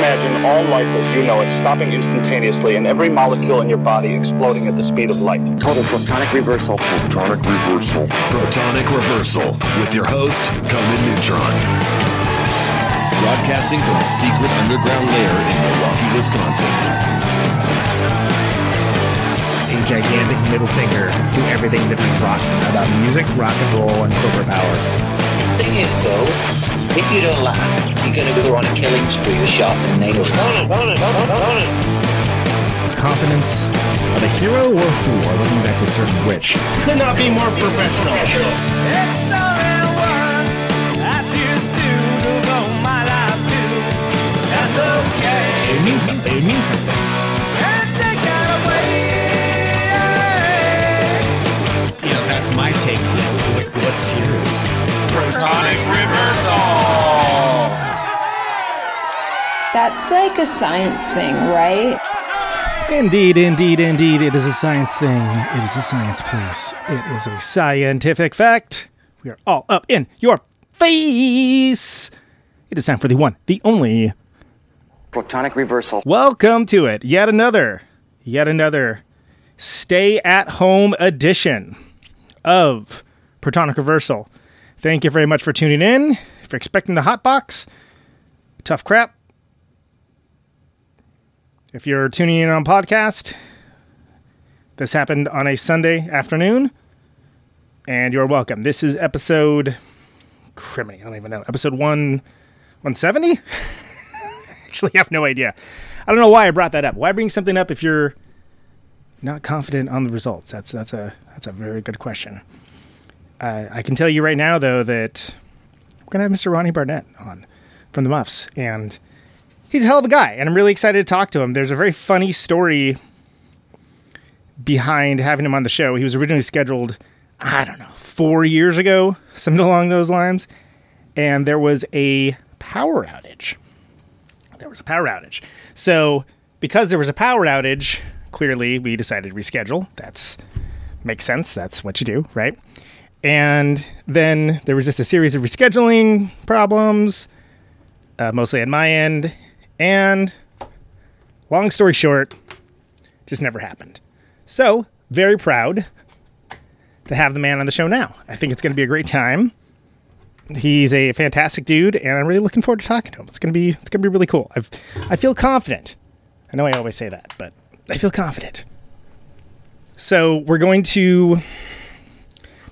imagine all life as you know it stopping instantaneously and every molecule in your body exploding at the speed of light. Total protonic reversal. Protonic reversal. Protonic Reversal with your host, Conan Neutron. Broadcasting from a secret underground lair in Milwaukee, Wisconsin. a gigantic middle finger to everything that is rock about music, rock and roll, and corporate power. thing is, though, if you don't laugh, you're going to go on a killing spree with sharp nails. Confidence of a hero or a fool. I wasn't exactly certain which. Could not be more professional. It means something. It means something. That's my take on it. What- What's yours? Protonic reversal. That's like a science thing, right? Indeed, indeed, indeed. It is a science thing. It is a science place. It is a scientific fact. We are all up in your face. It is time for the one, the only. Protonic reversal. Welcome to it. Yet another, yet another stay at home edition of Protonic Reversal. Thank you very much for tuning in. If you're expecting the hot box, tough crap. If you're tuning in on podcast, this happened on a Sunday afternoon, and you're welcome. This is episode, criminy, I don't even know, episode one, 170? Actually, I have no idea. I don't know why I brought that up. Why bring something up if you're not confident on the results? That's that's a that's a very good question. Uh, I can tell you right now, though, that we're gonna have Mr. Ronnie Barnett on from the Muffs, and he's a hell of a guy, and I'm really excited to talk to him. There's a very funny story behind having him on the show. He was originally scheduled, I don't know, four years ago, something along those lines, and there was a power outage. There was a power outage. So, because there was a power outage, clearly we decided to reschedule. That's makes sense. That's what you do, right? And then there was just a series of rescheduling problems, uh, mostly at my end. And long story short, just never happened. So, very proud to have the man on the show now. I think it's going to be a great time. He's a fantastic dude, and I'm really looking forward to talking to him. It's going to be it's going to be really cool. I've I feel confident. I know I always say that, but I feel confident. So we're going to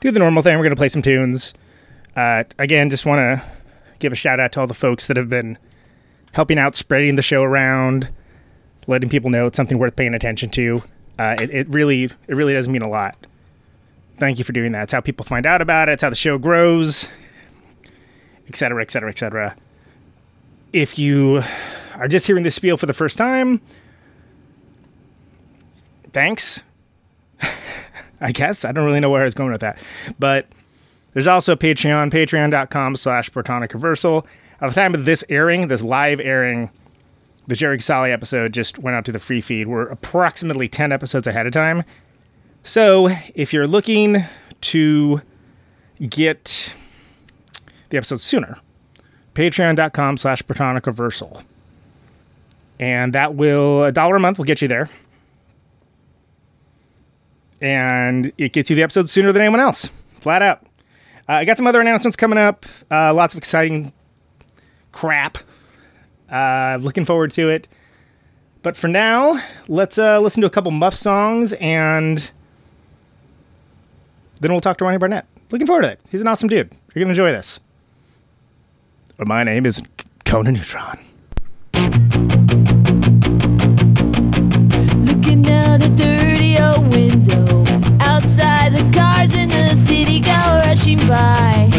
do the normal thing. We're going to play some tunes. Uh, again, just want to give a shout out to all the folks that have been helping out, spreading the show around, letting people know it's something worth paying attention to. Uh, it, it really, it really does mean a lot. Thank you for doing that. It's how people find out about it. It's how the show grows, et cetera, et cetera, et cetera. If you are just hearing this spiel for the first time, thanks. I guess. I don't really know where I was going with that. But there's also Patreon, patreon.com slash Protonic Reversal. At the time of this airing, this live airing, the Jerry Casale episode just went out to the free feed. We're approximately 10 episodes ahead of time. So if you're looking to get the episode sooner, patreon.com slash Protonic Reversal. And that will, a dollar a month will get you there and it gets you the episode sooner than anyone else, flat out. Uh, I got some other announcements coming up. Uh, lots of exciting crap. Uh, looking forward to it. But for now, let's uh, listen to a couple Muff songs, and then we'll talk to Ronnie Barnett. Looking forward to it. He's an awesome dude. You're gonna enjoy this. My name is Conan Neutron. Rushing by.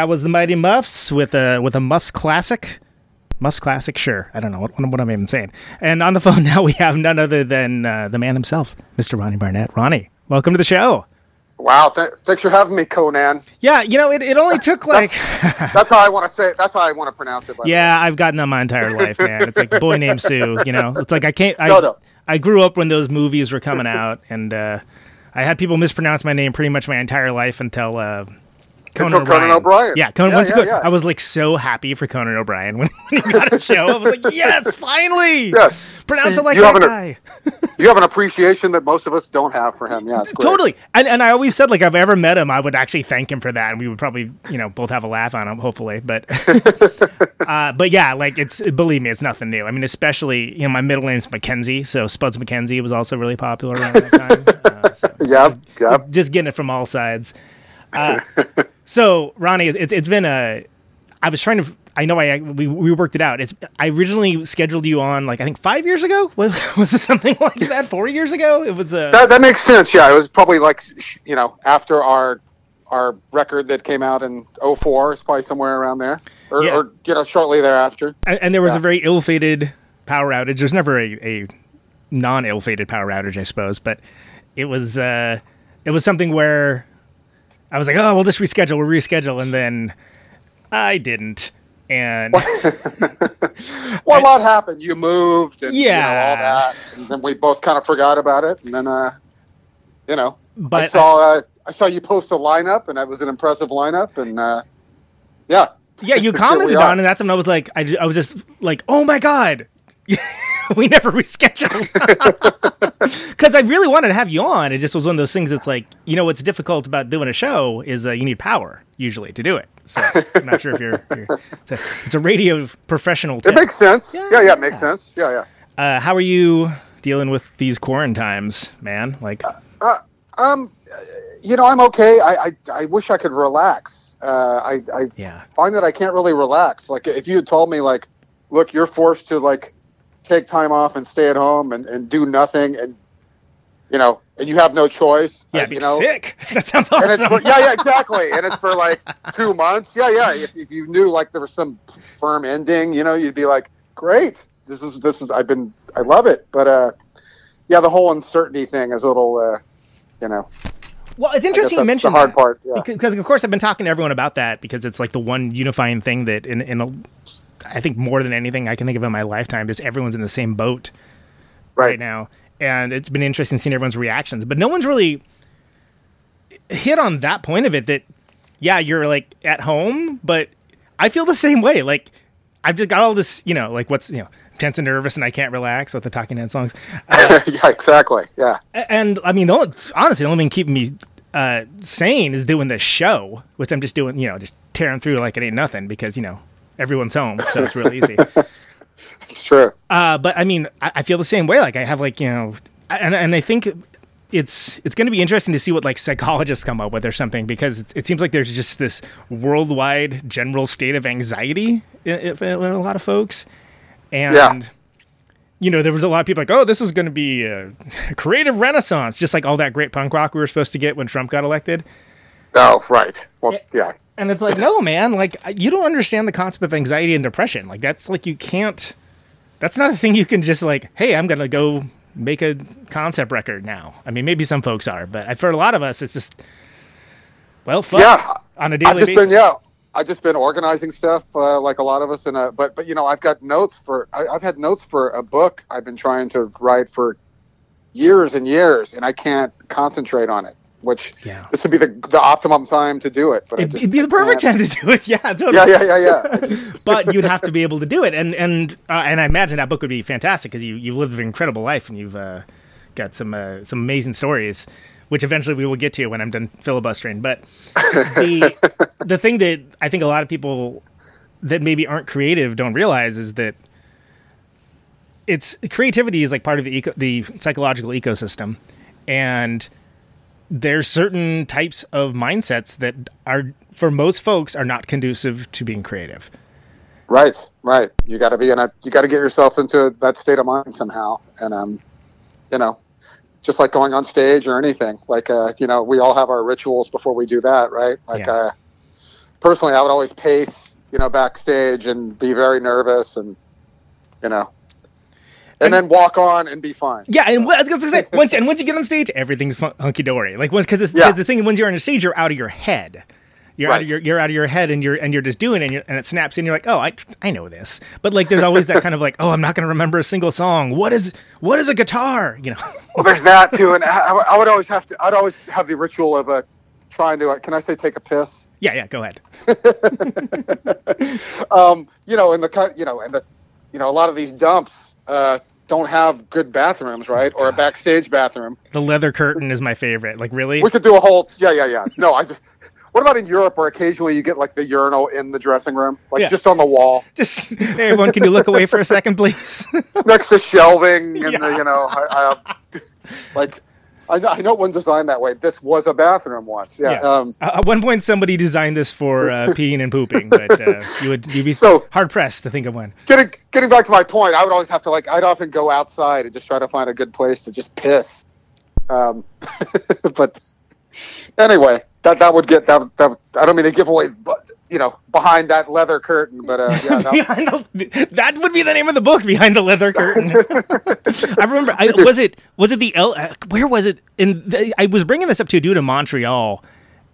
That was the Mighty Muffs with a with a Muffs classic. Muffs classic, sure. I don't know what, what I'm even saying. And on the phone now we have none other than uh, the man himself, Mr. Ronnie Barnett. Ronnie, welcome to the show. Wow, th- thanks for having me, Conan. Yeah, you know, it, it only took like That's how I want to say. It. That's how I want to pronounce it. By the way. Yeah, I've gotten that my entire life, man. It's like boy named Sue, you know. It's like I can't I No, no. I grew up when those movies were coming out and uh I had people mispronounce my name pretty much my entire life until uh Conan, Until Conan O'Brien. Yeah, Conan. Yeah, once yeah, yeah. I was like so happy for Conan O'Brien when, when he got a show. I was like, yes, finally. Yes. Pronounce it like you that have an- guy. You have an appreciation that most of us don't have for him. Yeah. Totally. And and I always said like if I ever met him, I would actually thank him for that, and we would probably you know both have a laugh on him, hopefully. But uh, but yeah, like it's believe me, it's nothing new. I mean, especially you know my middle name's Mackenzie, so Spuds Mackenzie was also really popular around that time. Uh, so Yeah, yeah. just getting it from all sides. Uh, so Ronnie, it's it's been a. I was trying to. I know I we, we worked it out. It's I originally scheduled you on like I think five years ago. Was, was it something like that? Four years ago? It was a. That, that makes sense. Yeah, it was probably like you know after our our record that came out in 04. It's probably somewhere around there, or, Yeah. or you know shortly thereafter. and, and there was Yeah. a very ill-fated power outage. There's never a, a non-ill-fated power outage, I suppose, but it was uh, it was something where I was like, oh, we'll just reschedule, we'll reschedule, and then I didn't, and Well, a lot happened. You moved, and, you know, Yeah. all that, and then we both kind of forgot about it. And then, uh, you know, I but saw uh, I saw you post a lineup, and that was an impressive lineup. And uh, yeah, yeah, you commented on, it, and that's when I was like, I, I was just like, oh my god. we never rescheduled because I really wanted to have you on. It just was one of those things that's like, you know, what's difficult about doing a show is uh, you need power usually to do it. So I'm not sure if you're, you're it's, a, it's a radio professional. it makes sense. Yeah, Yeah, yeah, it makes sense. Yeah, yeah. uh, how are you dealing with these quarantines, man? Like, Um, you know, I'm okay. I I, I wish I could relax. Uh, I I yeah, find that I can't really relax. Like if you had told me like, look, you're forced to like take time off and stay at home and, and do nothing and you know, and you have no choice. yeah, uh, be you know, sick. That sounds And it's awesome. for, yeah, yeah, exactly. And it's for like two months. Yeah, yeah. If, if you knew like there was some firm ending, you know, you'd be like, great. This is this is I've been I love it. But uh, yeah, the whole uncertainty thing is a little, uh, you know, Well, it's interesting you mentioned the hard that. part. Yeah. because of course I've been talking to everyone about that because it's like the one unifying thing that in in a, I think more than anything I can think of in my lifetime is everyone's in the same boat right, right. now, and it's been interesting seeing everyone's reactions. But no one's really hit on that point of it. That yeah, you're like at home, but I feel the same way. Like I've just got all this, you know, like what's you know tense and nervous, and I can't relax with the Talking Head songs. yeah, exactly. Yeah. And I mean, the only, honestly, the only thing keeping me uh, sane is doing this show, which I'm just doing, you know, just tearing through like it ain't nothing because you know everyone's home, so it's real easy. It's true. Uh, but I mean, I, I feel the same way. Like I have like you know, and and I think it's it's going to be interesting to see what like psychologists come up with or something because it, it seems like there's just this worldwide general state of anxiety in, in, in a lot of folks, and. Yeah. You know, there was a lot of people like, "Oh, this is going to be a creative renaissance," just like all that great punk rock we were supposed to get when Trump got elected. Oh, right. Well, yeah. And it's like, no, man, like you don't understand the concept of anxiety and depression. Like that's like you can't. That's not a thing you can just like, hey, I'm gonna go make a concept record now. I mean, maybe some folks are, but for a lot of us, it's just, well, fuck, Yeah. on a I've daily just basis. been yeah. I've just been organizing stuff uh, like a lot of us, and uh, but but you know I've got notes for I, I've had notes for a book I've been trying to write for years and years, and I can't concentrate on it. Which Yeah. this would be the the optimum time to do it. But It'd, just it'd be the perfect time to do it. Yeah, totally. Yeah, yeah, yeah, yeah. Just- but you'd have to be able to do it, and and uh, and I imagine that book would be fantastic because you you've lived an incredible life and you've uh, got some uh, some amazing stories, which eventually we will get to when I'm done filibustering. But the the thing that I think a lot of people that maybe aren't creative don't realize is that it's creativity is like part of the eco, the psychological ecosystem, and there's certain types of mindsets that are for most folks are not conducive to being creative. Right, right. You got to be in a. You got to get yourself into that state of mind somehow, and um, you know, just like going on stage or anything. Like, uh, you know, we all have our rituals before we do that, right? Like, Yeah. uh, personally, I would always pace, you know, backstage and be very nervous, and you know, and, then walk on and be fine. Yeah, and what, I was gonna say once and once you get on stage, everything's hunky dory. Like once because Yeah. the thing once you're on stage, you're out of your head. You're out of your, you're out of your head, and you're and you're just doing it, and, you're, and it snaps in. You're like, oh, I I know this, but like there's always that kind of like, oh, I'm not gonna remember a single song. What is what is a guitar? You know? Well, there's that too, and I, I would always have to. I'd always have the ritual of uh, trying to. Uh, can I say take a piss? yeah, yeah. Go ahead. um, you know, in the you know, and the you know, a lot of these dumps uh, don't have good bathrooms, right? Or a backstage bathroom. The leather curtain is my favorite. Like really? We could do a whole yeah, yeah, yeah. No, I. just- What about in Europe, where occasionally you get like the urinal in the dressing room, like Yeah. just on the wall, Just hey, everyone, can you look away for a second, please? next to shelving, and Yeah. the, you know, I, I, like. I know, I know one designed that way. This was a bathroom once. Yeah. Yeah. Um, Uh, At one point, somebody designed this for uh, peeing and pooping, but uh, you would you'd be So- hard pressed to think of one. getting getting back to my point, I would always have to like I'd often go outside and just try to find a good place to just piss. Um, but anyway, that that would get that, that I don't mean to give away, but you know, behind that leather curtain. But uh, yeah, that, the, that would be the name of the book behind the leather curtain. I remember I, was it was it the L, uh, where was it? In the, i was bringing this up to a dude in montreal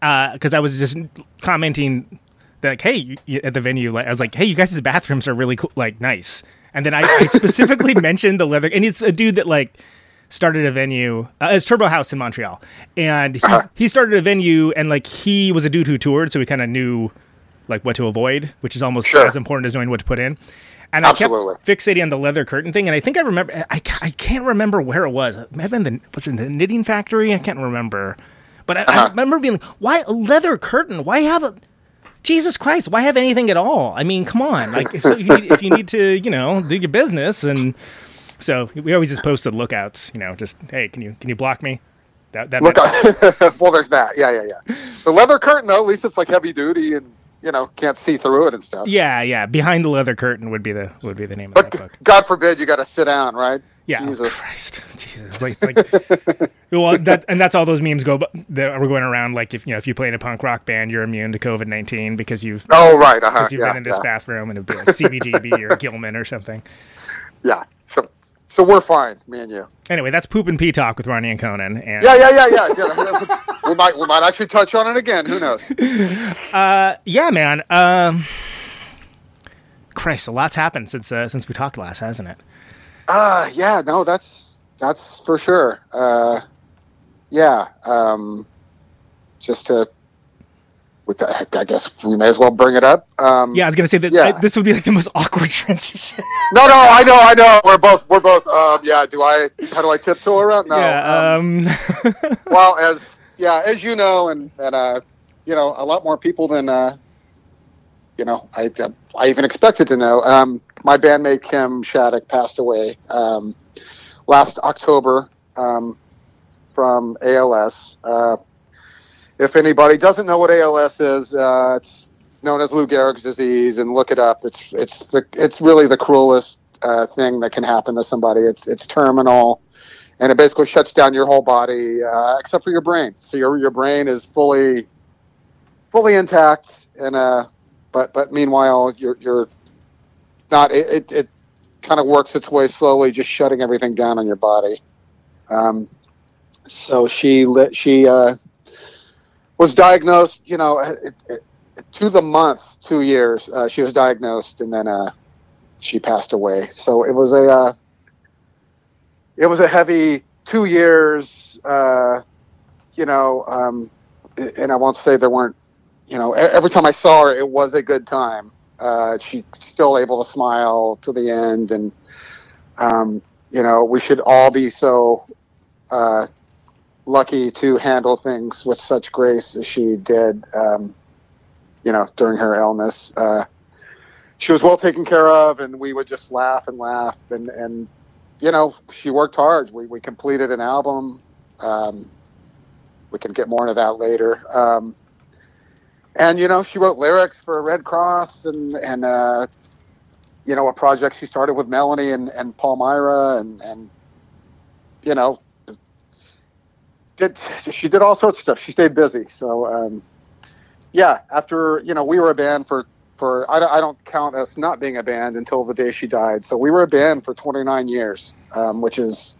because i was just commenting that like hey you, at the venue like, i was like hey you guys' bathrooms are really cool like nice. And then i, I specifically mentioned the leather and it's a dude that like started a venue uh, it's Turbo Haüs in montreal. And he's, he started a venue and like he was a dude who toured so he kind of knew like what to avoid, which is almost Sure. as important as knowing what to put in. And I Absolutely. kept fixating on the leather curtain thing, and I think I remember. I, I can't remember where it was. It been the was it the knitting factory. I can't remember, but I, I Uh-huh. remember being like, "Why a leather curtain? Why have a Jesus Christ? Why have anything at all? I mean, come on! Like if, so you need, if you need to, you know, do your business, and so we always just posted lookouts. You know, just hey, can you can you block me? That that look. might- well, there's that. Yeah, yeah, yeah. The leather curtain, though, at least it's like heavy duty and you know can't see through it and stuff. yeah, yeah. Behind the leather curtain would be the would be the name of that But book. God forbid you got to sit down, right? Yeah, oh, Jesus. Christ, Jesus, like, it's like well, that and that's all those memes go that are going around. Like if you know if you play in a punk rock band, you're immune to COVID nineteen because you've Oh, right. Uh-huh. because you've Yeah, been in this yeah. bathroom and it'd be like CBGB or Gilman or something. Yeah. So, so we're fine, me and you. Anyway, that's poop and pee talk with Ronnie and Conan. And Yeah, yeah, yeah, yeah. yeah. we might, we might actually touch on it again. Who knows? uh, yeah, man. Um, Christ, a lot's happened since uh, since we talked last, hasn't it? Uh, yeah. No, that's that's for sure. Uh, yeah. Um, just to, with the, I guess we may as well bring it up. Um, Yeah, I was gonna say that Yeah. I- this would be like the most awkward transition. No, no, I know, I know. We're both, we're both. Um, yeah. Do I? How do I tiptoe around? No. yeah. um, Um, well, as yeah, as you know, and and uh, you know, a lot more people than uh, you know, I I even expected to know. Um, my bandmate Kim Shattuck passed away um, last October um, from ALS. Uh, if anybody doesn't know what ALS is, uh, it's known as Lou Gehrig's disease, and look it up. It's it's the it's really the cruelest uh, thing that can happen to somebody. It's it's terminal and it basically shuts down your whole body uh, except for your brain. So your your brain is fully fully intact, and uh, but but meanwhile you're you're not. It it, it kind of works its way slowly, just shutting everything down on your body. Um, so she lit she uh, was diagnosed. You know, it, it, to the month, two years, uh, she was diagnosed, and then uh, she passed away. So it was a uh, it was a heavy two years. Uh, you know, um, and I won't say there weren't. You know, every time I saw her, it was a good time. Uh, she still able to smile to the end, and um, you know, we should all be so uh, lucky to handle things with such grace as she did. Um, you know, during her illness, uh, she was well taken care of, and we would just laugh and laugh, and and you know, she worked hard. We we completed an album. Um, we can get more into that later. Um, and you know, she wrote lyrics for Red Cross and and uh, you know a project she started with Melanie and and Palmyra and and you know did she did all sorts of stuff. She stayed busy. So um, yeah, after you know, we were a band for for I don't, I don't count us not being a band until the day she died. So we were a band for 29 years, um, which is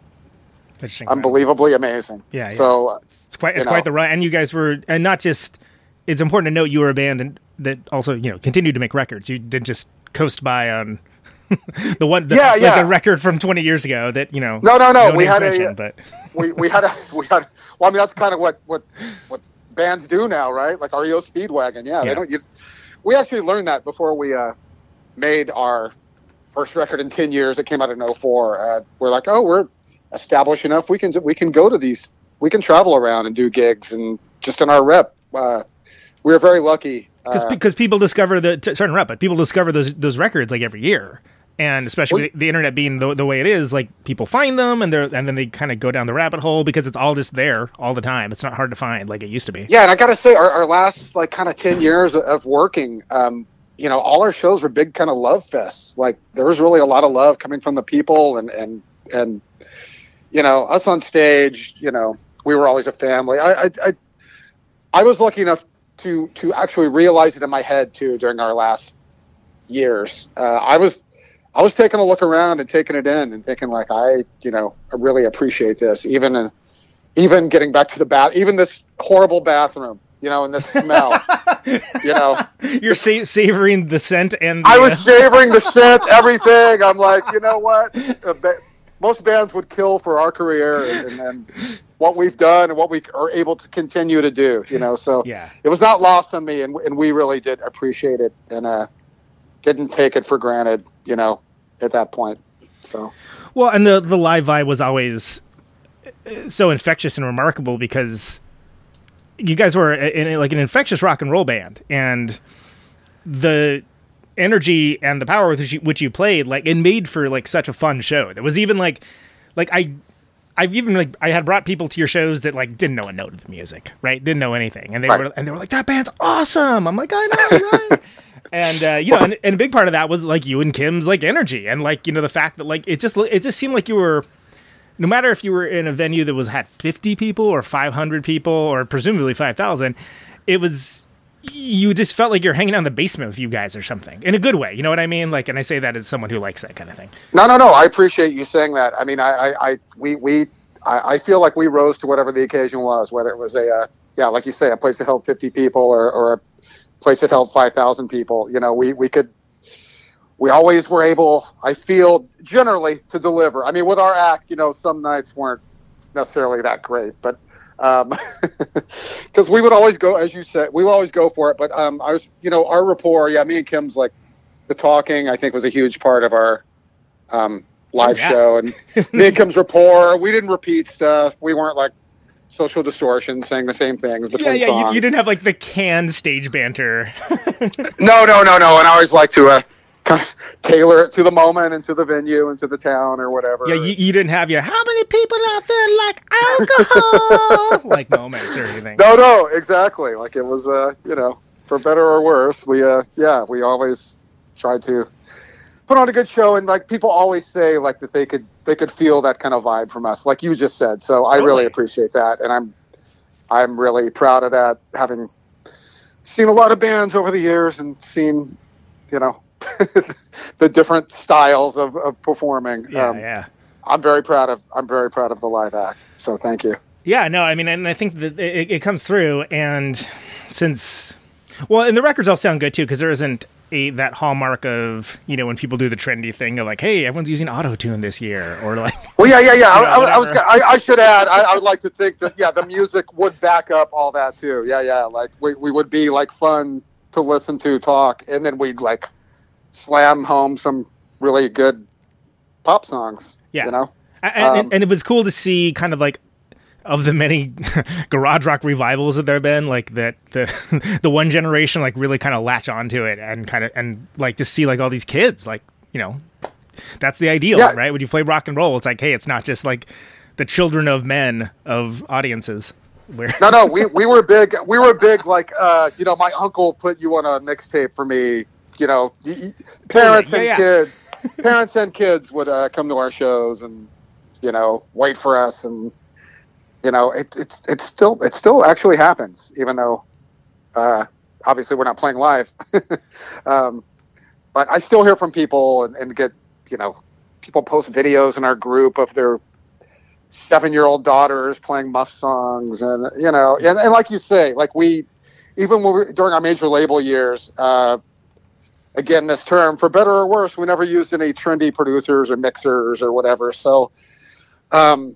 unbelievably amazing. Yeah, yeah. So It's quite it's quite know. the run, and you guys were, and not just. It's important to note you were a band and that also you know continued to make records. You didn't just coast by on the one, the, Yeah, like yeah. a record from 20 years ago that you know. No, no, no, no we had a- but we, we had a we had well, I mean that's kind of what what what bands do now, right? Like REO Speedwagon. Yeah, Yeah. they don't. You, we actually learned that before we uh, made our first record in 10 years. It came out in 04. Uh, we're like, oh, we're established enough. We can we can go to these. We can travel around and do gigs and just in our rep. Uh, we were very lucky. because Uh, because people discover the t- sorry to but people discover those those records like every year, and especially Well- with the internet being the, the way it is, like people find them and they're and then they kind of go down the rabbit hole because it's all just there all the time. It's not hard to find like it used to be. Yeah, and I gotta say, our, our last like kind of ten years of- of working, um, you know, all our shows were big kind of love fests. Like there was really a lot of love coming from the people, and and and you know, us on stage, you know, we were always a family. I I I, I was lucky enough to to actually realize it in my head too during our last years. Uh, I was. I was taking a look around and taking it in and thinking like I, you know, I really appreciate this. Even in, even getting back to the bath, even this horrible bathroom, you know, and the smell, you know. You're sa- savoring the scent and the, I uh, was savoring the scent, everything. I'm like, you know what? Ba- Most bands would kill for our career and, and then what we've done and what we are able to continue to do, you know. So Yeah. it was not lost on me, and, and we really did appreciate it and uh, didn't take it for granted, you know, at that point. So. Well, and the the live vibe was always uh, so infectious and remarkable because you guys were in, like an infectious rock and roll band, and the energy and the power with which you, which you played, like it made for like such a fun show. There was even like, like I. I've even like I had brought people to your shows that like didn't know a note of the music, right? Didn't know anything, and they Right. were and they were like, "That band's awesome." I'm like, "I know, right?" and uh, you know, and, and a big part of that was like you and Kim's like energy, and like you know the fact that like it just it just seemed like you were, no matter if you were in a venue that was had 50 people or 500 people or presumably 5,000, it was you just felt like you're hanging out in the basement with you guys or something in a good way. You know what I mean? Like, and I say that as someone who likes that kind of thing. No, no, no. I appreciate you saying that. I mean, I, I, I we, we, I, feel like we rose to whatever the occasion was, whether it was a, uh, yeah, like you say, a place that held 50 people or, or a place that held 5,000 people. You know, we, we could, we always were able, I feel, generally to deliver. I mean, with our act, you know, some nights weren't necessarily that great, but because we would always go, as you said, we would always go for it. But um, I was, you know, our rapport, yeah, me and Kim's like the talking, I think, was a huge part of our um, live Yeah. show. And me and Kim's rapport, we didn't repeat stuff. We weren't like social distortion, saying the same things Yeah, yeah. You, you didn't have like the canned stage banter. No, no, no, no. And I always like to uh, kind of tailor it to the moment and to the venue and to the town or whatever. Yeah, you, you didn't have your how many people out there like alcohol like moments or anything. No, no, exactly. Like it was, uh, you know, for better or worse, we, uh, yeah, we always tried to put on a good show, and like people always say, like that they could they could feel that kind of vibe from us, like you just said. So I really appreciate that, and I'm I'm really proud of that, having seen a lot of bands over the years and seen, you know, the different styles of, of performing. Yeah, Um, yeah. I'm very proud of I'm very proud of the live act. So thank you. Yeah, no, I mean, and I think that it, it comes through, and since, well, and the records all sound good too, because there isn't a that hallmark of you know when people do the trendy thing of like, hey, everyone's using auto tune this year, or like, Well, yeah, yeah, yeah. I, know, I, I was. I, I should add. I, I would like to think that yeah, the music would back up all that too. Yeah, yeah. Like we, we would be like fun to listen to, talk, and then we'd like slam home some really good pop songs. Yeah. You know. and, and, Um, and it was cool to see kind of like of the many garage rock revivals that there have been, like that the the one generation like really kind of latch onto it and kind of and like to see like all these kids like you know that's the ideal Yeah. right when you play rock and roll it's like hey it's not just like the children of men of audiences where No, no. We, we were big. We were big. Like uh, you know, my uncle put you on a mixtape for me. You know, parents Yeah, and yeah. kids, parents and kids would uh, come to our shows and you know wait for us and you know it, it's it's still it still actually happens even though uh, obviously we're not playing live. um, but I still hear from people and, and get you know people post videos in our group of their seven year old daughters playing muff songs and you know and, and like you say like we even when we, during our major label years uh, again this term for better or worse we never used any trendy producers or mixers or whatever so um,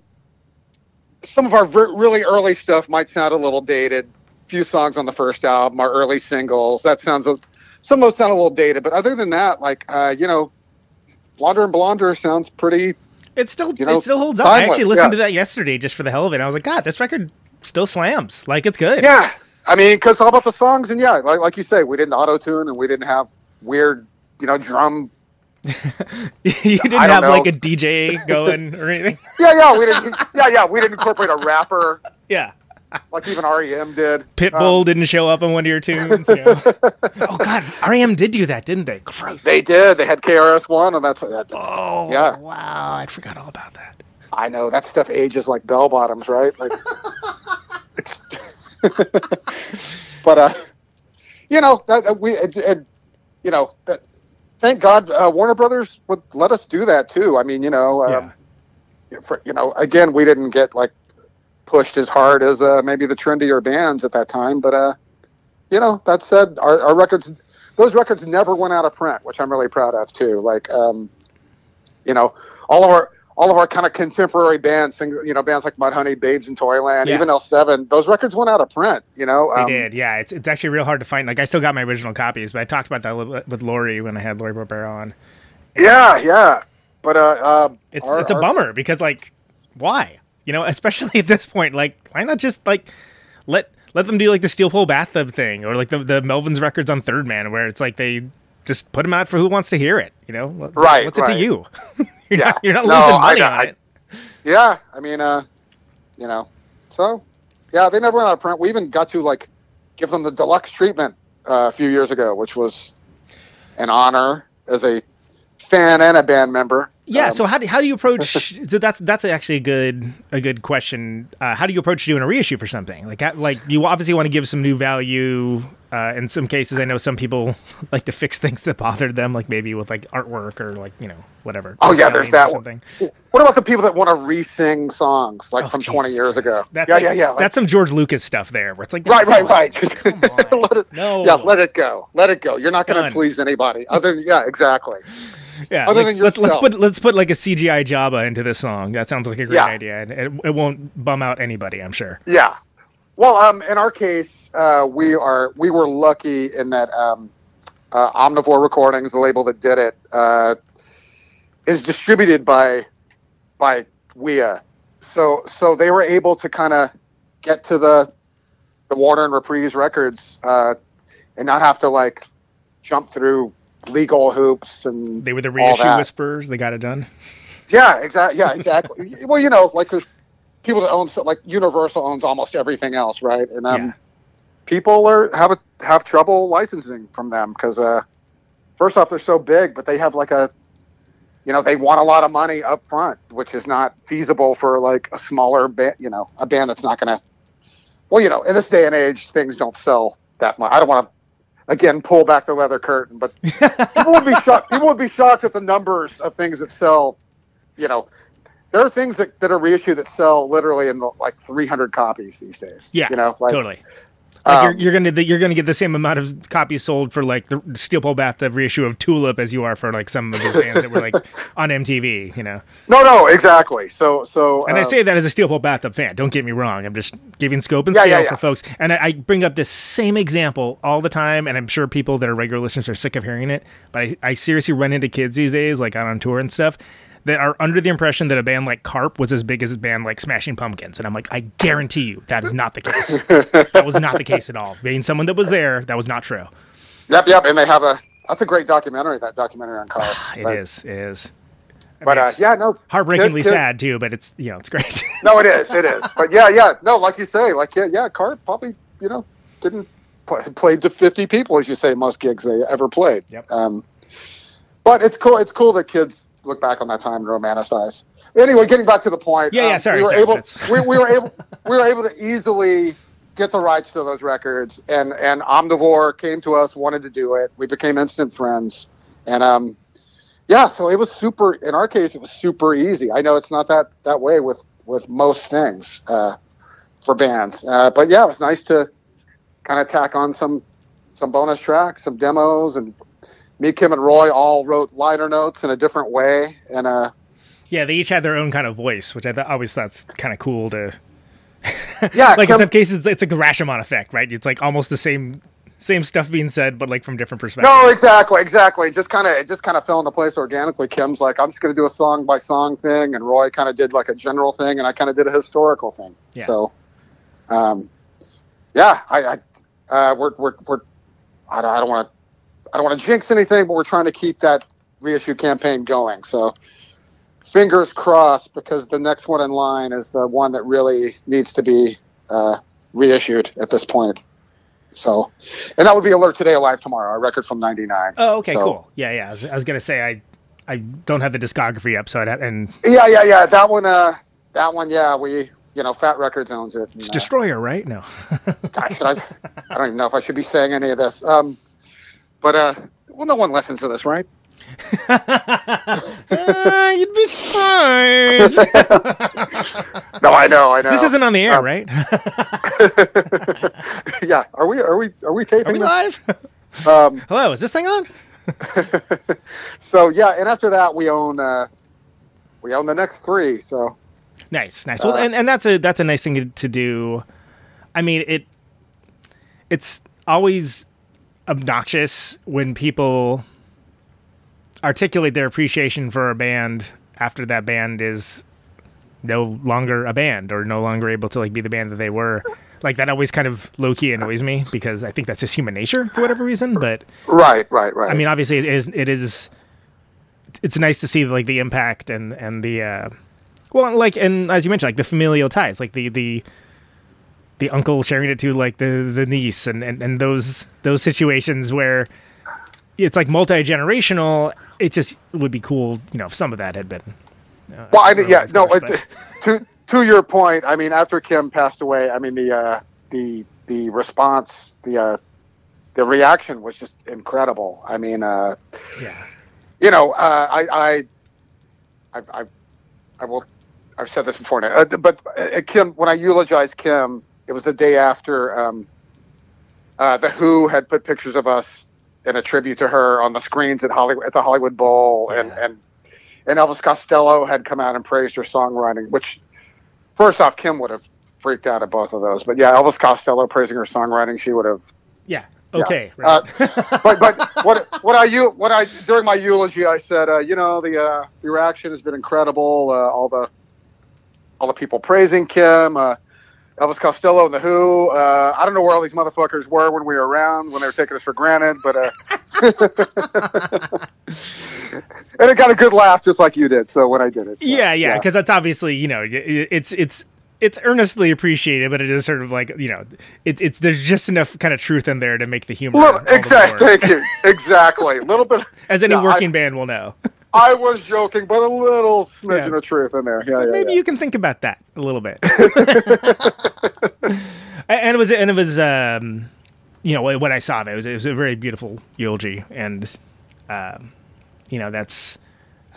some of our really early stuff might sound a little dated few songs on the first album our early singles that sounds a, some of those sound a little dated but other than that like uh, you know blonder and blonder sounds pretty It still You know, it still holds up. I actually listened yeah. to that yesterday just for the hell of it. I was like, God, this record still slams. Like it's good. Yeah, I mean, because all about the songs, and yeah, like like you say, we didn't auto tune, and we didn't have weird, you know, drum. you didn't have know. like a DJ going or anything. Yeah, yeah, we didn't. Yeah, yeah, we didn't incorporate a rapper Yeah. like even REM did. Pitbull Um, didn't show up on one of your tunes. you know. oh God, REM did do that, didn't they? Gross. they did. They had KRS One, and that's what that. Did. oh yeah. Wow, I forgot all about that. I know that stuff ages like bell bottoms, right? Like, but uh, you know that we and, and, you know that. Thank God, uh, Warner Brothers would let us do that too. I mean, you know, um, for, you know, again, we didn't get like pushed as hard as uh, maybe the trendier bands at that time, but uh, you know, that said, our, our records, those records never went out of print, which I'm really proud of too. Like, um, you know, all of our all of our kind of contemporary bands, sing, you know, bands like Mudhoney, Babes in Toyland, Yeah. even L7, those records went out of print. You know, They Um, did, yeah. It's it's actually real hard to find. Like I still got my original copies, but I talked about that with, with Lori when I had Lori Barbero on. Yeah, yeah, but uh, uh It's our- it's a our- bummer because like why? You know, especially at this point, like why not just like let let them do like the Steel Pole Bathtub thing or like the the Melvins records on Third Man where it's like they just put them out for who wants to hear it. You know, Right, What's it to you? you're Yeah. not, you're not No, losing I money know, on I- it. Yeah, I mean, uh, you know, so yeah, they never went out of print. We even got to like give them the deluxe treatment uh, a few years ago, which was an honor as a fan and a band member. Yeah. Um, so how do, how do you approach? so that's that's actually a good a good question. Uh, how do you approach doing a reissue for something like? Like you obviously want to give some new value. Uh, in some cases, I know some people like to fix things that bothered them, like maybe with like artwork or like you know whatever. Oh yeah, there's that something. one. What about the people that want to re-sing songs like Oh, from 20 years Christ. ago? That's yeah, like- yeah, yeah. like- that's some George Lucas stuff there, where it's like right, right, on, right. Come on. let it, No. Yeah, let it go. Let it go. You're not going to please anybody. Other than, yeah, exactly. Yeah, Other like, than let's, let's put let's put like a CGI Jabba into this song. That sounds like a great Yeah. idea, and it, it won't bum out anybody. I'm sure. Yeah. Well, um, in our case, uh, we are we were lucky in that um, uh, Omnivore Recordings, the label that did it, uh, is distributed by by WIA. So so they were able to kind of get to the the Warner and Reprise records uh, and not have to like jump through legal hoops and They were the reissue whispers. They got it done. Yeah, exactly. Yeah, exactly. well, you know, like people that own like Universal owns almost everything else, right? And um, Yeah. people are have a, have trouble licensing from them because uh, first off, they're so big, but they have like a, you know, they want a lot of money up front, which is not feasible for like a smaller band, you know, a band that's not going to. Well, you know, in this day and age, things don't sell that much. I don't want to. Again, pull back the leather curtain, but people would be shocked. People would be shocked at the numbers of things that sell you know, there are things that, that are reissued that sell literally in the, like 300 copies these days. Yeah, you know, like, totally. Like um, you're, you're gonna you're gonna get the same amount of copies sold for like the Steel Pole Bathtub reissue of Tulip as you are for like some of these bands that were like on MTV, you know. No, no, exactly. So, so, And I um, say that as a Steel Pole Bathtub fan. Don't get me wrong. I'm just giving scope and Yeah, scale yeah, yeah. for folks. And I, I bring up this same example all the time, and I'm sure people that are regular listeners are sick of hearing it. But I, I seriously run into kids these days, like out on tour and stuff, that are under the impression that a band like Karp was as big as a band like Smashing Pumpkins. And I'm like, I guarantee you that is not the case. that was not the case at all. Being someone that was there, that was not true. yep, yep. And they have a, that's a great documentary, that documentary on Karp. It but, is. It is. I But mean, uh, yeah, no. heartbreakingly sad too, but it's you know it's great. No, it is. It is. But yeah, yeah. No, like you say, like, yeah, yeah, Karp probably, you know, didn't play, played to 50 people, as you say, most gigs they ever played. Yep. Um, but it's cool. It's cool that kids look back on that time and romanticize. Anyway, getting back to the point. Yeah, yeah, um, sorry, We were sorry, able. we, we were able. We were able to easily get the rights to those records, and and Omnivore came to us, wanted to do it. We became instant friends, and um, yeah. So it was super. In our case, it was super easy. I know it's not that that way with with most things uh, for bands, uh, but yeah, it was nice to kind of tack on some some bonus tracks, some demos, and me, Kim, and Roy all wrote liner notes in a different way, and uh, Yeah, they each had their own kind of voice, which I th- always thought's kind of cool to. yeah, like in some cases, it's a Rashomon effect, right? It's like almost the same same stuff being said, but like from different perspectives. No, exactly, exactly. Just kind of, it just kind of fell into place organically. Kim's like, I'm just going to do a song by song thing, and Roy kind of did like a general thing, and I kind of did a historical thing. Yeah. So, um, yeah, I, I uh, we're, we're, we're, I don't, I don't want to, I don't want to jinx anything, but we're trying to keep that reissue campaign going. So, fingers crossed, because the next one in line is the one that really needs to be uh, reissued at this point. So, and that would be Alert Today Alive Tomorrow, a record from '99. Oh, okay, So- cool. Yeah, yeah. I was, I was gonna say I I don't have the discography up, so I'd have, and Yeah, yeah, yeah. That one, uh, that one, yeah. We, you know, Fat Records owns it. it's and, uh, Destroyer, right? No. I, should, I, I don't even know if I should be saying any of this. Um, but uh, well, no one listens to this, right? Uh, you'd be surprised. No, I know, I know. this isn't on the air, Um, right? yeah. Are we? Are we? Are we taping? Are we live? Um, Hello, is this thing on? so yeah, and after that, we own. Uh, we own the next three. So Nice, nice. Well, Uh, and, and that's a that's a nice thing to, to do. I mean, it it's always obnoxious when people articulate their appreciation for a band after that band is no longer a band or no longer able to like be the band that they were. Like that always kind of low key annoys me because I think that's just human nature for whatever reason. But right, right, right. I mean, obviously, it is. It is. It's nice to see like the impact and and the uh, well, like and as you mentioned, like the familial ties, like the the the uncle sharing it to like the the niece and and, and those those situations where it's like multi generational. It just would be cool, you know, if some of that had been. Uh, Well, I early, yeah, no. to to your point, I mean, after Kim passed away, I mean the uh, the the response, the uh, the reaction was just incredible. I mean, uh, yeah, you know, uh, I I I I I will. I've said this before now, uh, but uh, Kim, when I eulogized Kim, it was the day after um, uh, the Who had put pictures of us in a tribute to her on the screens at Hollywood at the Hollywood Bowl, and Yeah. and and Elvis Costello had come out and praised her songwriting. Which, first off, Kim would have freaked out at both of those, but yeah, Elvis Costello praising her songwriting, she would have yeah, Yeah. okay, right. uh, but but what what I you what I during my eulogy I said uh, you know the uh, the reaction has been incredible uh, all the all the people praising Kim uh, Elvis Costello and the Who. Uh, I don't know where all these motherfuckers were when we were around when they were taking us for granted but uh, and it got a good laugh just like you did so when I did it so, yeah, yeah, because that's obviously you know it's it's it's earnestly appreciated, but it is sort of like you know it's it's there's just enough kind of truth in there to make the humor Little- all the exactly thank you exactly. A little bit as any yeah, I- working band will know. I was joking but a little smidgen Yeah. of truth in there yeah, yeah, Maybe yeah. you can think about that a little bit. and it was and it was um you know what I saw there it was it was a very beautiful eulogy and um you know that's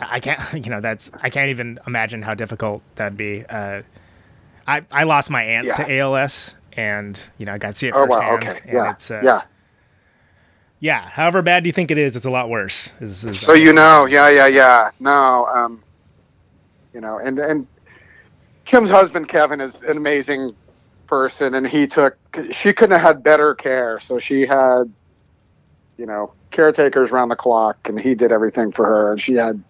I can't you know that's I can't even imagine how difficult that'd be. Uh, I I lost my aunt Yeah. to ALS and you know I got to see it oh firsthand. wow okay and yeah it's, uh, yeah yeah. However bad you think it is, it's a lot worse. Is, is So you know, yeah, yeah, yeah. No, um, you know, and and Kim's husband Kevin is an amazing person, and he took. She couldn't have had better care. So she had, you know, caretakers around the clock, and he did everything for her, and she had.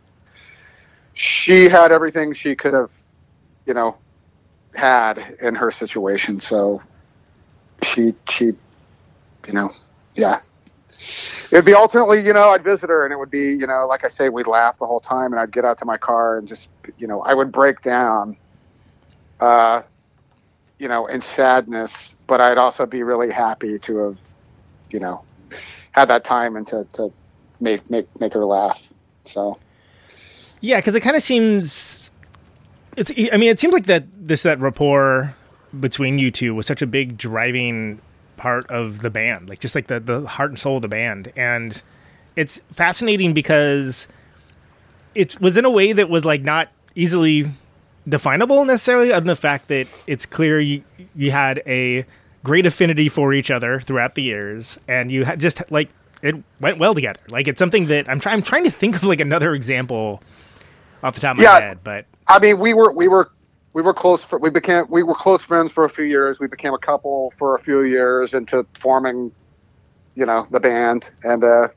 She had everything she could have, you know, had in her situation. So she she, you know, yeah, It'd be ultimately, you know, I'd visit her and it would be, you know, like I say, we'd laugh the whole time and I'd get out to my car and just, you know, I would break down, uh, you know, in sadness, but I'd also be really happy to have, you know, had that time and to, to make, make, make her laugh. So, Yeah, because it kind of seems. It's. I mean, it seems like that this that rapport between you two was such a big driving part of the band, like just like the the heart and soul of the band, and it's fascinating because it was in a way that was like not easily definable necessarily, other than the fact that it's clear you you had a great affinity for each other throughout the years, and you had just like it went well together. Like it's something that I'm trying I'm trying to think of like another example off the top of Yeah. my head, but I mean, we were we were we were close. For, we became we were close friends for a few years. We became a couple for a few years into forming, you know, the band. And uh,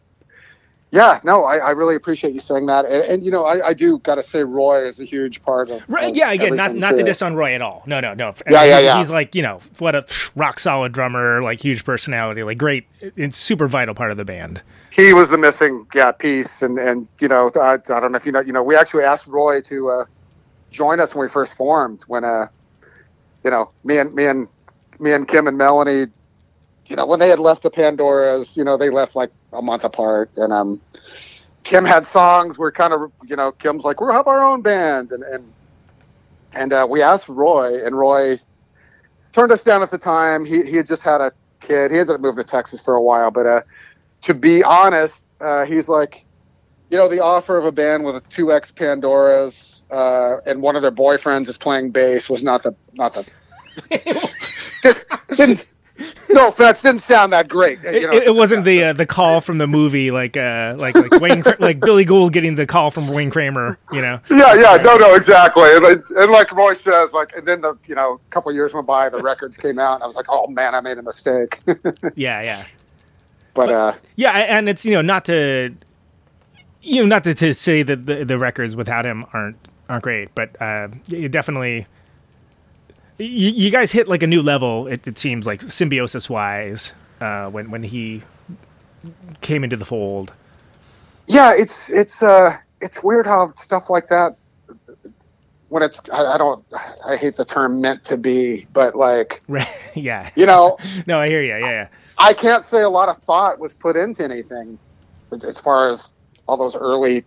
yeah, no, I, I really appreciate you saying that. And, and you know, I, I do got to say, Roy is a huge part of. Right, yeah, again, not not to diss on Roy at all. No, no, no. Yeah, yeah, he's, yeah. He's like you know what a rock solid drummer, like huge personality, like great, it's super vital part of the band. he was the missing yeah piece and and you know I, I don't know if you know you know we actually asked Roy to uh, join us when we first formed when uh you know me and me and me and Kim and Melanie you know when they had left the Pandoras you know they left like a month apart. And um Kim had songs. We're kind of you know Kim's like we'll have our own band. And and and uh, we asked Roy and Roy turned us down at the time. He he had just had a kid. He ended up moving to Texas for a while. But uh to be honest, uh, he's like, you know, the offer of a band with a two ex Pandoras uh, and one of their boyfriends is playing bass was not the not the didn't, no offense didn't sound that great. It, you know, it, it wasn't the uh, the call from the movie, like uh, like like Wayne, like Billy Gould getting the call from Wayne Kramer. You know, yeah, yeah, no, no, exactly. And, like- and like Roy says, like, and then the you know, a couple years went by, the records came out, and I was like, oh man, I made a mistake. yeah, yeah, but uh, yeah, and it's you know not to you know not to, to say that the, the records without him aren't aren't great, but uh, it definitely. You, you guys hit like a new level. It, it seems like symbiosis wise uh, when when he came into the fold. yeah, it's it's uh it's weird how stuff like that when it's I, I don't I hate the term meant to be, but like yeah. you know No, I hear you. Yeah, yeah. I can't say a lot of thought was put into anything as far as all those early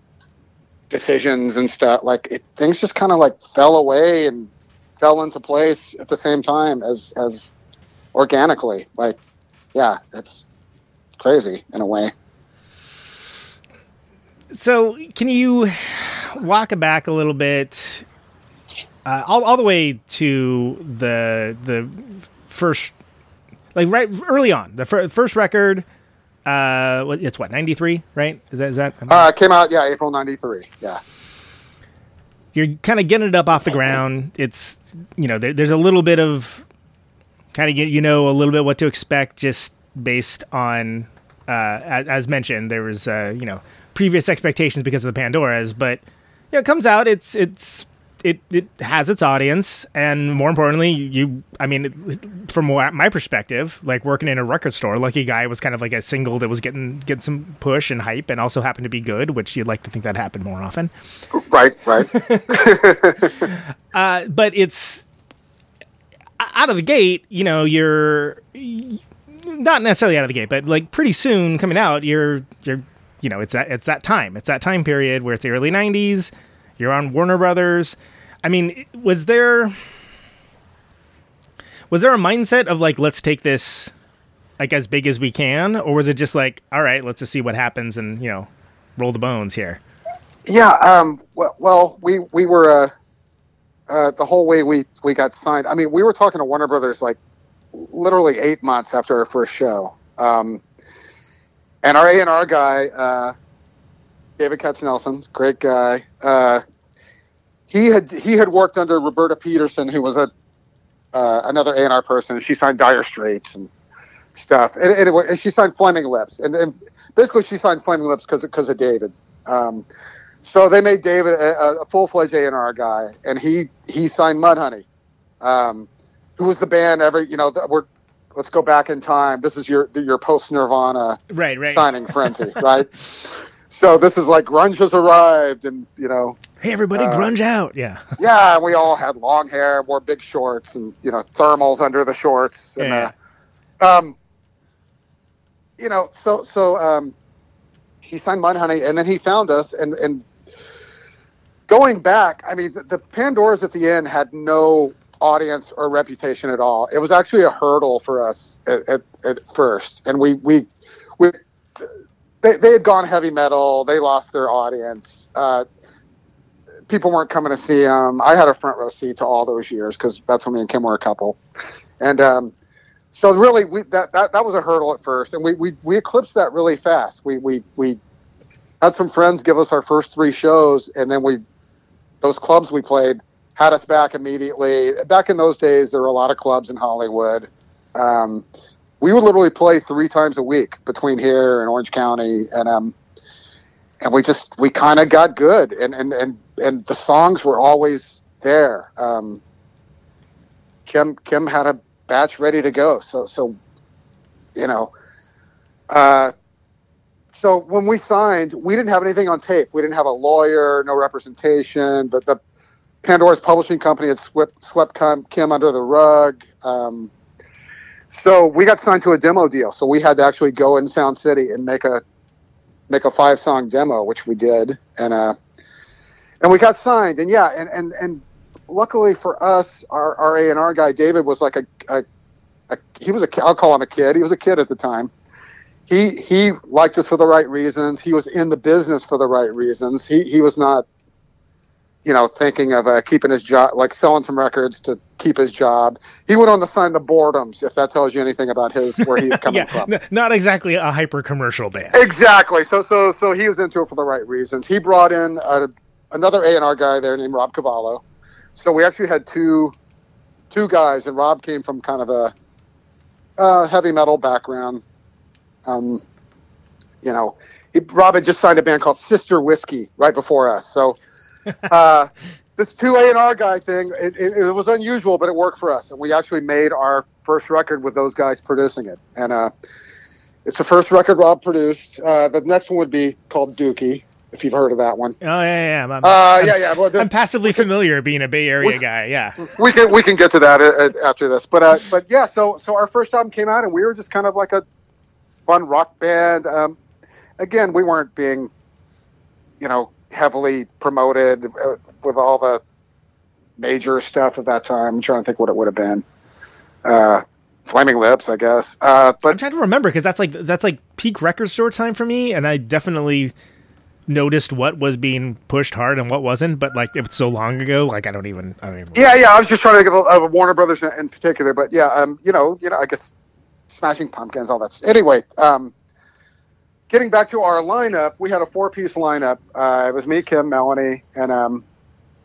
decisions and stuff. Like it, things just kind of like fell away and fell into place at the same time as as organically. Like, yeah, it's crazy in a way. So, can you walk back a little bit, uh, all, all the way to the the first, like right early on, the fir- first record. Uh, it's what ninety three, right? Is that is that? Uh, it came out, yeah, April '93. Yeah, you're kind of getting it up off the ground. It's you know there, there's a little bit of kind of get you know a little bit what to expect just based on uh, as, as mentioned there was uh, you know previous expectations because of the Pandoras, but yeah, it comes out it's it's it it has its audience and more importantly you I mean from my perspective like working in a record store Lucky Guy was kind of like a single that was getting getting some push and hype and also happened to be good which you'd like to think that happened more often right, right. uh, but it's out of the gate. You know, you're not necessarily out of the gate, but like pretty soon coming out, you're you're you know, it's that it's that time. It's that time period where it's the early '90s. You're on Warner Brothers. I mean, was there was there a mindset of like let's take this like as big as we can, or was it just like all right, let's just see what happens and you know roll the bones here? Yeah. Um, well, we we were uh, uh, the whole way we we got signed. I mean, we were talking to Warner Brothers like literally eight months after our first show. Um, and our A and R guy, uh, David Katznelson, great guy. Uh, he had he had worked under Roberta Peterson, who was a uh, another A and R person. She signed Dire Straits and stuff, and, and, and she signed Flaming Lips, and, and basically she signed Flaming Lips because because of David. Um, so they made David a, a full fledged A and R guy, and he he signed Mudhoney, um, who was the band every you know that we're let's go back in time. This is your your post Nirvana Right, right. signing frenzy, right? So this is like grunge has arrived, and you know, Hey, everybody, Uh, grunge out! Yeah, yeah, And we all had long hair, wore big shorts, and you know, thermals under the shorts, and Yeah. uh, um, you know, so so um, he signed Mudhoney, and then he found us, and and going back, I mean, the, the Pandoras at the end had no audience or reputation at all. It was actually a hurdle for us at, at, at first, and we we we they, they had gone heavy metal. They lost their audience. Uh, people weren't coming to see them. I had a front row seat to all those years because that's when me and Kim were a couple, and um, so really we that, that that was a hurdle at first, and we we, we eclipsed that really fast. We we we had some friends give us our first three shows, and then we those clubs we played had us back immediately. Back in those days, there were a lot of clubs in Hollywood. Um, we would literally play three times a week between here and Orange County, and um, and we just we kind of got good, and and and and the songs were always there. Um, Kim Kim had a batch ready to go, so so you know. Uh, so when we signed, we didn't have anything on tape. We didn't have a lawyer, no representation. But the Pandora's publishing company had swept swept Kim under the rug. Um, so we got signed to a demo deal. So we had to actually go in Sound City and make a make a five song demo, which we did, and uh, and we got signed. And yeah, and and and luckily for us, our our A and R guy David was like a, a, a he was a I'll call him a kid. He was a kid at the time. He he liked us for the right reasons. He was in the business for the right reasons. He he was not you know, thinking of uh, keeping his job, like selling some records to keep his job. He went on to sign the Boredoms, if that tells you anything about his where he's coming yeah, from. n- not exactly a hyper commercial band. Exactly. So so so he was into it for the right reasons. He brought in a, another A and R guy there named Rob Cavallo. So we actually had two two guys, and Rob came from kind of a uh, heavy metal background. Um, you know, he, Rob had just signed a band called Sister Whiskey right before us, so uh, this two A and R guy thing, it, it, it, was unusual, but it worked for us, and we actually made our first record with those guys producing it. And uh, it's the first record Rob produced. Uh, the next one would be called Dookie, if you've heard of that one. Oh yeah, yeah, I'm, uh, yeah, yeah. Well, I'm passively familiar being a Bay Area we, guy. Yeah, we can we can get to that uh, after this, but uh, but yeah. So so our first album came out, and we were just kind of like a fun rock band. Um, again, we weren't being, you know, heavily promoted uh, with all the major stuff at that time. I'm trying to think what it would have been. Uh, Flaming Lips, I guess. Uh, but I'm trying to remember because that's like that's like peak record store time for me, and I definitely noticed what was being pushed hard and what wasn't. But like it was so long ago, like I don't even. I don't even. Yeah, yeah. I was just trying to get of, Warner Brothers in particular, but yeah, um, you know, you know, I guess Smashing Pumpkins, all that. Anyway, um, getting back to our lineup, we had a four-piece lineup. Uh, it was me, Kim, Melanie, and um,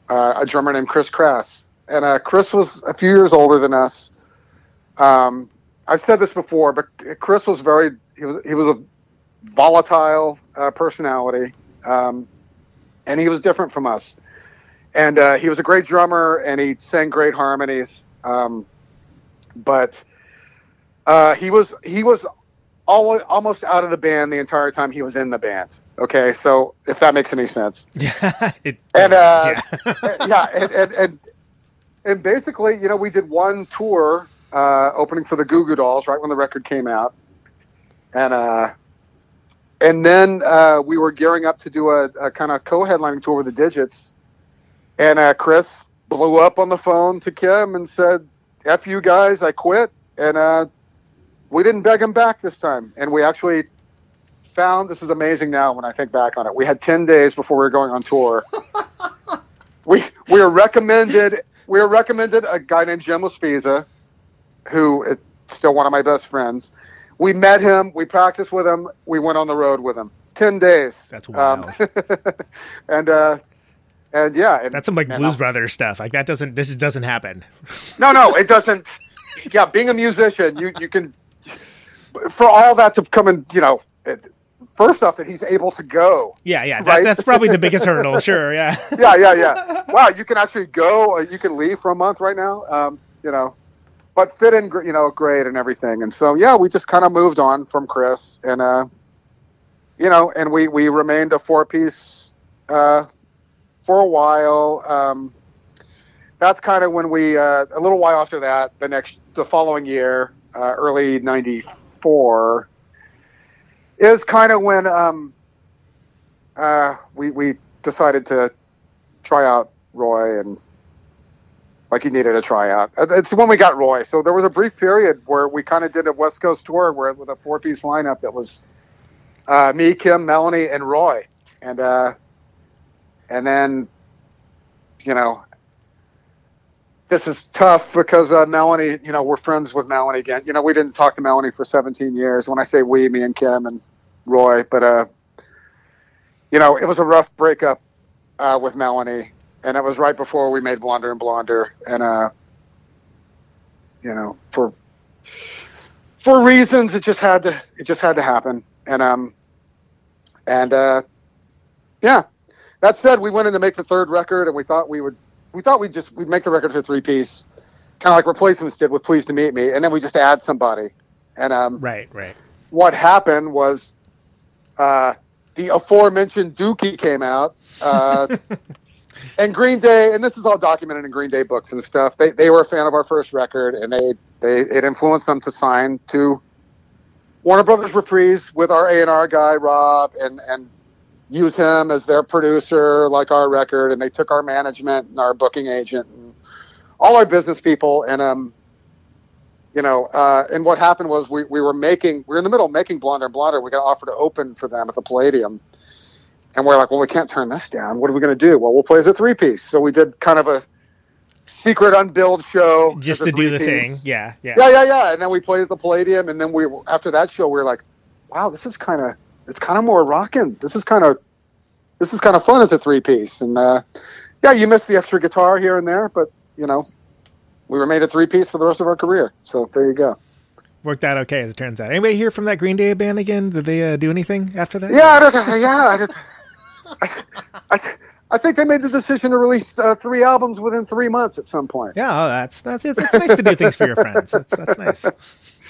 uh, a drummer named Criss Crass. And uh, Chris was a few years older than us. Um, I've said this before, but Chris was very he was he was a volatile uh, personality, um, and he was different from us. And uh, he was a great drummer, and he sang great harmonies. Um, but uh, he was he was all, almost out of the band the entire time he was in the band. Okay, so if that makes any sense. Yeah, it and uh, yeah, yeah and, and, and and basically, you know, we did one tour uh, opening for the Goo Goo Dolls right when the record came out, and uh, and then uh, we were gearing up to do a, a kind of co-headlining tour with the Didjits, and uh, Chris blew up on the phone to Kim and said, "F you guys, I quit," and uh, we didn't beg him back this time, and we actually found this is amazing now when I think back on it. We had ten days before we were going on tour. we we were recommended we were recommended a guy named Jim Laspesa, who is still one of my best friends. We met him, we practiced with him, we went on the road with him. Ten days. That's wild. Um, and uh, and yeah, and, that's some like Blues Brothers stuff. Like that doesn't this doesn't happen. No, no, it doesn't. Yeah, being a musician, you you can for all that to come and you know, first off, that he's able to go. Yeah, yeah, that, that's probably the biggest hurdle. Sure, yeah. yeah, yeah, yeah. Wow, you can actually go. Uh, you can leave for a month right now. Um, you know, but fit in, you know, great and everything. And so, yeah, we just kind of moved on from Chris, and uh, you know, and we we remained a four piece uh, for a while. Um, that's kind of when we uh, a little while after that, the next the following year, uh, early '94 is kind of when um, uh, we we decided to try out Roy and like he needed a tryout. Uh, It's when we got Roy. So there was a brief period where we kind of did a West Coast tour where with a four piece lineup that was uh, me, Kim, Melanie, and Roy, and uh, and then you know this is tough because uh, Melanie, you know, we're friends with Melanie again. You know, we didn't talk to Melanie for 17 years. When I say we, me and Kim and Roy, but uh, you know, it was a rough breakup uh, with Melanie, and it was right before we made Blonder and Blonder, and uh, you know, for for reasons, it just had to it just had to happen, and um, and uh, yeah. That said, we went in to make the third record, and we thought we would we thought we'd just we'd make the record for three piece, kind of like replacements did with "Pleased to Meet Me," and then we just add somebody, and um, Right, right. what happened was uh, the aforementioned Dookie came out, uh, and Green Day, and this is all documented in Green Day books and stuff. They they were a fan of our first record, and they they it influenced them to sign to Warner Brothers Reprise with our A and R guy Rob, and and use him as their producer, like our record, and they took our management and our booking agent and all our business people, and um you know, uh, and what happened was we, we were making, we were in the middle of making Blonder and Blonder. We got offered to open for them at the Palladium. And we're like, well, we can't turn this down. What are we going to do? Well, we'll play as a three piece. So we did kind of a secret unbilled show. Just to do the thing. Yeah, yeah. Yeah, yeah, yeah. And then we played at the Palladium. And then we, after that show, we were like, wow, this is kind of, it's kind of more rocking. This is kind of, this is kind of fun as a three piece. And, uh, yeah, you miss the extra guitar here and there, but, you know, we were made a three piece for the rest of our career. So there you go. Worked out okay, as it turns out. Anybody hear from that Green Day band again? Did they uh, do anything after that? Yeah, I don't- yeah. I, just, I, I, I think they made the decision to release uh, three albums within three months at some point. Yeah, oh, that's that's it. It's nice to do things for your friends. That's that's nice.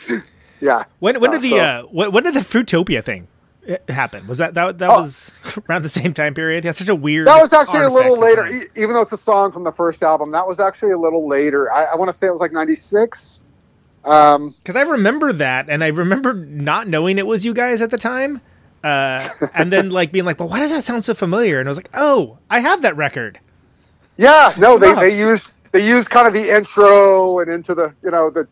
Yeah. When when Uh, did the so- uh, when, when did the Fruitopia thing uh, happen? Was that that that Oh. was around the same time period? Yeah, such a weird. That was actually a little later, e- even though it's a song from the first album. That was actually a little later. I, I want to say it was like '96. Um, Because I remember that, and I remember not knowing it was you guys at the time, uh, and then like being like, "Well, why does that sound so familiar?" And I was like, "Oh, I have that record." yeah, no, they, they used they used kind of the intro and into the you know the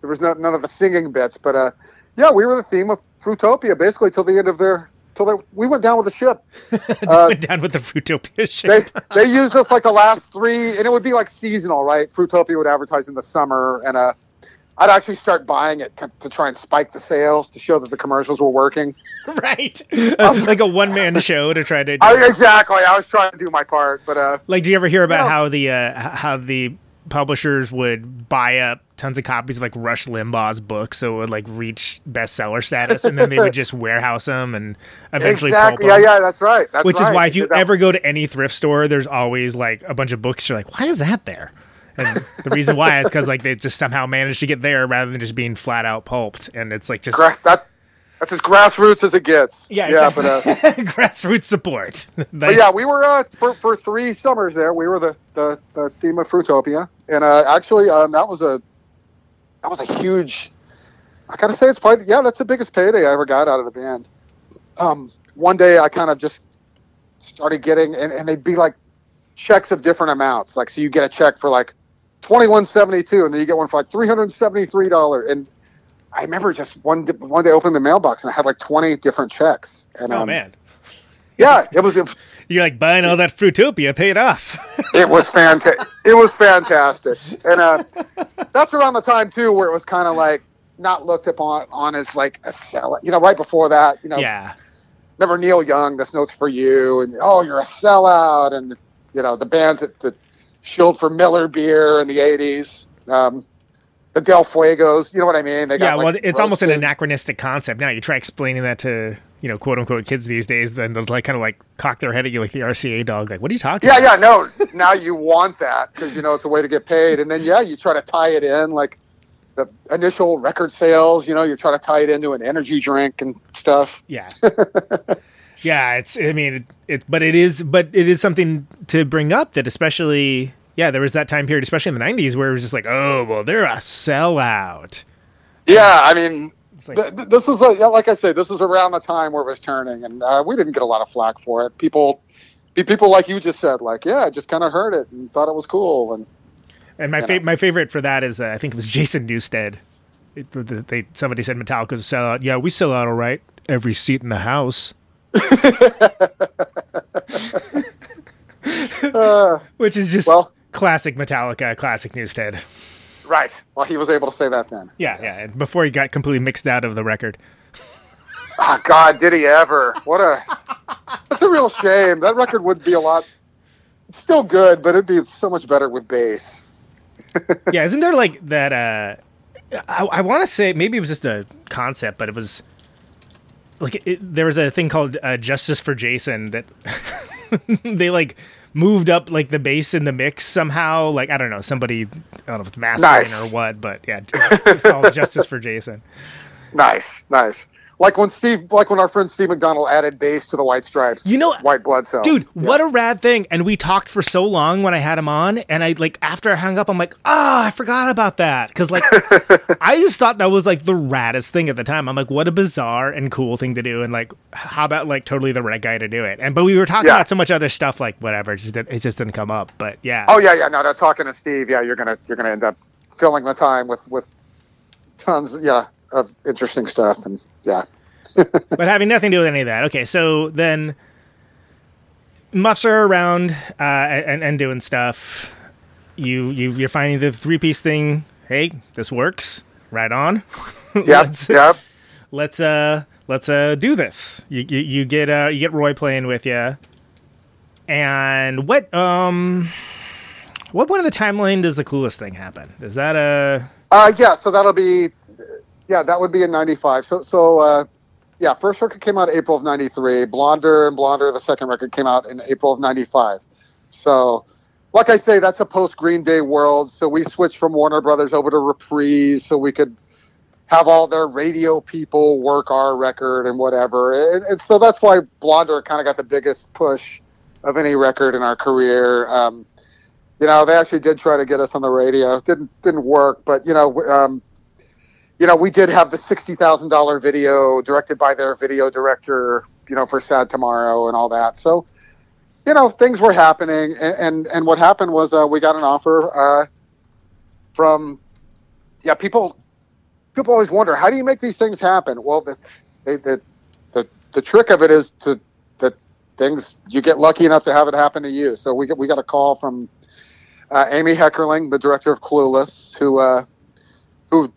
there was no, none of the singing bits, but uh, yeah, we were the theme of Fruitopia basically till the end of their till they we went down with the ship. Uh, Went down with the Fruitopia they they used us like the last three, and it would be like seasonal, right? Fruitopia would advertise in the summer, and uh, I'd actually start buying it to, try and spike the sales to show that the commercials were working. right, Uh, like a one man show to try to. I, exactly, I was trying to do my part, but uh, Like, do you ever hear about No. how the uh, how the publishers would buy up tons of copies of like Rush Limbaugh's books so it would like reach bestseller status, and then they would just warehouse them and eventually pulp exactly, yeah, yeah, that's right. That's Which right. is why if you that. ever go to any thrift store, there's always like a bunch of books. You're like, why is that there? And the reason why is because like they just somehow managed to get there rather than just being flat out pulped, and it's like just Gra- that that's as grassroots as it gets. yeah, yeah, exactly. but uh, grassroots support. but yeah, we were uh, for for three summers there. We were the the, the theme of Fruitopia, and uh, actually, um, that was a that was a huge. I gotta say, it's probably yeah, that's the biggest payday I ever got out of the band. Um, one day, I kind of just started getting, and, and they'd be like checks of different amounts. Like, so you get a check for like twenty one seventy two, and then you get one for like three hundred seventy three dollars. And I remember just one one day opening the mailbox, and I had like twenty different checks. And oh um, man, yeah, it was. You're like buying all that Fruitopia paid off. It was fantastic. it was fantastic, and uh, that's around the time too where it was kind of like not looked upon on as like a sellout. You know, right before that, you know, yeah. remember Neil Young, "This Note's for You," and oh, you're a sellout, and you know the bands that, that shilled for Miller beer in the '80s, um, the Del Fuegos. You know what I mean? They yeah, got, well, like, it's almost an anachronistic concept now. You try explaining that to you know quote unquote kids these days, then they'll like kind of like cock their head at you like the RCA dog. Like, what are you talking? Yeah, about? yeah, no. Now you want that because you know it's a way to get paid, and then yeah, you try to tie it in like the initial record sales. You know, you try to tie it into an energy drink and stuff. yeah, yeah. It's I mean it, it, but it is but it is something to bring up that especially yeah there was that time period especially in the '90s where it was just like oh well they're a sellout. Yeah, I mean, like th- th- this was like, like I say, this was around the time where it was turning, and uh, we didn't get a lot of flack for it. People, people like you just said, like, yeah, I just kind of heard it and thought it was cool, and And my fa- my favorite for that is uh, I think it was Jason Newsted. It, the- they somebody said Metallica's a sellout. Yeah, we sell out all right. Every seat in the house. Which is just well- classic Metallica, classic Newsted. Right. Well, he was able to say that then. Yeah, yeah. And before he got completely mixed out of the record. Oh God, did he ever? What a that's a real shame. That record would be a lot it's still good, but it'd be so much better with bass. yeah, isn't there like that? Uh, I, I want to say maybe it was just a concept, but it was like it, there was a thing called uh, Justice for Jason that they like moved up like the bass in the mix somehow. Like I don't know, somebody I don't know if it's mastering Nice. or what, but yeah, it's, it's called Justice for Jason. Nice, nice. Like when Steve, like when our friend Steve McDonald added bass to the White Stripes. You know- White Blood Cells. Dude, Yeah. what a rad thing! And we talked for so long when I had him on, and I like after I hung up, I'm like, ah, I forgot about that because like I just thought that was like the raddest thing at the time. I'm like, what a bizarre and cool thing to do, and like, how about like totally the right guy to do it? And but we were talking Yeah. about so much other stuff, like whatever, it just didn't, it just didn't come up. But yeah, Oh yeah, yeah. No, no. Talking to Steve, yeah, you're gonna you're gonna end up filling the time with with tons, yeah, of interesting stuff, and yeah. but having nothing to do with any of that. Okay, so then muffs are around uh, and, and doing stuff. You you you're finding the three piece thing. Hey, this works. Right on. Yep, let's, yep. let's uh let's uh do this. You you, you get uh you get Roy playing with you. And what um what point of the timeline does the clueless thing happen? Is that a Uh, yeah, so that'll be, yeah, that would be in '95. So, so uh, yeah, first record came out April of '93. Blonder and Blonder, the second record came out in April of '95. So, like I say, that's a post Green Day world. So we switched from Warner Brothers over to Reprise, so we could have all their radio people work our record and whatever. And, and so that's why Blonder kind of got the biggest push of any record in our career. Um, you know, they actually did try to get us on the radio. Didn't didn't work, but you know, um, you know, we did have the sixty thousand dollar video directed by their video director. You know, for Sad Tomorrow and all that. So, you know, things were happening, and and, and what happened was uh, we got an offer uh, from, yeah, people. People always wonder how do you make these things happen. Well, the the, the the trick of it is to that things you get lucky enough to have it happen to you. So we we got a call from uh, Amy Heckerling, the director of Clueless, who uh, who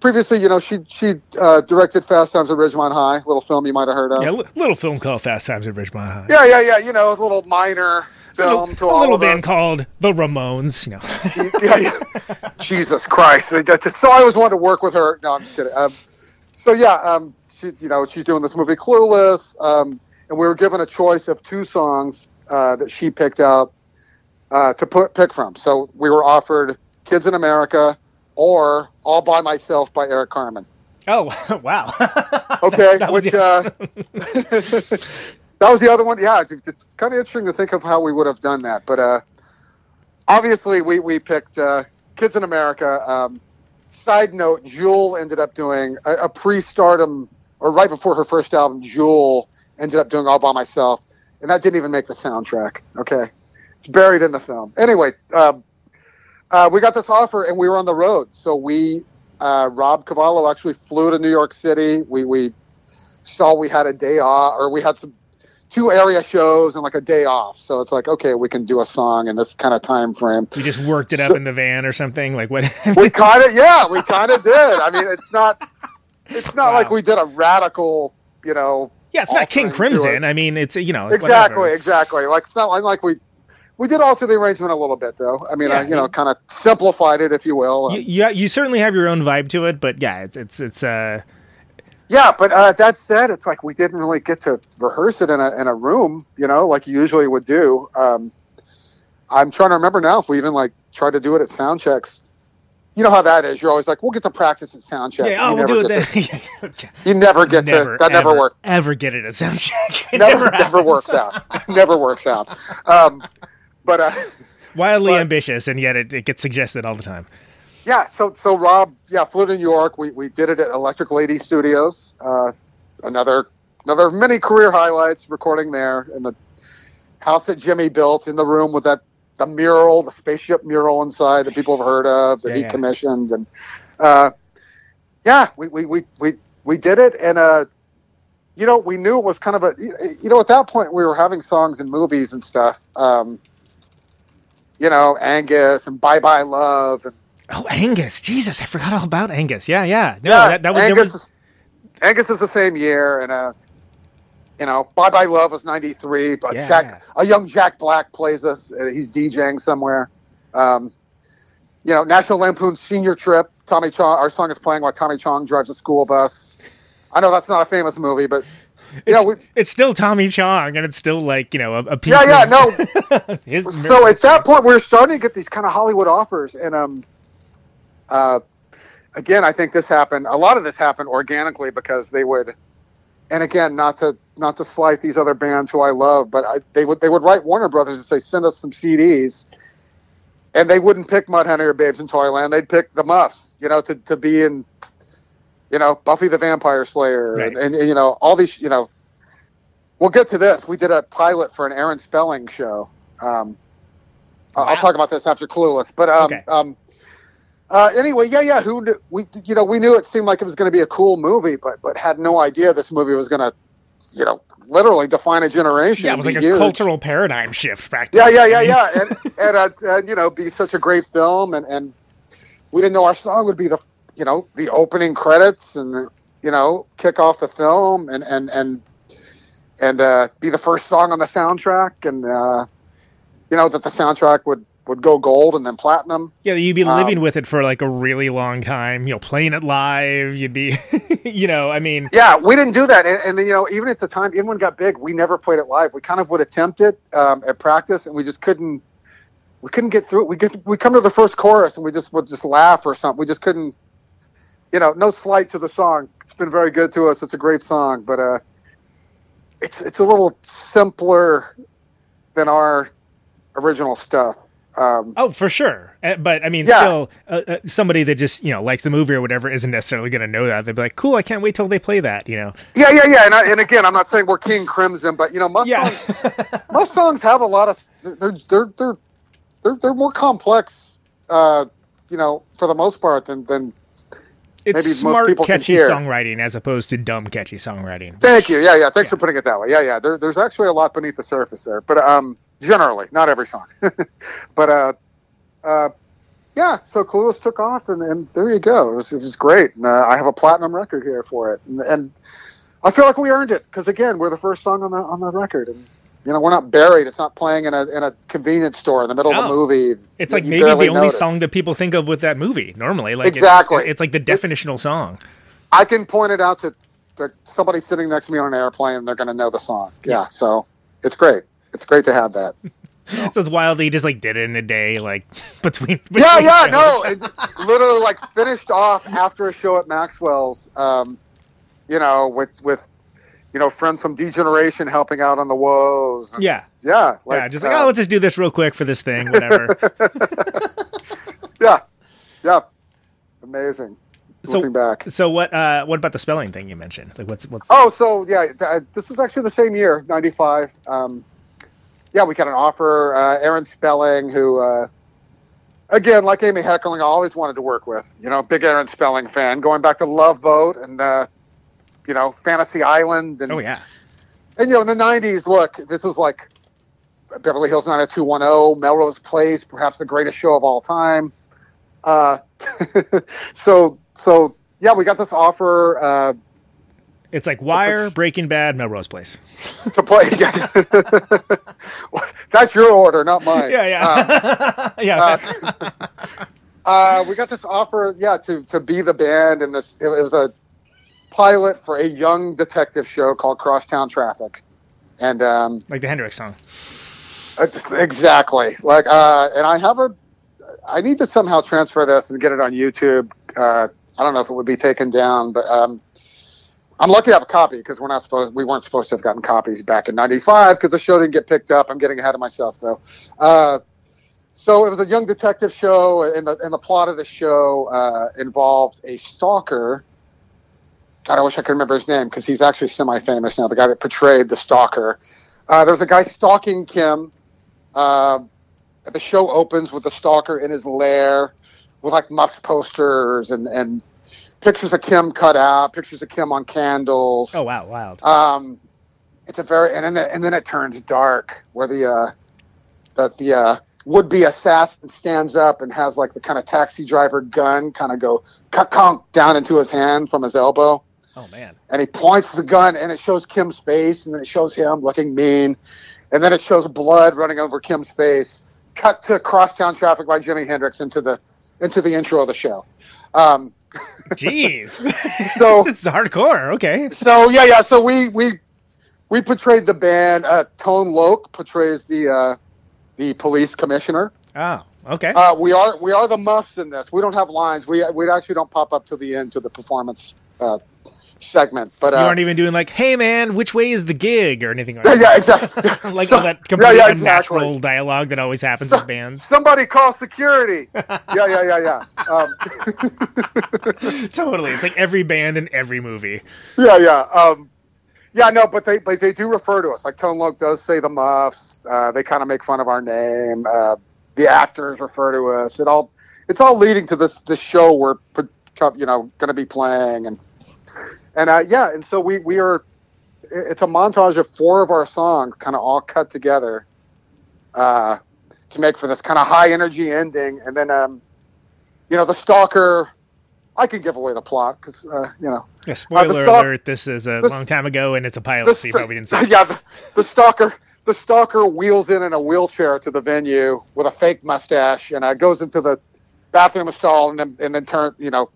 previously, you know, she she uh, directed Fast Times at Ridgemont High, little film you might have heard of. yeah, little film called Fast Times at Ridgemont High? yeah, yeah, yeah. You know, a little minor a little, film to a little band us. called The Ramones. You know, yeah, yeah. Jesus Christ! So I always wanted to work with her. No, I'm just kidding. Um, so yeah, um, she, you know, she's doing this movie Clueless, um, and we were given a choice of two songs uh, that she picked out uh, to put pick from. So we were offered "Kids in America" or "All by Myself" by Eric Carmen. oh wow, Okay, That was which the- uh, that was the other one. Yeah, it's, it's kind of interesting to think of how we would have done that. But uh, obviously, we we picked uh, "Kids in America." Um, side note: Jewel ended up doing a, a pre-stardom, or right before her first album, Jewel ended up doing "All by Myself," and that didn't even make the soundtrack. Okay, it's buried in the film. Anyway, um, uh, we got this offer, and we were on the road. So we, uh, Rob Cavallo, actually flew to New York City. We we saw we had a day off, or we had some two area shows and like a day off. So it's like, okay, we can do a song in this kind of time frame. you just worked it up So- in the van or something. Like what? We kind of, yeah, we kind of did. I mean, it's not, it's not Wow. like we did a radical, you know. yeah, it's not King Crimson. it. I mean, it's you know Exactly. Exactly. Like it's not like- like we. We did alter the arrangement a little bit, though. I mean, Yeah, I, you know, kind of simplified it, if you will. You, you you certainly have your own vibe to it, but yeah, it's it's it's uh Yeah, but uh, that said, it's like we didn't really get to rehearse it in a in a room, you know, like you usually would do. Um, I'm trying to remember now if we even like tried to do it at sound checks. You know how that is. You're always like, we'll get to practice at sound check. yeah. Oh, you we'll never do it get then. to- you never get never, to. That never ever, works. Ever get it at sound check? It Never, never, happens. works out. never works out. Um, but uh, Wildly But- ambitious, and yet it, it gets suggested all the time. yeah, so so Rob, yeah, flew to New York. We we did it at Electric Lady Studios. Uh, another another many career highlights recording there in the house that Jimi built in the room with that the mural, the spaceship mural inside that people have heard of, that Yeah, he yeah. commissioned, and uh, yeah, we, we we we we did it, and uh, you know, we knew it was kind of a you know at that point we were having songs and movies and stuff. Um, you know, Angus and Bye Bye Love and Oh, Angus. Jesus, I forgot all about Angus. Yeah, yeah. No, yeah, that, that was, Angus. was is, Angus is the same year, and uh, you know, Bye Bye Love was '93, but Yeah. Jack, a young Jack Black plays us. Uh, he's DJing somewhere. Um, you know, National Lampoon's Senior Trip. Tommy Chong. Our song is playing while Tommy Chong drives a school bus. I know that's not a famous movie, but know, we, it's still Tommy Chong, and it's still like you know a, a piece. yeah, yeah, of no. so at that point we are starting to get these kind of hollywood offers and um uh again i think this happened a lot of this happened organically because they would and again not to not to slight these other bands who i love but I, they would they would write warner brothers and say send us some cds and they wouldn't pick mudhoney or babes in toyland they'd pick the muffs you know to, to be in you know buffy the vampire slayer Right. and, and you know all these you know we'll get to this we did a pilot for an aaron spelling show um, I'll- I'll talk about this after Clueless. But um, Okay. um, uh, anyway, yeah, yeah. Who knew, we you know we knew it seemed like it was going to be a cool movie, but but had no idea this movie was going to, you know, literally define a generation. yeah, it was like a huge. cultural paradigm shift back. Yeah, yeah, yeah, yeah, and and, uh, and you know, be such a great film, and and we didn't know our song would be the you know the opening credits, and you know kick off the film, and and and and uh, be the first song on the soundtrack, and uh, you know that the soundtrack would would go gold and then platinum. Yeah, you'd be Um, living with it for like a really long time. You know, playing it live. You'd be, you know, I mean, Yeah, we didn't do that, and, and then, you know, even at the time, even when it got big, we never played it live. We kind of would attempt it um, at practice, and we just couldn't. We couldn't get through it. We get we come to the first chorus, and we just would just laugh or something. We just couldn't. You know, no slight to the song. It's been very good to us. It's a great song, but uh, it's it's a little simpler than our original stuff. Um, oh, for sure. Uh, But I mean, Yeah. still, uh, uh, somebody that just you know likes the movie or whatever isn't necessarily going to know that. They'd be like, "Cool, I can't wait till they play that." You know? Yeah, yeah, yeah. And, I, and again, I'm not saying we're King Crimson, but you know, most Yeah. songs, most songs have a lot of they're they're they're they're, they're more complex. Uh, you know, for the most part, than than. It's Maybe smart, catchy songwriting as opposed to dumb, catchy songwriting. Thank you. Yeah, yeah. Thanks for putting it that way. Yeah, yeah. There, there's actually a lot beneath the surface there, but um, generally, not every song. but uh, uh, yeah. So Clueless took off, and, and there you go. It was, it was great. And, uh, I have a platinum record here for it, and, and I feel like we earned it because again, we're the first song on the on the record, and you know, we're not buried. It's not playing in a in a convenience store in the middle of a movie. It's like maybe the only notice. song that people think of with that movie normally. Like Exactly. it's, like the definitional song. I can point it out to, to somebody sitting next to me on an airplane, and they're going to know the song. Yeah, so it's great. It's great to have that. So it's wild that he just like did it in a day, like between. yeah, yeah, shows. no, it literally like finished off after a show at Maxwell's. Um, you know, with with you know friends from D Generation helping out on the woes. And, Yeah, yeah, yeah, just like uh, oh, let's just do this real quick for this thing, whatever. yeah, yeah, amazing. So- Looking back. so what? uh What about the spelling thing you mentioned? Like what's what's? Oh, so yeah, th- uh, this was actually the same year, '95. Um, yeah, we got an offer. Uh, Aaron Spelling, who, uh, again, like Amy Heckerling, I always wanted to work with. You know, big Aaron Spelling fan, going back to Love Boat and uh, you know Fantasy Island, and Oh yeah, and you know in the '90s. Look, this was like Beverly Hills 90210, Melrose Place, perhaps the greatest show of all time. Uh, so so yeah, we got this offer. Uh, it's like Wire, Breaking Bad, Melrose Place. to play. That's your order, not mine. Yeah, yeah, yeah. Uh, uh, we got this offer, yeah, to to be the band, and this it was a pilot for a young detective show called Crosstown Traffic, and um, like the Hendrix song. uh, exactly like, uh, and I have a, I need to somehow transfer this and get it on YouTube. Uh, I don't know if it would be taken down, but um, I'm lucky to have a copy because we're not supposed, we weren't supposed to have gotten copies back in '95 because the show didn't get picked up. I'm getting ahead of myself though. Uh, so it was a young detective show, and the and the plot of the show uh, involved a stalker. God, I wish I could remember his name because he's actually semi-famous now. The guy that portrayed the stalker. Uh, there was a guy stalking Kim. Uh, the show opens with the stalker in his lair with like Muffs posters and and pictures of Kim cut out, pictures of Kim on candles. Oh wow, wild. Um, it's a very and then the, and then it turns dark where the uh, that the uh, would be assassin stands up and has like the kind of taxi driver gun kind of go conk down into his hand from his elbow Oh man. and he points the gun and it shows Kim's face and then it shows him looking mean and then it shows blood running over Kim's face cut to crosstown traffic by Jimi Hendrix into the into the intro of the show um, Jeez. so this is hardcore. Okay. so yeah yeah so we we we portrayed the band uh, Tone Loc portrays the uh, the police commissioner Oh, okay. uh, we are we are the muffs in this we don't have lines we we actually don't pop up to the end to the performance uh, segment but you uh, aren't even doing like, "Hey man, which way is the gig?" or anything like that. yeah exactly like So- all that completely yeah, unnatural exactly. dialogue that always happens So- with bands. Somebody call security. yeah, yeah, yeah, yeah. Um, totally. It's like every band in every movie. yeah, yeah. Um, yeah, no, but they but they do refer to us. Like Tone Loc does say the Muffs. Uh, they kind of make fun of our name. Uh, the actors refer to us. It all it's all leading to this this show we're you know going to be playing and and uh, yeah, and so we we are. It's a montage of four of our songs, kind of all cut together, uh, to make for this kind of high energy ending, and then um, you know the stalker. I can give away the plot because uh, you know Yeah, spoiler stalk- alert: This is a the- long time ago, and it's a pilot, so you probably didn't see. Yeah, the, the stalker. The stalker wheels in in a wheelchair to the venue with a fake mustache and uh, goes into the bathroom stall and then and then turn you know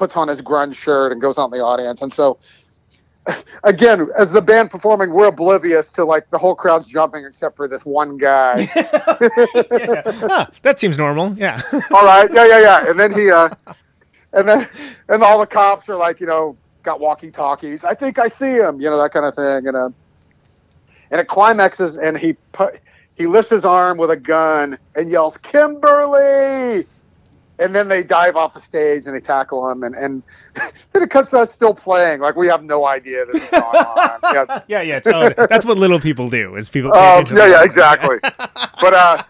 puts on his grunge shirt and goes out in the audience. And so again, as the band performing, we're oblivious to like the whole crowd's jumping except for this one guy. Yeah. Huh, that seems normal. Yeah. all right, yeah, yeah, yeah. And then he, uh, and then, and all the cops are like, you know, got walkie talkies. I think I see him, you know, that kind of thing. And, uh, and it climaxes and he put, he lifts his arm with a gun and yells, Kimberly! And then they dive off the stage and they tackle him. And, and then it cuts to us still playing. Like we have no idea this is going on. Yeah. yeah, yeah. Totally. That's what little people do. Is people. Um, yeah, yeah, exactly. but uh,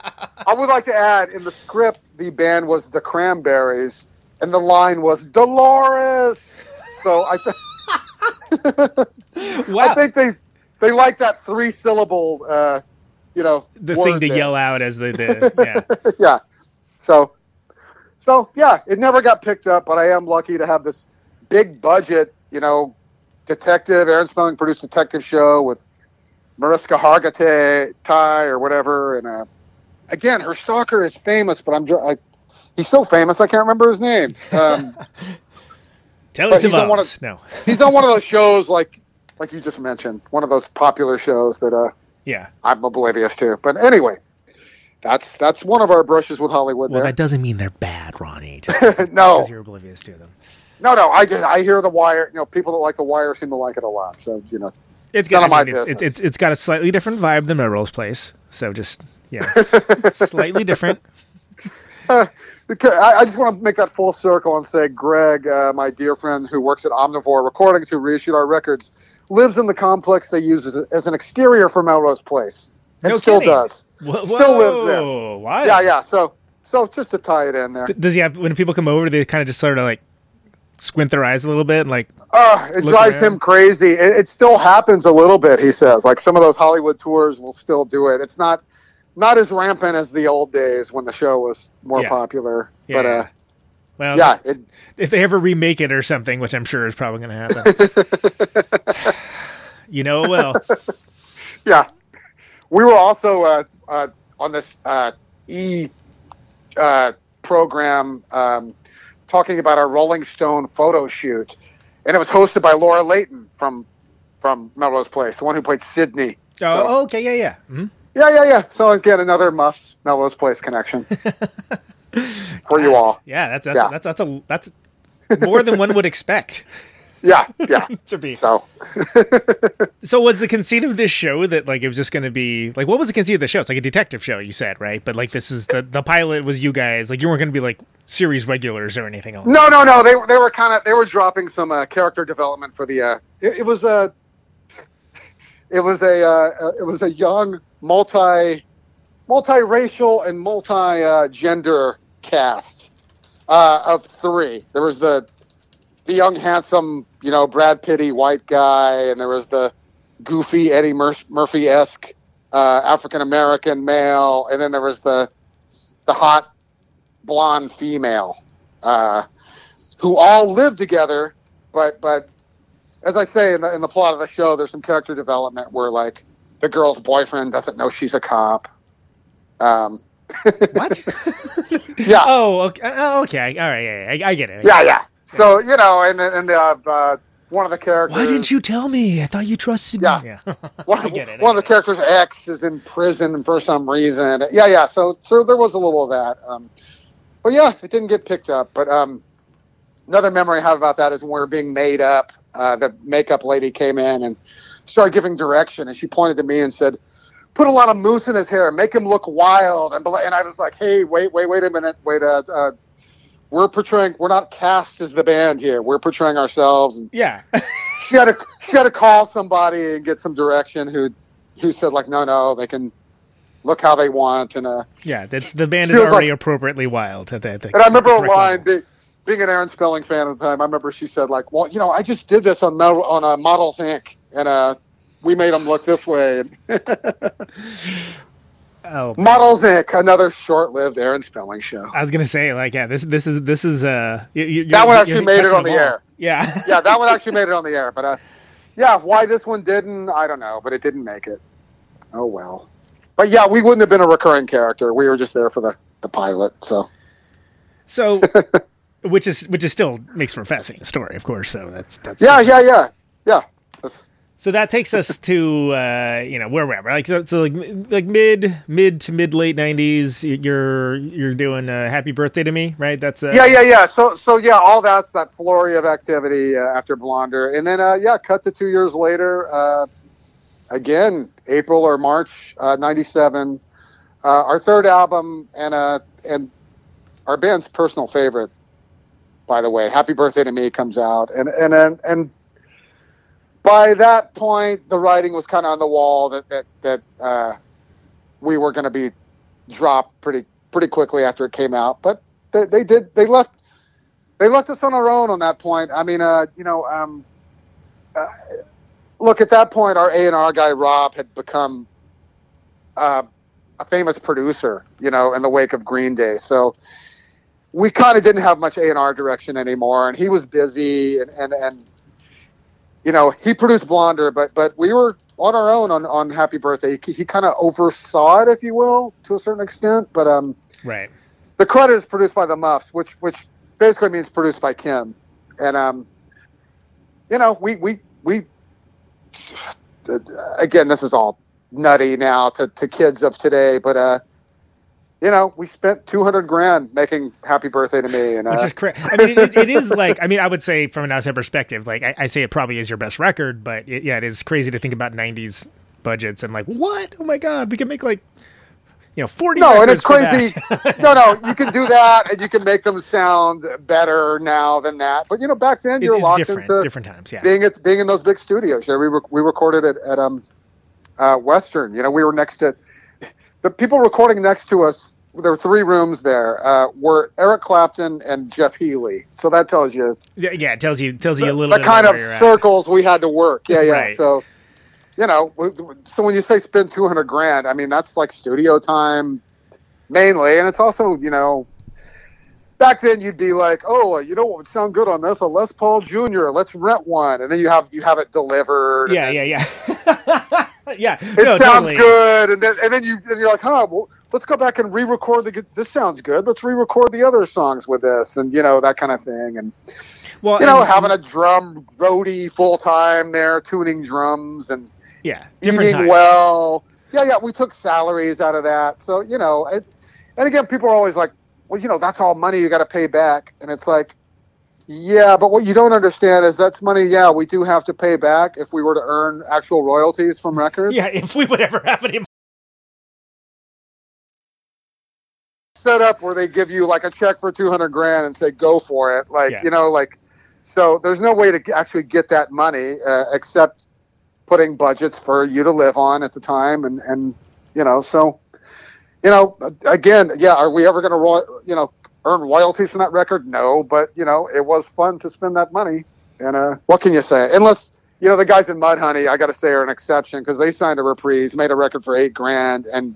I would like to add in the script, the band was the Cranberries, and the line was Dolores. So I, th- Wow. I think they they like that three syllable, uh, you know, the thing to there. yell out as the, the yeah. yeah. So, so yeah, it never got picked up, but I am lucky to have this big budget, you know, detective Aaron Spelling produced detective show with Mariska Hargitay, Ty or whatever, and uh, again, her stalker is famous, but I'm dr- I, he's so famous I can't remember his name. Um, Telly But he's on one of- No. he's on one of those shows like like you just mentioned, one of those popular shows that uh, Yeah. I'm oblivious to. But anyway, that's that's one of our brushes with Hollywood. Well, there. that doesn't mean they're bad, Ronnie. Just 'cause- just No. 'cause you're oblivious to them. No, no, I just I hear the wire. You know, people that like the wire seem to like it a lot. So you know, It's None got. of my I mean, it's, it's it's it's got a slightly different vibe than Melrose Place. So just yeah, slightly different. because I, I just want to make that full circle and say, Greg, uh, my dear friend who works at Omnivore Recordings, who reissued our records, lives in the complex they use as, as an exterior for Melrose Place, and No still kidding. does. Whoa, Still lives there. whoa, Why? Yeah, yeah. So, so just to tie it in there. Does he have when people come over? They kind of just sort of like squint their eyes a little bit and like Uh, it drives around. him crazy. It, it still happens a little bit. He says, like some of those Hollywood tours will still do it. It's not not as rampant as the old days when the show was more Yeah. popular. yeah. But uh, well, yeah, it, if they ever remake it or something, which I'm sure is probably going to happen. you know, it will. yeah. We were also uh, uh, on this uh, e uh, program um, talking about our Rolling Stone photo shoot, and it was hosted by Laura Leighton from from Melrose Place, the one who played Sydney. Oh, oh, okay, yeah, yeah. hmm Yeah, yeah, yeah. So again, another Muffs Melrose Place connection for you all. Yeah, that's that's Yeah. that's that's a that's more than one would expect Yeah, yeah. to be. So So was the conceit of this show that like it was just going to be like what was the conceit of the show? It's like a detective show, you said, right? But like this is the the pilot was you guys like you weren't going to be like series regulars or anything else. no, no, no. They were they were kind of they were dropping some uh, character development for the. Uh, it, it was a. It was a uh, uh, it was a young multi multiracial and multi-gender cast uh, of three. There was the the young, handsome, you know, Brad Pitty white guy, and there was the goofy Eddie Mur- Murphy esque uh, African American male, and then there was the the hot blonde female, uh, who all lived together. But but as I say in the in the plot of the show, there's some character development where like the girl's boyfriend doesn't know she's a cop. Um, What? yeah, oh, okay. oh, okay. All right. Yeah, yeah, I, I get it. yeah, yeah. So you know, and and uh, uh, one of the characters. Why didn't you tell me? I thought you trusted Yeah. me. Yeah. One, I get it, I one of the it. characters' X is in prison for some reason. Yeah, yeah. So, so there was a little of that. Um, but yeah, it didn't get picked up. But um, another memory I have about that is when we were being made up. Uh, the makeup lady came in and started giving direction, and she pointed to me and said, "Put a lot of mousse in his hair, make him look wild." And, and I was like, "Hey, wait, wait, wait a minute, wait. Uh, uh, we're portraying. We're not cast as the band here. We're portraying ourselves." And Yeah. she had to she had to call somebody and get some direction who who said like no no they can look how they want and uh yeah. That's the band is already like- appropriately wild. At the, at the and I remember a line be, being an Aaron Spelling fan at the time I remember she said like well you know I just did this on Metal, on uh, Models Inc and uh we made them look this way Oh, Models Inc another short-lived Aaron Spelling show I was gonna say like yeah. This this is this is uh. You, That one actually made it on the air. Yeah. yeah that one actually made it on the air but uh yeah why this one didn't I don't know but it didn't make it oh well but yeah we wouldn't have been a recurring character we were just there for the the pilot so So, which is which is still makes for a fascinating story, of course. So that's that's Yeah, yeah, yeah, yeah. That's, So that takes us to uh, you know where we're at. Like so, so like like mid mid to mid late nineties. You're you're doing uh, Happy Birthday to Me, right? That's uh, yeah, yeah, yeah. So, so yeah, all that's that flurry of activity uh, after Blonder, and then uh, yeah, cut to two years later. Uh, again, April or March uh, '97. Uh, our third album, and uh, and our band's personal favorite, by the way, "Happy Birthday to Me" comes out, and and and, and by that point, the writing was kind of on the wall that that that uh, we were going to be dropped pretty pretty quickly after it came out. But they, they did they left they left us on our own on that point. I mean, uh, you know, um, uh, look at that point, our A and R guy Rob had become uh, a famous producer, you know, in the wake of Green Day. So we kind of didn't have much A and R direction anymore, and he was busy, and and and you know, he produced Blonder, but but we were on our own on on Happy Birthday. He, he kind of oversaw it, if you will, to a certain extent, but um right. the credit is produced by the Muffs, which which basically means produced by Kim, and um, you know, we we we again, this is all nutty now to, to kids of today, but uh, you know, we spent two hundred grand making Happy Birthday to Me, and uh, Which is crazy. I mean, it, it is like I mean, I would say from an outside perspective, like I, I say it probably is your best record, but it, yeah, it is crazy to think about '90s budgets and like what? Oh my god, we can make like you know forty. no, and it's crazy. no, no, you can do that, and you can make them sound better now than that. But you know, back then you're locked different, into different times. Yeah. being at being in those big studios. You know, we rec- we recorded it at um uh, Western. You know, we were next to the people recording next to us. There were three rooms there. Uh, were Eric Clapton and Jeff Healey. So that tells you Yeah, yeah, it tells you tells you a little the bit kind of you're at. circles we had to work. Yeah, yeah. Right. So you know, so when you say spend two hundred grand, I mean that's like studio time mainly, and it's also you know. Back then, you'd be like, "Oh, you know what would sound good on this? A Les Paul Jr. Let's rent one," and then you have you have it delivered. Yeah, yeah, yeah, yeah. it no, sounds totally. good, and then and then you and you're like, huh, well, let's go back and re-record the. This sounds good. Let's re-record the other songs with this, and you know that kind of thing, and Well, you know and- having a drum roadie full time there, tuning drums and yeah, different eating times. well. Yeah, yeah, we took salaries out of that, so you know, it, and again, people are always like, well, you know, that's all money you got to pay back, and it's like. Yeah, but what you don't understand is that's money. Yeah, we do have to pay back if we were to earn actual royalties from records. Yeah, if we would ever have any. set up where they give you like a check for 200 grand and say go for it like Yeah. you know like so there's no way to actually get that money uh, except putting budgets for you to live on at the time and and you know so you know, again, yeah, are we ever going to, you know, earn royalties from that record? No, but you know, it was fun to spend that money. And uh, what can you say? Unless you know the guys in Mudhoney, I got to say, are an exception because they signed a reprise, made a record for eight grand, and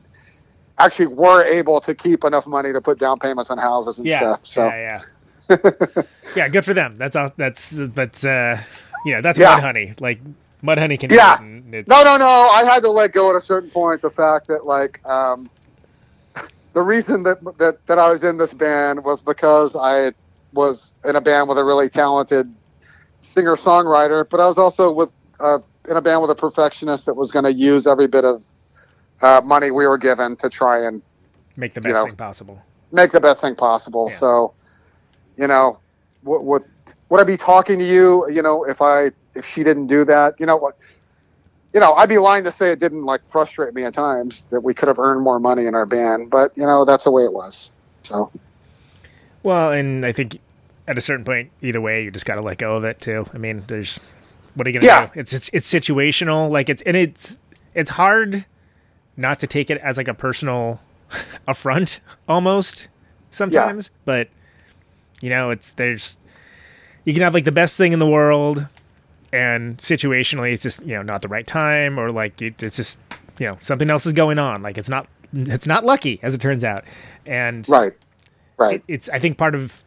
actually were able to keep enough money to put down payments on houses and Yeah, stuff. So yeah, yeah. yeah, good for them. That's all. That's but uh, yeah, that's Yeah. Mudhoney. Like Mudhoney can. Yeah. do it, and it's, No, no, no. I had to let go at a certain point. The fact that like um, the reason that, that that I was in this band was because I was in a band with a really talented singer songwriter, but I was also with uh, in a band with a perfectionist that was going to use every bit of uh, money we were given to try and make the you best know, thing possible. make the best thing possible. Yeah. So, you know, would, would would I be talking to you? You know, if I if she didn't do that, you know what? You know, I'd be lying to say it didn't like frustrate me at times that we could have earned more money in our band, but you know that's the way it was. So Well, and I think at a certain point, either way, you just got to let go of it too. I mean, there's what are you gonna Yeah. do? It's it's it's situational. Like it's and it's it's hard not to take it as like a personal affront almost sometimes. But you know, it's there's you can have like the best thing in the world, and situationally, it's just you know not the right time, or like it, it's just you know something else is going on. Like it's not it's not lucky as it turns out, and right, right, it- it's I think part of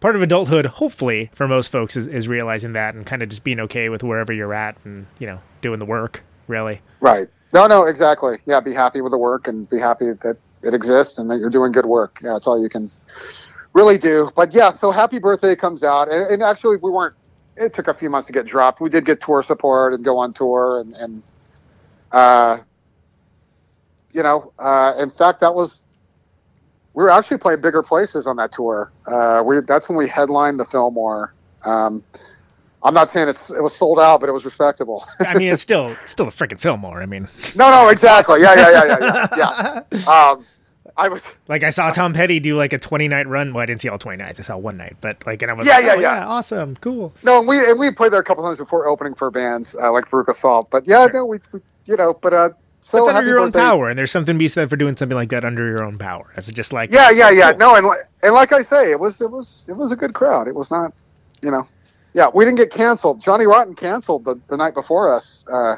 part of adulthood, hopefully for most folks, is, is realizing that and kind of just being okay with wherever you're at and you know doing the work. Really, right. No, no, exactly. Yeah, be happy with the work and be happy that it exists and that you're doing good work. Yeah, that's all you can really do. But yeah, so Happy Birthday comes out, and, and actually we weren't. It took a few months to get dropped. We did get tour support and go on tour, and and uh, you know, uh, in fact, that was we were actually playing bigger places on that tour. Uh, we that's when we headlined the Fillmore. Um, I'm not saying it's it was sold out, but it was respectable. I mean, it's still it's still a freaking Fillmore. I mean, no, no, exactly. Yeah, yeah, yeah, yeah, yeah. yeah. Um, I was. like I saw Tom Petty do like a 20 night run. Well, I didn't see all 20 nights. I saw one night, but like, and I was Yeah, like, yeah, oh, yeah. awesome, cool. No, and we and we played there a couple times before opening for bands uh, like Veruca Salt. But yeah, Sure. no, we, we you know, but uh, so It's under your own birthday. power, and there's something to be said for doing something like that under your own power. It's just like Yeah, yeah, yeah. cool. No, and li- and like I say, it was it was it was a good crowd. It was not, you know, yeah. We didn't get canceled. Johnny Rotten canceled the, the night before us uh,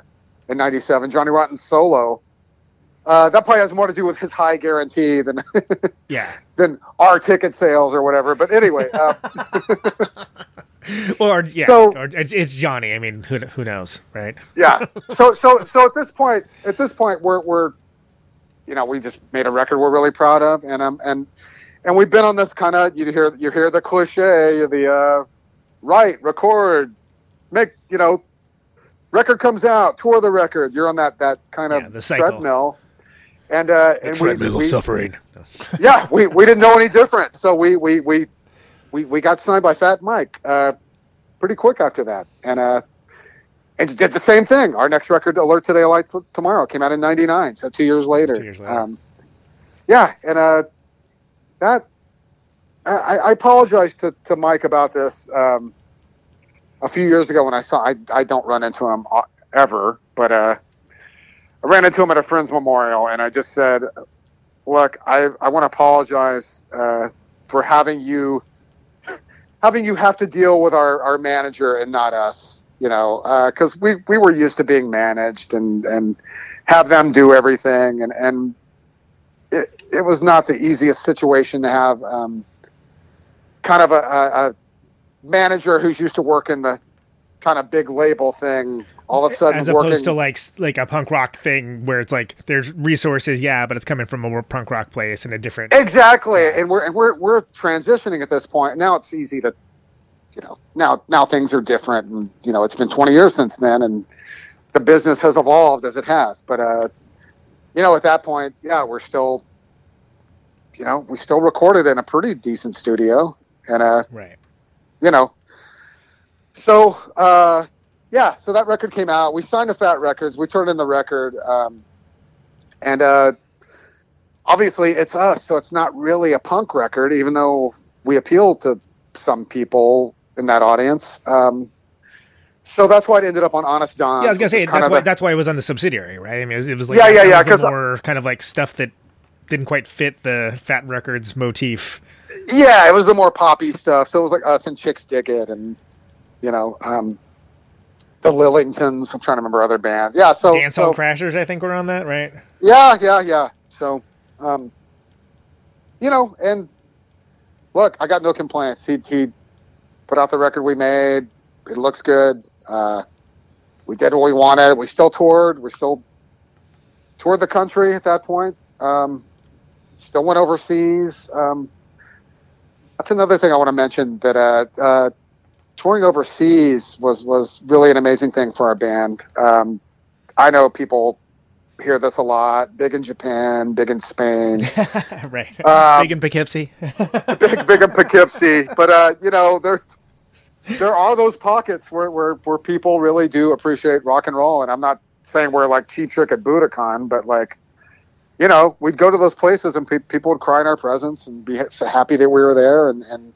in '97. Johnny Rotten solo. Uh, that probably has more to do with his high guarantee than yeah. than our ticket sales or whatever. But anyway, uh, or, yeah, So- or it's, it's Johnny. I mean, who who knows, right? yeah. So so so at this point, at this point, we're we're, you know, we just made a record we're really proud of, and um and and we've been on this kind of you hear you hear the cliche the uh, write record make you know record comes out tour the record you're on that that kind Yeah, of the cycle. treadmill and uh and we, we- suffering. yeah we, we didn't know any different. So we we we we, we got signed by Fat Mike uh, pretty quick after that. And uh and did the same thing. Our next record Alert Today Light Tomorrow came out in 99 so two years later. Two years later. um, yeah and uh that I, I apologize to, to Mike about this. Um, a few years ago when I saw I, I don't run into him uh, ever but uh I ran into him at a friend's memorial and I just said look, I, I want to apologize uh, for having you having you have to deal with our, our manager and not us. You know, because we, we were used to being managed and, and have them do everything, and and it, it was not the easiest situation to have um, kind of a, a, a manager who's used to working the kind of big label thing all of a sudden As opposed working to like like a punk rock thing where it's like there's resources, yeah, but it's coming from a more punk rock place and a different. Exactly, Yeah. and we're and we're we're transitioning at this point. Now it's easy to, you know, now now things are different, and you know it's been 20 years since then, and the business has evolved as it has. But uh, you know, at that point, yeah, we're still, you know, we still recorded in a pretty decent studio, and uh, Right. you know, so uh, yeah, so that record came out. We signed to Fat Records. We turned in the record, um, and uh, obviously it's us, so it's not really a punk record, even though we appeal to some people in that audience. Um, so that's why it ended up on Honest Don. Yeah, I was gonna say which is kind that's why the- that's why it was on the subsidiary, right? I mean, it was, it was like Yeah, yeah, yeah, was the 'cause, uh, more kind of like stuff that didn't quite fit the Fat Records motif. Yeah, it was the more poppy stuff. So it was like us and Chicks Dig It and you know, um, the Lillingtons. I'm trying to remember other bands. Yeah, so Dancehall so, Crashers, I think, were on that, right? Yeah, yeah, yeah. So, um, you know, and look, I got no complaints. He he put out the record we made. It looks good. Uh, we did what we wanted. We still toured. We still toured the country at that point. Um, still went overseas. Um, that's another thing I want to mention that uh, uh, touring overseas was was really an amazing thing for our band. Um, I know people hear this a lot. Big in Japan, big in Spain, right. Um, Big in Poughkeepsie. big big in Poughkeepsie. But uh, you know, there there are those pockets where, where where people really do appreciate rock and roll. And I'm not saying we're like cheap trick at Budokan, but like. You know, we'd go to those places and pe- people would cry in our presence and be so happy that we were there, and, and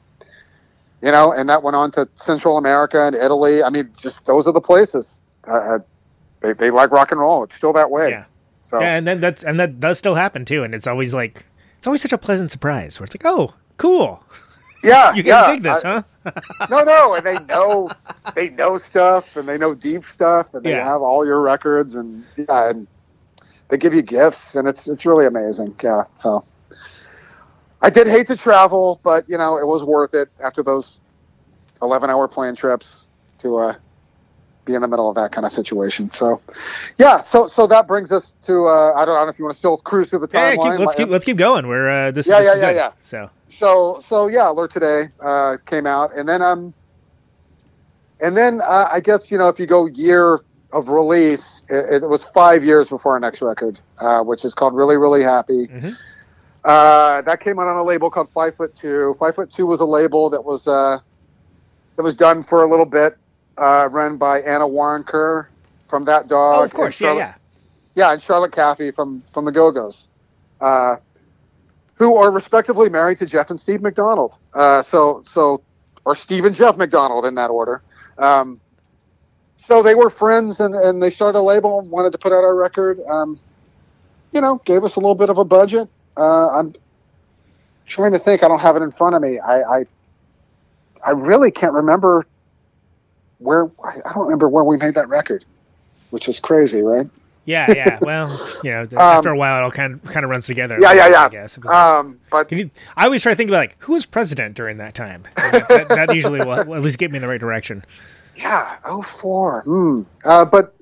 you know, and that went on to Central America and Italy. I mean, just those are the places. Uh, they, they like rock and roll. It's still that way. Yeah. So Yeah, and then that's and that does still happen too, and it's always like it's always such a pleasant surprise where it's like, oh, cool, yeah, you guys yeah. dig this, I- huh? no, no, and they know they know stuff and they know deep stuff and they Yeah. have all your records and yeah, and they give you gifts and it's it's really amazing. Yeah. So I did hate to travel, but you know, it was worth it after those eleven hour plane trips to uh be in the middle of that kind of situation. So yeah, so so that brings us to uh I don't, I don't know if you want to still cruise through the Yeah, timeline. keep, let's keep let's keep going. We're uh, this, Yeah, this yeah, is yeah, good. yeah. So so so yeah alert today uh came out and then um and then uh, i guess you know if you go year of release it, it was five years before our next record uh which is called really really happy Mhm. Uh that came out on a label called five foot two five foot two was a label that was uh that was done for a little bit uh run by Anna Waronker from that dog oh, of course, yeah, yeah. yeah, and Charlotte Caffey from from the Go Go's, uh, who are respectively married to Jeff and Steve McDonald. Uh, so so or Steve and Jeff McDonald in that order. Um, so they were friends, and and they started a label, wanted to put out our record. Um, you know, gave us a little bit of a budget. Uh, I'm trying to think. I don't have it in front of me. I I, I really can't remember where. I I don't remember where we made that record, which is crazy, right? Yeah, yeah. Well, you know, after a while, it all kind of kind of runs together. Um, Yeah, yeah, yeah. I guess. Like- Um, but you, I always try to think about like who was president during that time. That, that, that usually will at least get me in the right direction. Yeah, oh four. Hmm. Uh, but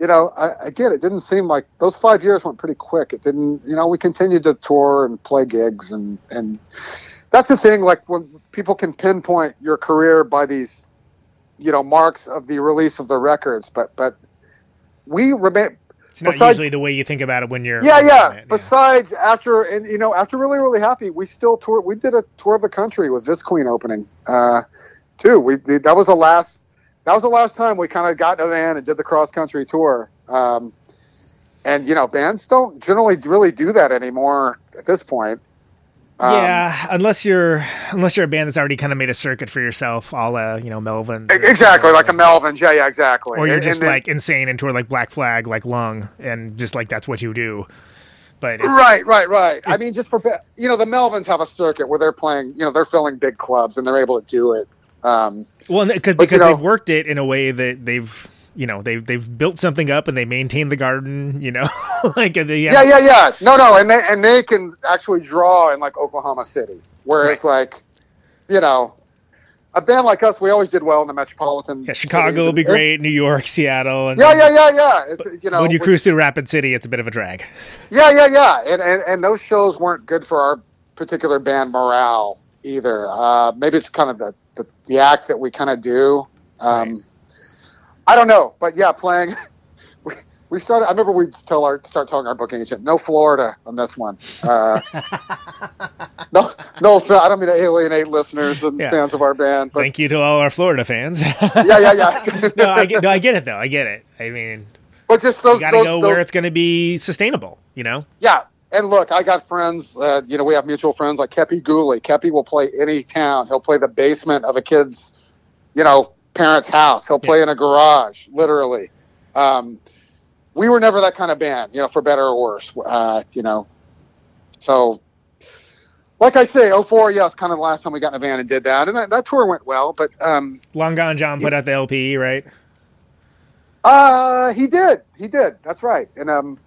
you know, I, get it. Didn't seem like those five years went pretty quick. It didn't. You know, we continued to tour and play gigs, and and that's the thing. Like when people can pinpoint your career by these, you know, marks of the release of the records, but but we remain. It's not Besides- usually the way you think about it when you're. Yeah, yeah. it, Besides, after and you know, after really, really happy, we still tour. We did a tour of the country with Visqueen opening, uh, too. We that was the last. That was the last time we kind of got in a van and did the cross country tour. Um, and you know, bands don't generally really do that anymore at this point. Um, yeah, unless you're unless you're a band that's already kind of made a circuit for yourself, all uh, you know, Melvin. exactly, like the Melvins. Yeah, yeah, exactly. Or you're And- just and then- like insane and tour like Black Flag, like Lung, and just like that's what you do. But it's, Right, right, right. I mean, just for you know, the Melvins have a circuit where they're playing. You know, they're filling big clubs and they're able to do it. Um, Well, because But, you because know- they've worked it in a way that they've you know they've they've built something up and they maintain the garden. You know, like they, yeah, yeah, yeah. No, no, and they and they can actually draw in like Oklahoma City, whereas like, you know, a band like us, we always did well in the metropolitan. Yeah, Chicago will be great. New York, Seattle, and Yeah, yeah, yeah, yeah. It's, you know, when you cruise through Rapid City, it's a bit of a drag. Yeah, yeah, yeah. And, and and those shows weren't good for our particular band morale either. Uh, maybe it's kind of the, the, the act that we kind of do. Um, I don't know, but yeah, playing. We, we started. I remember we'd tell our start telling our booking agent, no Florida on this one. Uh, no, no. I don't mean to alienate listeners and Yeah. fans of our band, but Thank you to all our Florida fans. yeah, yeah, yeah. no, I get, no, I get it though. I get it. I mean, but just those. you got to those, go those, where it's going to be sustainable. You know. Yeah, and look, I got friends. Uh, you know, we have mutual friends like Kepi Ghoulie. Kepi will play any town. He'll play the basement of a kid's, you know, parents' house. He'll play in a garage, literally. Um, we were never that kind of band, you know, for better or worse. Uh, you know, so, like I say, 04, yeah, it's kind of the last time we got in a van and did that, and that, that tour went well. But um, Long Gone John put out the LP, right? uh, he did, he did. That's right. And um,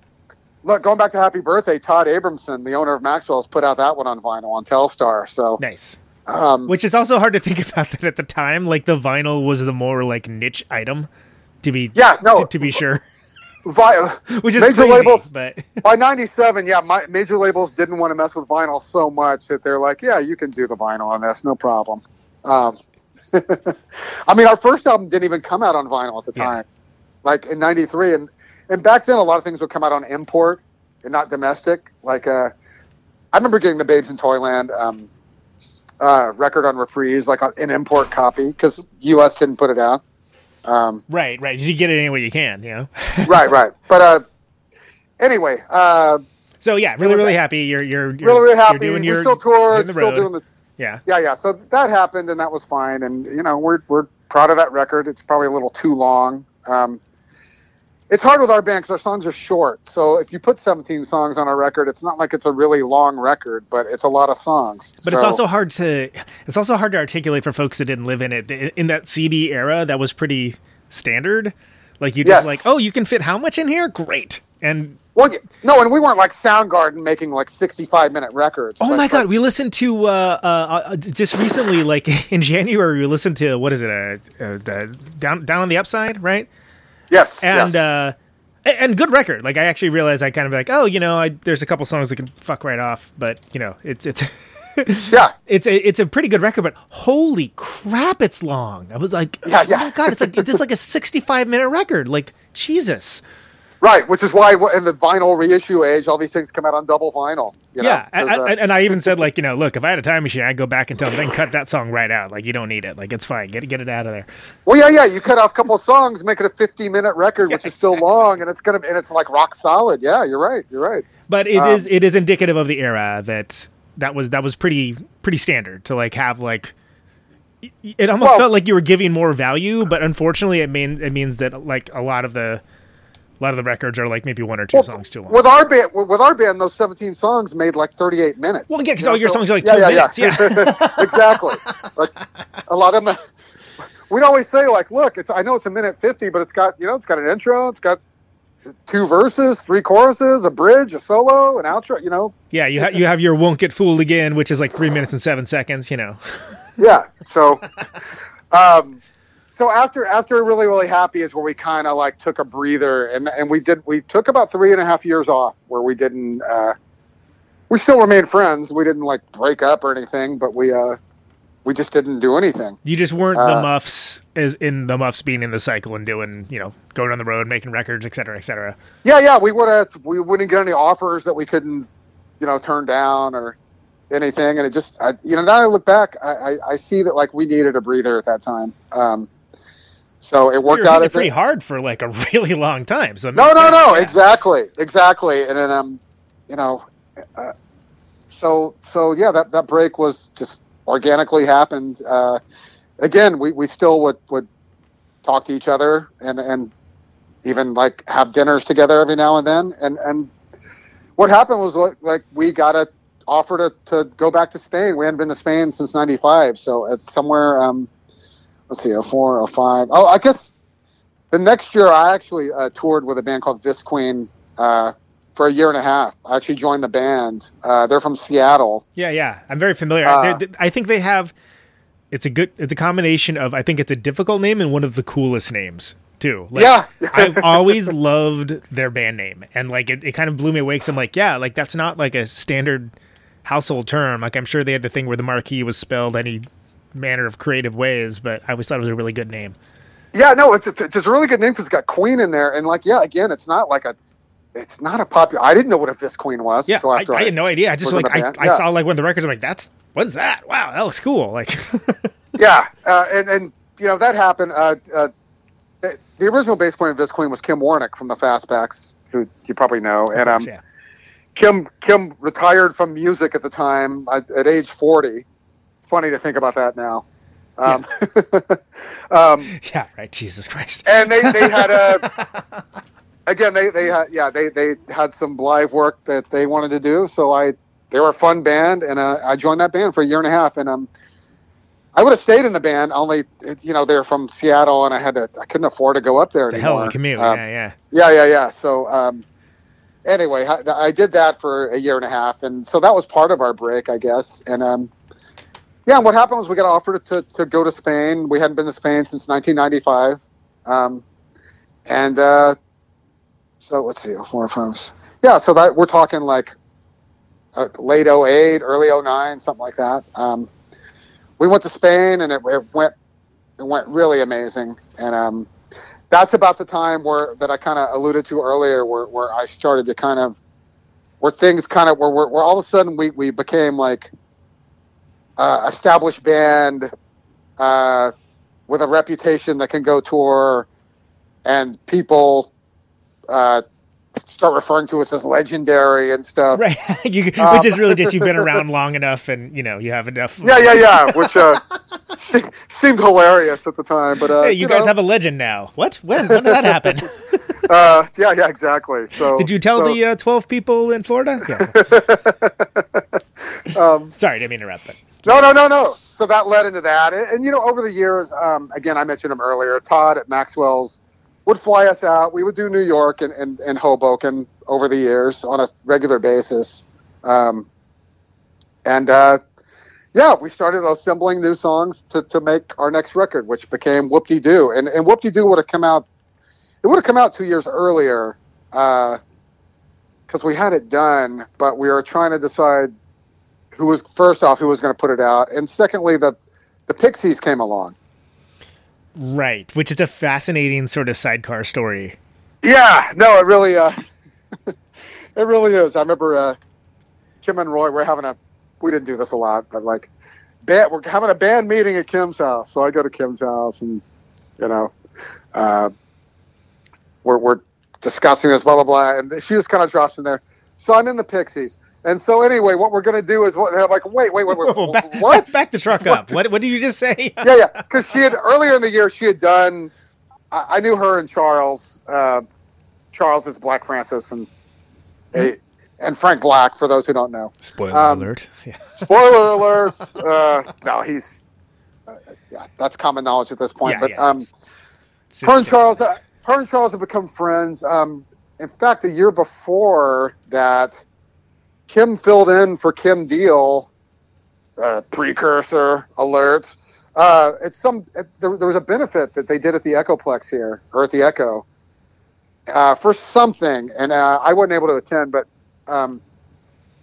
look, going back to Happy Birthday, Todd Abramson, the owner of Maxwell's, put out that one on vinyl on Telstar. So Nice. um, Which is also hard to think about that at the time. Like the vinyl was the more like niche item, to be Yeah, no. to, to be sure. vi- Which is major crazy, labels but by 97 yeah my, major labels didn't want to mess with vinyl so much that they're like yeah you can do the vinyl on this no problem um, i mean our first album didn't even come out on vinyl at the Yeah. time like in 93 and and back then a lot of things would come out on import and not domestic like uh i remember getting the babes in toyland um uh record on reprise like on an import copy because us didn't put it out um right, right. You get it any way you can, you know. right right but uh anyway uh So yeah, really, really happy. You're you're, you're really, really happy. You're doing we your still toured, still road. doing the yeah. yeah, yeah. So that happened, and that was fine. And you know, we're we're proud of that record. It's probably a little too long. Um, it's hard with our band because our songs are short. So if you put 17 songs on a record, it's not like it's a really long record, but it's a lot of songs. But it's also hard to it's also hard to articulate for folks that didn't live in it. In that CD era, that was pretty standard. Like you just Yes. like, oh, you can fit how much in here? Great. And well, no, and we weren't like Soundgarden making like 65 minute records. oh Like- my god, like- we listened to uh, uh, uh just recently, like in January, we listened to what is it? Uh, uh down down on the upside, right? Yes, and yes. uh and good record. Like i actually realized i kind of like oh you know I, there's a couple songs that can fuck right off but you know it's it's yeah, it's a it's a pretty good record but holy crap it's long. I was like Yeah, yeah. oh my god it's like it's like a 65 minute record. Like jesus right. Which is why in the vinyl reissue age, all these things come out on double vinyl. You know? yeah I, I, uh, and i even said like you know look if i had a time machine i'd go back and tell them then cut that song right out like you don't need it like it's fine get, it- get it out of there Well, yeah, yeah. You cut off a couple songs, make it a 50 minute record, which is still long, and it's gonna and it's like rock solid. Yeah, you're right. You're right. but it is Um, it is indicative of the era that that was that was pretty pretty standard to like have like it almost Well- felt like you were giving more value but unfortunately it mean it means that like a lot of the lot of the records are like maybe one or two Well, songs too long With our band, with our band, those 17 songs made like 38 minutes. well yeah because You know, all your so- songs are like yeah, two yeah, minutes yeah, yeah. exactly. Like a lot of them. We'd always say like, look, it's I know it's a minute 50, but it's got you know it's got an intro, it's got two verses, three choruses, a bridge, a solo, an outro. You know, yeah you, ha- you have your won't get fooled again which is like three minutes and seven seconds you know yeah. So, um, so after after really really happy is where we kind of like took a breather and and we did we took about three and a half years off where we didn't uh, we still remained friends. We didn't like break up or anything, but we uh we just didn't do anything. you just weren't the Uh, muffs as in the muffs being in the cycle and doing you know going on the road making records et cetera et cetera Yeah, yeah, we would have we wouldn't get any offers that we couldn't you know turn down or anything, and it just I, you know now I look back, I, I I see that like we needed a breather at that time. Um, so it worked out hitting it as pretty it, hard for like a really long time so No, no, no, exactly, exactly. And then, um, you know, uh, so so yeah, that that break was just organically happened. Uh, again, we, we still would would talk to each other and and even like have dinners together every now and then. And and what happened was like, like we got a offer to, to go back to Spain. We hadn't been to Spain since '95, so it's somewhere. Um, let's see, a 04, a 05. Oh, I guess the next year I actually uh, toured with a band called Visqueen uh, for a year and a half. I actually joined the band. Uh, they're from Seattle. Yeah, yeah, I'm very familiar. Uh, I think they have. It's a good. It's a combination of. I think it's a difficult name and one of the coolest names too. Like, Yeah. I've always loved their band name, and like it, it kind of blew me away. Cause I'm like, yeah, like that's not like a standard household term. Like I'm sure they had the thing where the marquee was spelled any manner of creative ways, but I always thought it was a really good name. Yeah, no, it's a, it's a really good name because it's got Queen in there, and like, yeah, again, it's not like a, it's not a popular. I didn't know what a Visqueen was. Yeah, I, after I had no idea. I just like I, band. I saw like one of the records. I'm like, that's what's that? Wow, that looks cool. Like, Yeah, uh, and and you know that happened. Uh, uh, the the original bass player of Visqueen was Kim Warnick from the Fastbacks, who you probably know, and um, yeah. Kim Kim retired from music at the time at, at age forty. Funny to think about that now. Um, um, yeah, right. Jesus Christ. and they, they had a again they, they had yeah they, they had some live work that they wanted to do so I they were a fun band, and uh, I joined that band for a year and a half, and um, I would have stayed in the band. Only, you know, they're from Seattle, and I had to, I couldn't afford to go up there It's a hell of a commute. Um, yeah, yeah. yeah, yeah, yeah. So, um, anyway, I, I did that for a year and a half, and so that was part of our break, I guess. And um, yeah, and what happened was we got offered to, to go to Spain. We hadn't been to Spain since 1995, um, and uh, so let's see, four films. Yeah, so that we're talking like uh, late 08, early 09, something like that. Um, we went to Spain, and it, it went it went really amazing, and um, that's about the time where that I kind of alluded to earlier, where, where I started to kind of where things kind of where, where, where all of a sudden we, we became like uh, established band uh, with a reputation that can go tour, and people uh, start referring to us as legendary and stuff. Right, you, Um, which is really just you've been around long enough, and you know you have enough. Yeah, yeah, yeah. Which uh, se- seemed hilarious at the time, but uh, Hey, you, guys know, have a legend now. What? When? When did that happen? uh, yeah, yeah, exactly. So did you tell so- the uh, twelve people in Florida? Yeah. um, Sorry, didn't mean to interrupt. But No, no, no, no. So that led into that, and, and you know, over the years, um, again, I mentioned him earlier. Todd at Maxwell's would fly us out. We would do New York and, and, and Hoboken over the years on a regular basis, um, and uh, yeah, we started assembling new songs to, to make our next record, which became Whoop De Doo, and and Whoop De Doo would have come out. It would have come out two years earlier, because we had it done, but we were trying to decide who was first off who was going to put it out, and secondly the the Pixies came along. right, which is a fascinating sort of sidecar story. Yeah, no, it really, uh, it really is. I remember uh, Kim and Roy were having a, we didn't do this a lot, but like, band, we're having a band meeting at Kim's house. So I go to Kim's house, and you know, uh, we're we're discussing this, blah blah blah, and she just kind of drops in there. So I'm in the Pixies, and so anyway, what we're gonna do is what? I'm like, wait, wait, wait, wait, Whoa, back, what? Back the truck up. What? What did you just say? yeah, yeah. Because she had earlier in the year she had done. I, I knew her and Charles. Uh, Charles is Black Francis and a, and Frank Black for those who don't know. Spoiler Um, alert. Yeah. Spoiler alert. Uh, no, he's uh, yeah, that's common knowledge at this point. Yeah, but yeah, um, it's- it's her and Charles, uh, her and Charles have become friends. Um, in fact, the year before that, Kim filled in for Kim Deal. Uh, precursor alerts. Uh, it's some. It, there, there was a benefit that they did at the Echoplex here, or at the Echo, uh, for something, and uh, I wasn't able to attend, but um,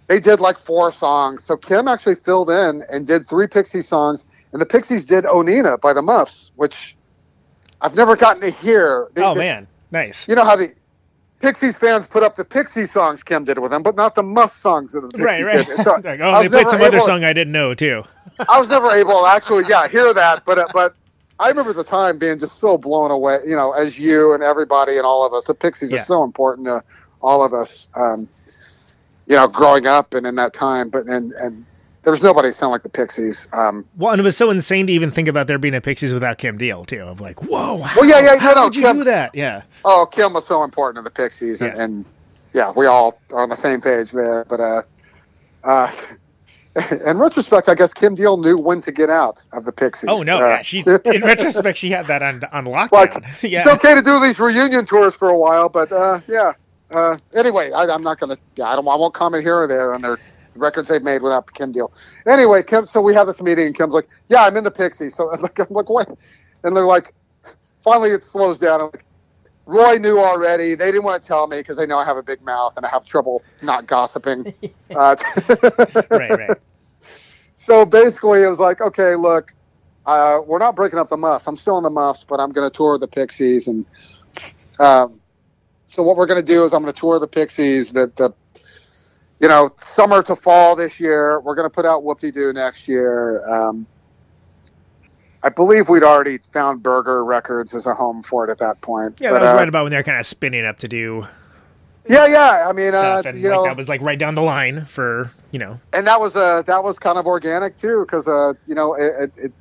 they did like four songs. So Kim actually filled in and did three Pixie songs, and the Pixies did Onina by the Muffs, which I've never gotten to hear. They- Oh they- man, nice. you know how the Pixies fans put up the Pixie songs Kim did with them, but not the Muff songs that the Pixies Right, right. did. So like, oh, they played some other song I didn't know too. I was never able to actually, yeah, hear that. But uh, but I remember the time being just so blown away. You know, as you and everybody and all of us, the Pixies Yeah. are so important to all of us. Um, you know, growing up and in that time, but and and there was nobody sound like the Pixies. Um, Well, and it was so insane to even think about there being a Pixies without Kim Deal too. Of like, whoa, how, Well, yeah, yeah, how no, no, did you Kim- do that? Yeah, oh, Kim was so important to the Pixies, and, Yeah. and yeah, we all are on the same page there. But uh, uh, in retrospect, I guess Kim Deal knew when to get out of the Pixies. Oh no, Uh, yeah, she in retrospect she had that on on lockdown. like yeah, it's okay to do these reunion tours for a while, but uh, yeah. Uh, anyway, I, I'm not gonna. Yeah, I don't. I won't comment here or there on their records they've made without Kim Deal. Anyway, Kim. So we have this meeting, and Kim's like, "Yeah, I'm in the Pixies." So I'm like, I'm like, what? And they're like, finally it slows down. I'm like, Roy knew already. They didn't want to tell me because they know I have a big mouth and I have trouble not gossiping. uh, right, right. so basically, it was like, okay, look, uh, we're not breaking up the Muffs. I'm still in the Muffs, but I'm going to tour the Pixies, and um, so what we're going to do is I'm going to tour the Pixies. That the you know summer to fall this year. We're going to put out Whoop De Doo next year. Um, I believe we'd already found Burger Records as a home for it at that point. Yeah, But, that was uh, right about when they're kind of spinning up to do Yeah, yeah. I mean, uh, and you like know, that was like right down the line for you know. and that was uh that was kind of organic too because uh you know it, it, it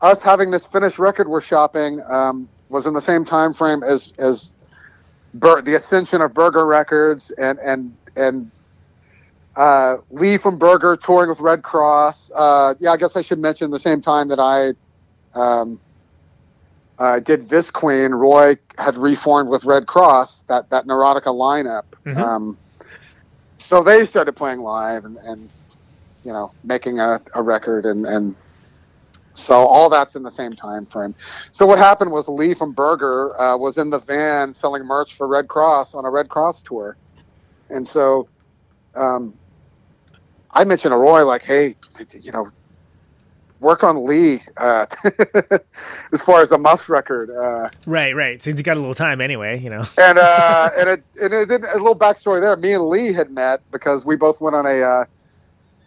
us having this finished record we're shopping um, was in the same time frame as as Bur- the ascension of Burger Records and and and uh, Lee from Burger touring with Redd Kross. Uh, yeah, I guess I should mention the same time that I um, uh, did Visqueen, Roy had reformed with Redd Kross that that Neurotica lineup. Mhm. Um, so they started playing live and, and you know making a, a record and and so all that's in the same time frame. So what happened was Lee from Burger uh, was in the van selling merch for Redd Kross on a Redd Kross tour, and so um, I mentioned to Roy like, hey, you know, work on Lee uh, as far as the Muff record. Uh, Right, right. Since you got a little time anyway, you know. and uh, and it, and it did a little backstory there. Me and Lee had met because we both went on a uh,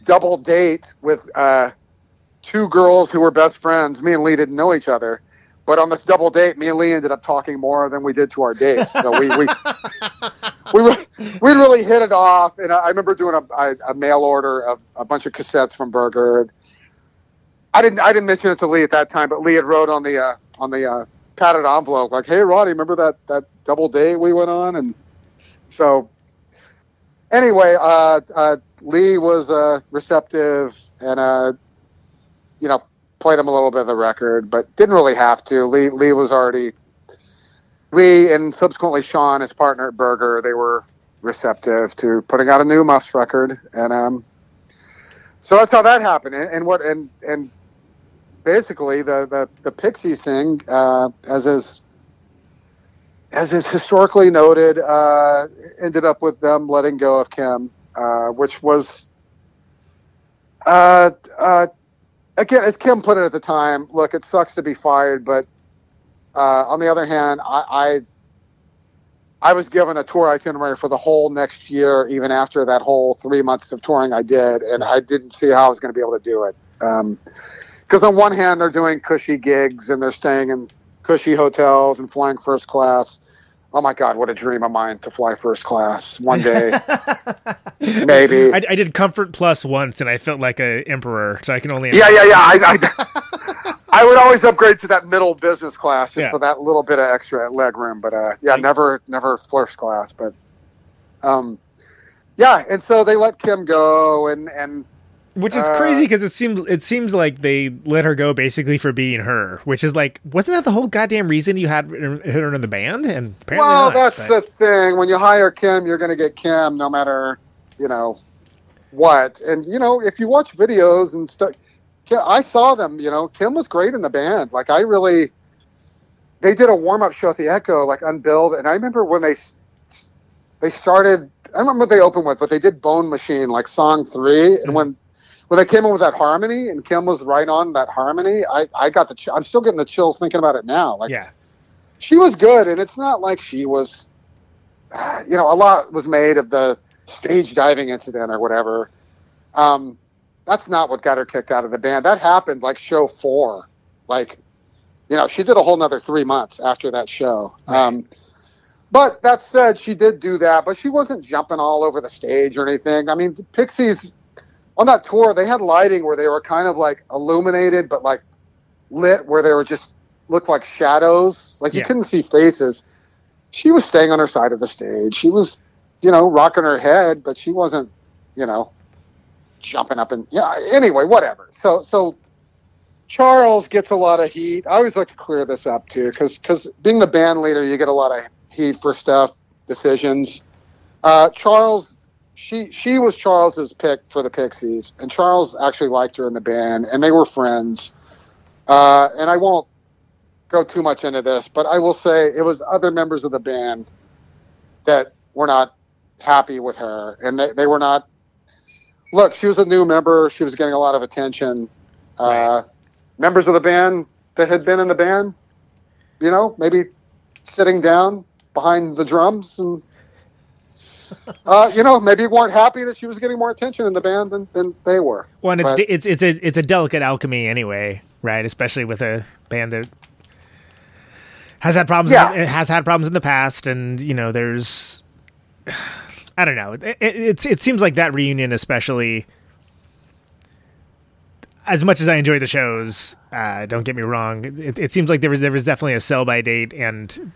double date with uh, two girls who were best friends. Me and Lee didn't know each other, but on this double date, me and Lee ended up talking more than we did to our dates. So we we we, we really hit it off. And I I remember doing a, a, a mail order of a bunch of cassettes from Burger. I didn't I didn't mention it to Lee at that time, but Lee had wrote on the uh, on the uh, padded envelope like, "Hey, Roddy, remember that that double date we went on?" And so, anyway, uh, uh, Lee was uh, receptive and uh, you know played him a little bit of the record, but didn't really have to. Lee Lee was already Lee and subsequently Sean, his partner at Burger, they were receptive to putting out a new Muffs record, and um, so that's how that happened. And, and what and and basically the the, the Pixies thing, uh, as is as is historically noted, uh, ended up with them letting go of Kim, uh, which was uh, uh, again, as Kim put it at the time. Look, it sucks to be fired, but uh, on the other hand, I, I I was given a tour itinerary for the whole next year, even after that whole three months of touring I did, and I didn't see how I was going to be able to do it. Because on one hand, they're doing cushy gigs and they're staying in cushy hotels and flying first class. Oh my God, what a dream of mine to fly first class one day, maybe. I, I did Comfort Plus once, and I felt like a emperor, so I can only. Yeah, yeah, yeah. I, I, I would always upgrade to that middle business class just Yeah. for that little bit of extra leg room. But uh, yeah, never, never first class. But um, yeah, and so they let Kim go, and and Which is Uh, crazy because it seems it seems like they let her go basically for being her, which is like wasn't that the whole goddamn reason you had her her in the band? And apparently well, not, that's but- the thing. When you hire Kim, you're going to get Kim, no matter you know what. And you know, if you watch videos and stuff, I saw them. You know, Kim was great in the band. Like I really, they did a warm up show at the Echo, like unbilled. And I remember when they they started. I don't remember what they opened with, but they did Bone Machine, like song 3 Mm-hmm. And when when they came in with that harmony, and Kim was right on that harmony, I I got the. Ch- I'm still getting the chills thinking about it now. Like yeah, she was good, and it's not like she was, you know, a lot was made of the stage diving incident or whatever. Um, that's not what got her kicked out of the band. That happened like show four, like, you know, she did a whole nother three months after that show. Um, but that said, she did do that, but she wasn't jumping all over the stage or anything. I mean, Pixies on that tour, they had lighting where they were kind of like illuminated, but like lit where they were just looked like shadows. Like you couldn't see faces. She was staying on her side of the stage. She was, you know, rocking her head, but she wasn't, you know, jumping up and yeah. Anyway, whatever. So so Charles gets a lot of heat. I always like to clear this up too, because because being the band leader, you get a lot of heat for stuff, decisions. Uh, Charles, she she was Charles's pick for the Pixies, and Charles actually liked her in the band, and they were friends. Uh, and I won't go too much into this, but I will say it was other members of the band that were not happy with her, and they, they were not. Look, she was a new member. She was getting a lot of attention. Uh, members of the band that had been in the band, you know, maybe sitting down behind the drums and. Uh, you know, maybe weren't happy that she was getting more attention in the band than, than they were. well, and it's But- it's it's a it's a delicate alchemy anyway, right? Especially with a band that has had problems. Yeah. it has had problems in the past, and you know, there's I don't know. It, it, it's it seems like that reunion, especially. As much as I enjoy the shows, uh, don't get me wrong. It, it seems like there was there was definitely a sell by date, and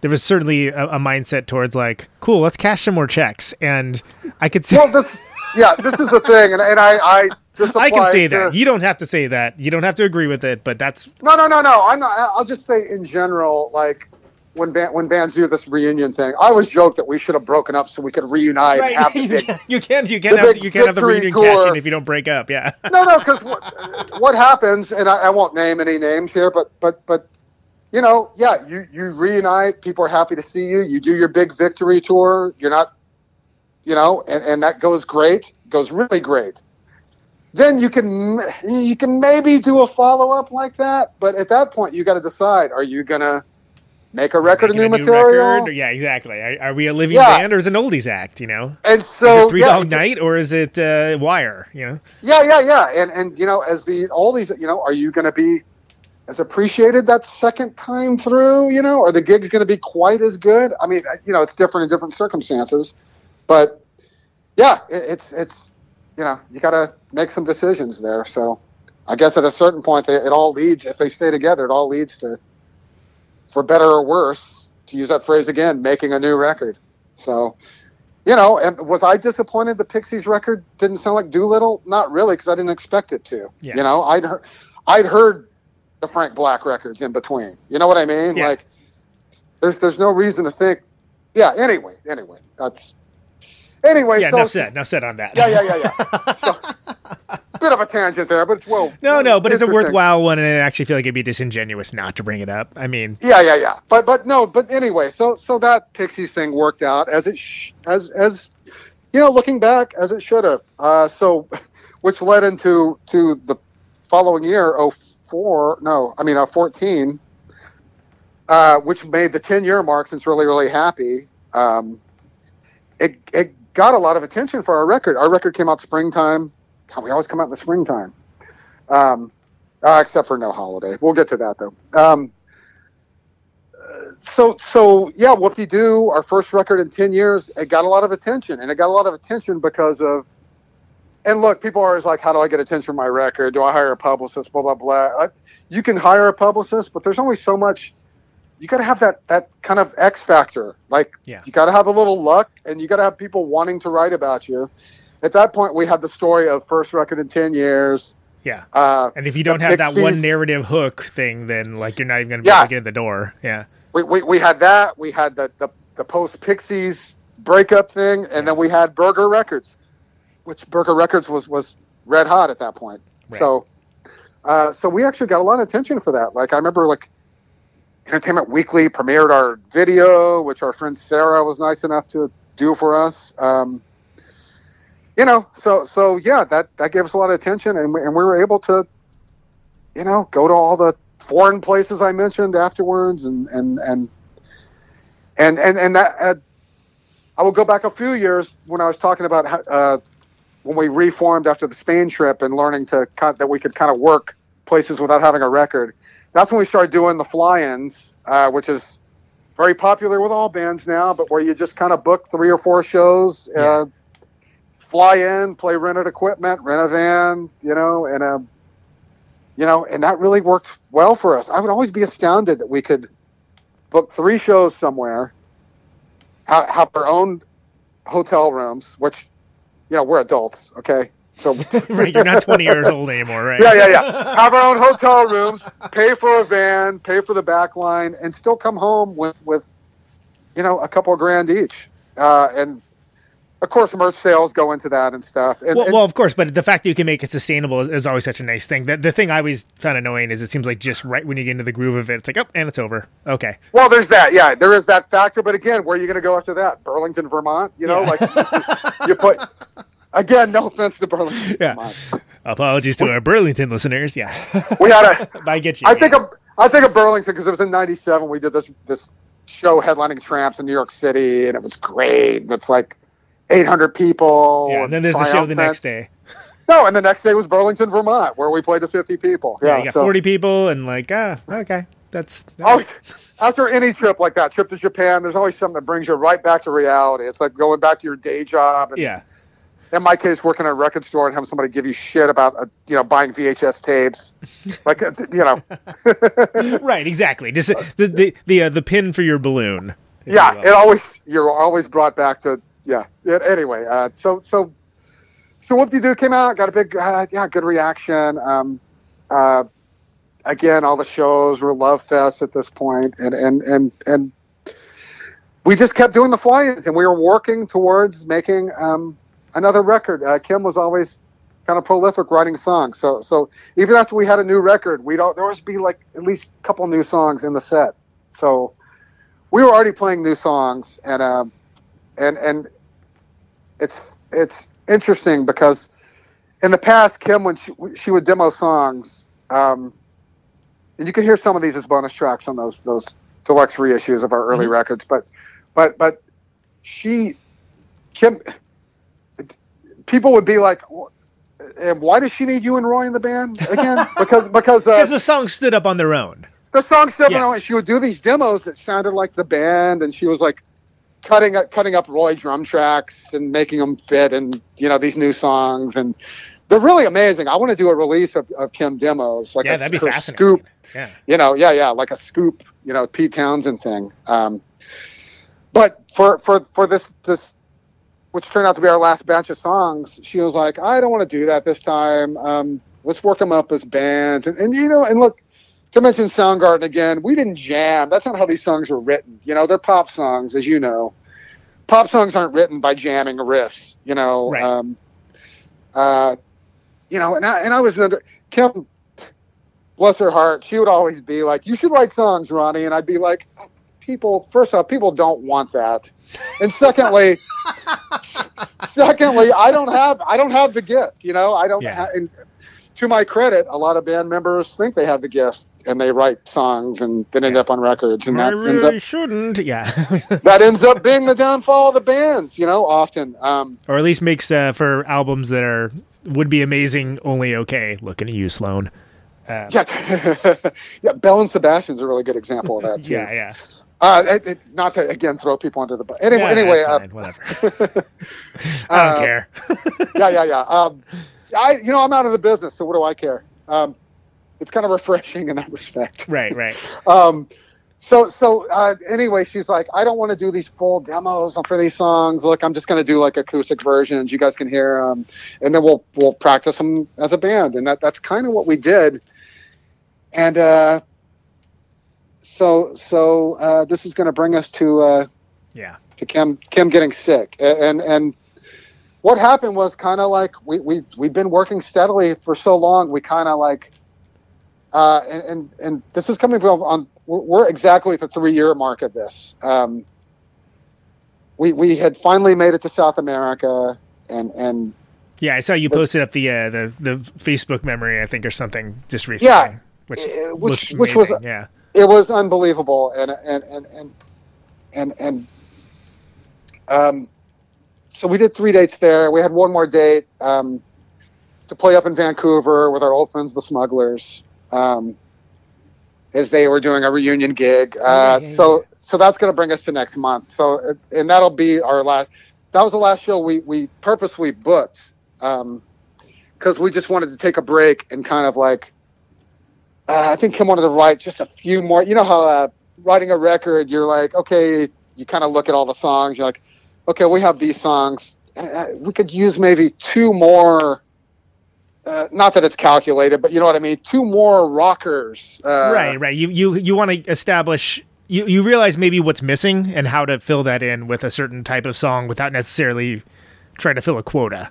there was certainly a, a mindset towards like, cool, let's cash some more checks. And I could see, Well, this yeah, this is the thing, and, and I, I, I can say to- that. You don't have to say that. You don't have to agree with it, but that's No, no, no, no. I'm not. I'll just say in general, like when when bands do this reunion thing, I always joke that we should have broken up so we could reunite and have the you big. can't you can't you can't have you can't have the reunion cash in if you don't break up. Yeah. no, no, because what, what happens, and I, I won't name any names here, but but but you know, yeah, you you reunite. People are happy to see you. You do your big victory tour. You're not, you know, and, and that goes great. Goes really great. Then you can you can maybe do a follow up like that, but at that point you got to decide: Are you gonna make a record of new material? Yeah, exactly. Are, are we a living Yeah. band or is it an oldies act? You know, And is so it Three yeah, Dog Night or is it uh, Wire? You know, Yeah, yeah, yeah. And and you know, as the oldies, you know, are you going to be as appreciated that second time through? You know, are the gigs going to be quite as good? I mean, you know, it's different in different circumstances, but yeah, it, it's it's you know, you got to make some decisions there. So I guess at a certain point, they, it all leads. If they stay together, it all leads to, for better or worse, to use that phrase again, making a new record. So you know, and was I disappointed the Pixies record didn't sound like Doolittle? Not really, because I didn't expect it to. Yeah. You know, I'd heard, I'd heard the Frank Black records in between. You know what I mean? Yeah. Like, there's there's no reason to think. Yeah. Anyway, anyway, that's anyway. yeah. so, enough said. Enough said on that. Yeah, yeah, yeah, yeah. so, bit of a tangent there, but it's well. No, no, but it's a worthwhile one, and I actually feel like it'd be disingenuous not to bring it up. I mean, Yeah, yeah, yeah. But but no, but anyway, so so that Pixies thing worked out as it sh- as as you know, looking back as it should have. Uh, so, which led into to the following year, oh four, no, I mean fourteen, uh, which made the ten year mark. Since really really happy. Um, it it got a lot of attention for our record. Our record came out springtime. God, we always come out in the springtime. Um, uh, except for no holiday. We'll get to that though. Um, so so yeah, Whoop Dee Doo. Our first record in ten years. It got a lot of attention, and it got a lot of attention because of. And look, people are always like, "How do I get attention for my record? Do I hire a publicist?" Blah blah blah. I, you can hire a publicist, but there's only so much. You got to have that that kind of X factor. Like, Yeah. you got to have a little luck, and you got to have people wanting to write about you. At that point, we had the story of first record in ten years. yeah. Uh, And if you don't have that one narrative hook thing, then like you're not even gonna be Yeah. able to get in the door. Yeah. we, we, we had that. We had the, the, the post Pixies breakup thing, and then we had Burger Records, which Burger Records was, was red hot at that point. Right. So, uh, so we actually got a lot of attention for that. Like I remember, like Entertainment Weekly premiered our video, which our friend Sarah was nice enough to do for us. Um, you know, so so yeah, that that gave us a lot of attention, and we, and we were able to, you know, go to all the foreign places I mentioned afterwards, and and and and and, and that. Uh, I will go back a few years when I was talking about how, uh, when we reformed after the Spain trip and learning to cut that we could kind of work places without having a record. That's when we started doing the fly-ins, uh, which is very popular with all bands now, but where you just kind of book three or four shows, uh, fly in, play rented equipment, rent a van, you know, and a, you know, and that really worked well for us. I would always be astounded that we could book three shows somewhere, have, have our own hotel rooms, which, know, we're adults, okay? So right. You're not 20 years old anymore, right? yeah, yeah, yeah. Have our own hotel rooms, pay for a van, pay for the back line, and still come home with, with you know, a couple of grand each. Uh, and of course, merch sales go into that and stuff. And, Well, and- well, of course, but the fact that you can make it sustainable is, is always such a nice thing. The, the thing I always found annoying is it seems like just right when you get into the groove of it, it's like, oh, and it's over. Okay. well, there's that. Yeah, there is that factor. But again, where are you going to go after that? Burlington, Vermont? You know, Yeah. like you put. Again, no offense to Burlington, Yeah. Vermont. Apologies to our Burlington listeners. Yeah. We had a. I get you. I think of I think of Burlington because it was in '97. We did this this show headlining Tramps in New York City, and it was great. And it's like 800 people. yeah. And then there's the show the next day. No, and the next day was Burlington, Vermont, where we played to 50 people. Yeah. Yeah, you got so- 40 people and like, ah, okay. That's. Always, after any trip like that, trip to Japan, there's always something that brings you right back to reality. It's like going back to your day job. And yeah. In my case, working at a record store and having somebody give you shit about, uh, you know, buying VHS tapes. like, uh, you know, Right. Exactly. Just uh, the the the, uh, the pin for your balloon. yeah, you it always you're always brought back to yeah. It, anyway, uh, so so so Whoop Dee Doo came out, got a big, uh, yeah, good reaction. Um, uh, again, all the shows were love fest at this point, and and and and we just kept doing the fly-ins, and we were working towards making um, another record. Uh, Kim was always kind of prolific writing songs, so so even after we had a new record, we'd al- there always be like at least a couple new songs in the set. So we were already playing new songs, and um, and and it's it's interesting because in the past, Kim when she she would demo songs, um, and you can hear some of these as bonus tracks on those those deluxe reissues of our early records, but but but she Kim people would be like. And why does she need you and Roy in the band again? Because because uh, Because the songs stood up on their own. the song seven Yeah. oh eight, she would do these demos that sounded like the band, and she was like cutting up cutting up Roy drum tracks and making them fit, and you know these new songs, and they're really amazing. I want to do a release of, of Kim demos, like yeah, a, that'd be fascinating. scoop, Yeah. you know, yeah, yeah, like a scoop, you know, Pete Townshend thing. Um, but for for for this this, which turned out to be our last batch of songs, she was like, I don't want to do that this time. Um, let's work them up as bands, and, and you know, and look. To mention Soundgarden again, we didn't jam. That's not how these songs were written. You know, they're pop songs, as you know. Pop songs aren't written by jamming riffs. You know, Right. um, uh, you know, and I and I was under Kim bless her heart, she would always be like, "You should write songs, Ronnie," and I'd be like, "People, first off, people don't want that, and secondly, secondly, I don't have, I don't have the gift. You know, I don't. Yeah. Ha- and to my credit, a lot of band members think they have the gift, and they write songs and then end up on records, and I that ends up shouldn't. Yeah. that ends up being the downfall of the band. You know, often. Um, or at least makes uh, for albums that are would be amazing, only okay. Looking at you, Sloan. Uh, yeah, yeah. Belle and Sebastian's a really good example of that too. yeah, yeah. Uh, it, it, not to again throw people under the bus. Anyway, Yeah, anyway, uh, whatever. I don't uh, care. yeah, yeah, yeah. Um, I, you know, I'm out of the business, so what do I care? Um, it's kind of refreshing in that respect. right, right. Um, so, so uh, anyway, she's like, I don't want to do these full demos for these songs. Look, I'm just going to do like acoustic versions. You guys can hear them, and then we'll we'll practice them as a band. And that that's kind of what we did. And uh, so, so uh, this is going to bring us to. Uh, Yeah. to Kim Kim getting sick. And and what happened was kind of like we we we've been working steadily for so long. We kind of like uh, and, and and this is coming from on we're, exactly at the three year mark of this. Um, we we had finally made it to South America and and Yeah, I saw you posted up the uh, the the Facebook memory, I think, or something just recently. Yeah, which which, which- which was- yeah. it was unbelievable and and and and and, and um, so we did three dates there. We had one more date um, to play up in Vancouver with our old friends, the Smugglers, um, as they were doing a reunion gig. Uh, yeah, so so that's going to bring us to next month. So uh, and that'll be our last. That was the last show we we purposely booked because we just wanted to take a break and kind of like uh, I think Kim wanted to write just a few more. You know how uh, writing a record, you're like, okay, you kind of look at all the songs. You're like, okay, we have these songs. Uh, we could use maybe two more. Uh, not that it's calculated, but you know what I mean. Two more rockers. Uh, right, right. You you you want to establish. You you realize maybe what's missing and how to fill that in with a certain type of song without necessarily trying to fill a quota.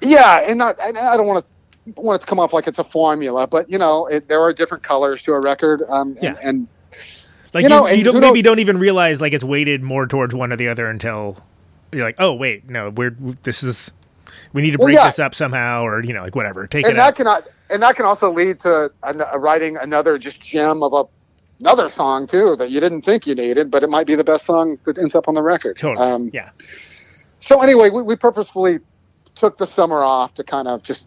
Yeah, and not. And I don't want to want it to come off like it's a formula, but you know, it, there are different colors to a record. Um, and, Yeah. and Like You you, know, you, don't maybe don't even realize like it's weighted more towards one or the other until you're like, oh wait, no, we're this is we need to Well, break yeah. this up somehow, or you know, like whatever, take and it that out. can and that can also lead to an, uh, writing another just gem of a another song too that you didn't think you needed, but it might be the best song that ends up on the record. Totally, Um, yeah. so anyway, we, we purposefully took the summer off to kind of just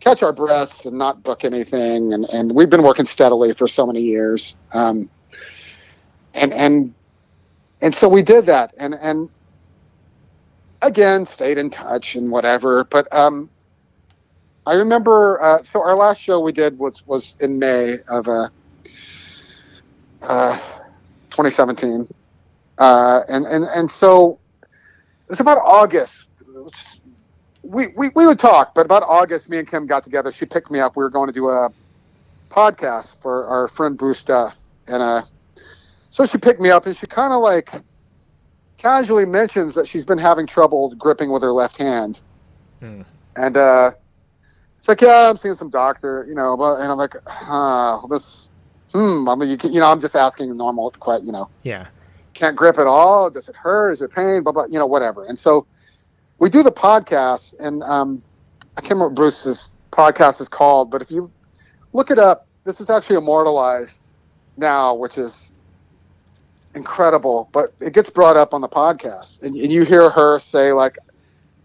catch our breaths and not book anything, and, and we've been working steadily for so many years. Um, and and and so we did that, and and again stayed in touch and whatever. But um, I remember. Uh, so our last show we did was was in May of uh, uh, 2017, uh, and and and so it was about August. We, we we would talk, but about August, me and Kim got together. She picked me up. We were going to do a podcast for our friend Bruce Duff, and uh, so she picked me up, and she kind of like casually mentions that she's been having trouble gripping with her left hand, Hmm. and uh, it's like, yeah, I'm seeing some doctor, you know, but and I'm like, huh, this, hmm, I mean, you, you know, I'm just asking normal, que- you know, Yeah. can't grip at all. Does it hurt? Is it pain? Blah blah. You know, whatever. And so we do the podcast, and um, I can't remember what Bruce's podcast is called, but if you look it up, this is actually immortalized now, which is incredible. But it gets brought up on the podcast, and, and you hear her say like.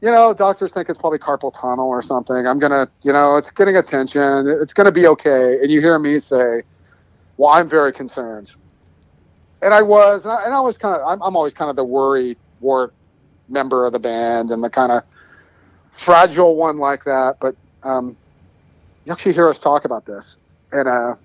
You know, doctors think it's probably carpal tunnel or something. I'm gonna, you know, it's getting attention. It's gonna be okay. And you hear me say, "Well, I'm very concerned." and I was, and I, and I was kind of, I'm, I'm always kind of the worry wart member of the band and the kind of fragile one like that. But um, you actually hear us talk about this, and uh,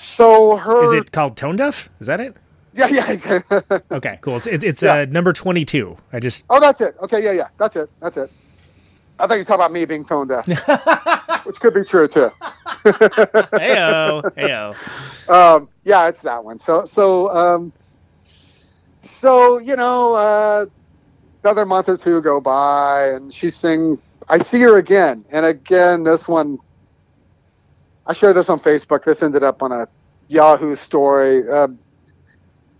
so her, Is it called Tone Deaf? Is that it? Yeah, yeah. Okay, cool. It's it, it's Yeah. uh, number twenty two. I just oh, that's it. Okay, yeah, yeah, that's it. That's it. I thought you talking about me being tone deaf, which could be true too. heyo heyo. um, yeah, it's that one. So, so, um, so you know, uh, another month or two go by, and she sing. I see her again, and again, this one. I shared this on Facebook. This ended up on a Yahoo story. Uh,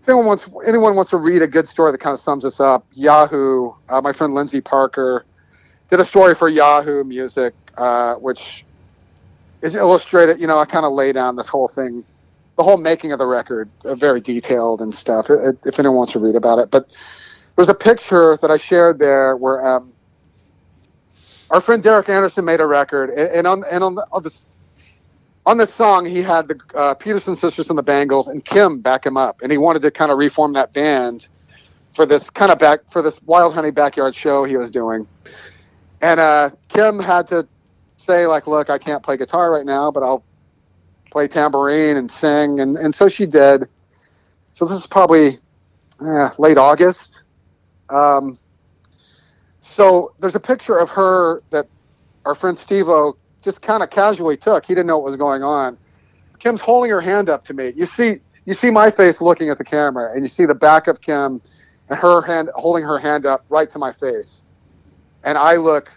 if anyone wants, anyone wants to read a good story that kind of sums this up, Yahoo. Uh, my friend Lyndsey Parker did a story for Yahoo Music, uh, which is illustrated. You know, I kind of lay down this whole thing the whole making of the record, uh, very detailed and stuff. i- If anyone wants to read about it, but there's a picture that I shared there where um, our friend Derrick Anderson made a record, and, and on and on, the, on this on this song he had the uh, Peterson sisters and the Bangles and Kim back him up, and he wanted to kind of reform that band for this kind of back for this Wild Honey backyard show he was doing, and uh, Kim had to say like, look, I can't play guitar right now, but I'll play tambourine and sing, and, and so she did. So this is probably eh, late August. Um, so there's a picture of her that our friend Steve-O just kind of casually took. He didn't know what was going on. Kim's holding her hand up to me. You see, you see my face looking at the camera, and you see the back of Kim and her hand holding her hand up right to my face, and I look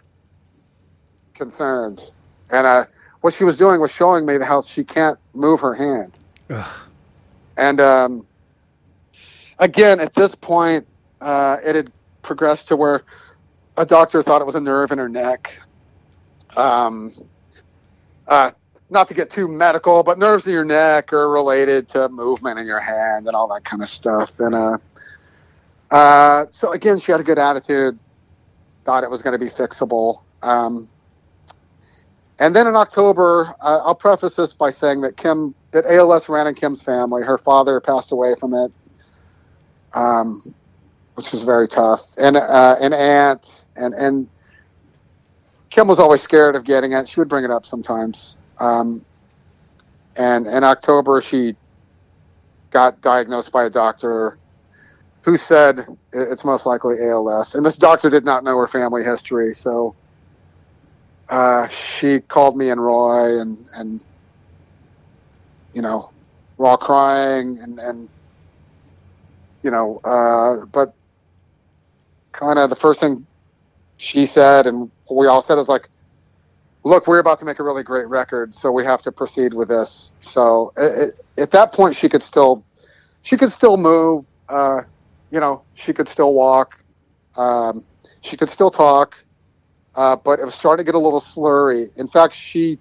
concerned. And uh, what she was doing was showing me how she can't move her hand. Ugh. And um, again, at this point, uh, it had progressed to where a doctor thought it was a nerve in her neck. Um, uh, not to get too medical, but nerves in your neck are related to movement in your hand and all that kind of stuff. And uh, uh, so again, she had a good attitude, thought it was going to be fixable. Um, and then in October, uh, I'll preface this by saying that Kim, that ALS ran in Kim's family. Her father passed away from it, um, which was very tough. And uh, an aunt, and and Kim was always scared of getting it. She would bring it up sometimes. Um, and in October, she got diagnosed by a doctor who said it's most likely ALS. And this doctor did not know her family history, so uh, she called me and Roy, and and you know, we're all crying, and and you know, uh, but kind of the first thing she said, and we all said is like, look, we're about to make a really great record, so we have to proceed with this. So it, at that point, she could still, she could still move. Uh, you know, she could still walk. Um, she could still talk, uh, but it was starting to get a little slurry. In fact, she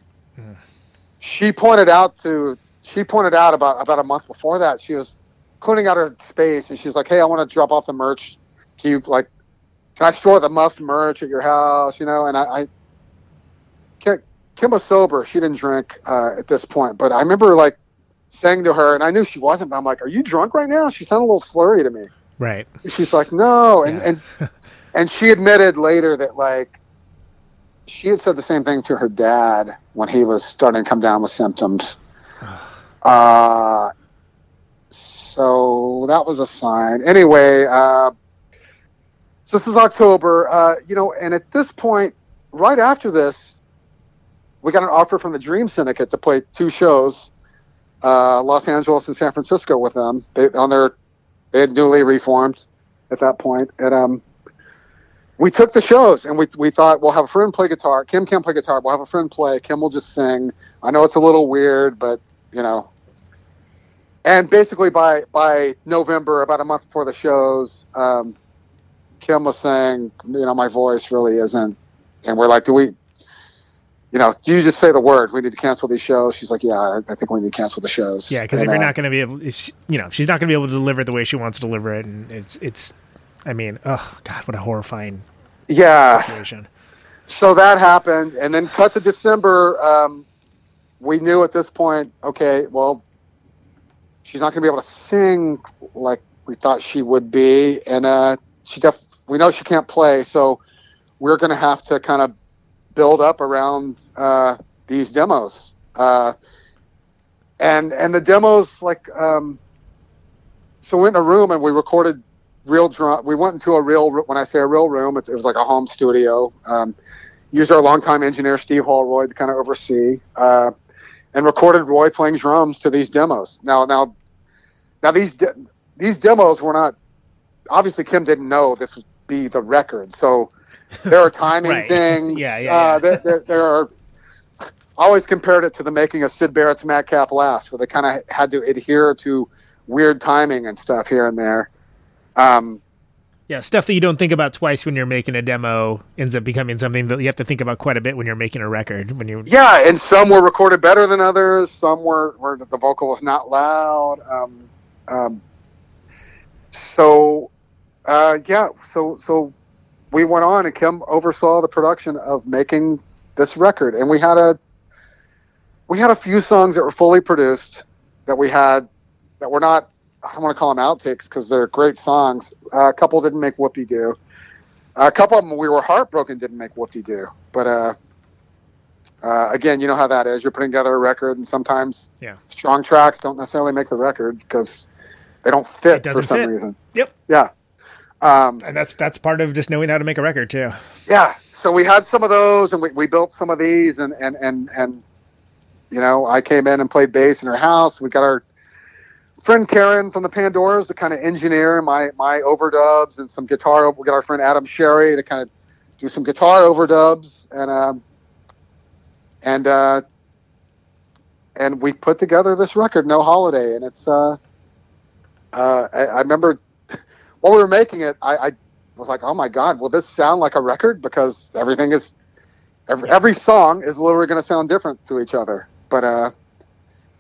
she pointed out to she pointed out about about a month before that she was cleaning out her space, and she's like, "Hey, I want to drop off the merch. Can you like, I store the Muffs merch at your house? You know?" And I, I Kim, Kim was sober; she didn't drink uh, at this point, but I remember like saying to her, and I knew she wasn't, but I'm like, "Are you drunk right now?" She sounded a little slurry to me. Right. She's like, no, and and and she admitted later that like she had said the same thing to her dad when he was starting to come down with symptoms. Uh, so that was a sign. Anyway, uh, This is October, uh, you know, and at this point, right after this, we got an offer from the Dream Syndicate to play two shows, uh, Los Angeles and San Francisco with them. They on their they had newly reformed at that point, and um, we took the shows and we we thought we'll have a friend play guitar. Kim can play guitar. We'll have a friend play. Kim will just sing. I know it's a little weird, but you know. And basically by by November, about a month before the shows, um, Kim was saying, you know, my voice really isn't. And we're like, do we, you know, do you just say the word? We need to cancel these shows. She's like, yeah, I, think we need to cancel the shows. Yeah, because if you're uh, not going to be able, if she, you know, if she's not going to be able to deliver it the way she wants to deliver it, and it's it's, I mean, oh god, what a horrifying yeah. situation. So that happened, and then cut to December. Um, we knew at this point, okay, well, she's not going to be able to sing like we thought she would be, and uh, she def- we know she can't play, so we're going to have to kind of build up around uh, these demos. Uh, and and the demos like um, so we went in a room and we recorded real drum. We went into a real when I say a real room, it, it was like a home studio. Um, used our longtime engineer Steve Holroyd to kind of oversee uh, and recorded Roy playing drums to these demos. Now now now these de- these demos were not obviously Kim didn't know this would be the record, so there are timing Right. things. Yeah, yeah, Uh, yeah. there, there, there are. I always compared it to the making of Syd Barrett's Madcap Laughs, where they kind of had to adhere to weird timing and stuff here and there. Um, Yeah, stuff that you don't think about twice when you're making a demo ends up becoming something that you have to think about quite a bit when you're making a record. When you, yeah, and some were recorded better than others. Some were where the vocal was not loud. Um, um, so, uh, yeah, so so we went on, and Kim oversaw the production of making this record, and we had a we had a few songs that were fully produced that we had that were not. I don't want to call them outtakes because they're great songs. Uh, a couple didn't make Whoop Dee Doo. A couple of them we were heartbroken didn't make Whoop Dee Doo. But uh, uh, again, you know how that is. You're putting together a record, and sometimes Yeah. strong tracks don't necessarily make the record because they don't fit It for some fit. reason. Yep. Yeah. Um, and that's that's part of just knowing how to make a record too. yeah. So we had some of those, and we, we built some of these, and and and and you know, I came in and played bass in her house. We got our friend Karen from the Pandoras to kind of engineer my my overdubs and some guitar. We got our friend Adam Sherry to kind of do some guitar overdubs, and um, and uh, and we put together this record, No Holiday, and it's uh, uh, I, I remember while we were making it, I, I was like, oh my god, will this sound like a record? Because everything is every, every song is literally going to sound different to each other. But uh,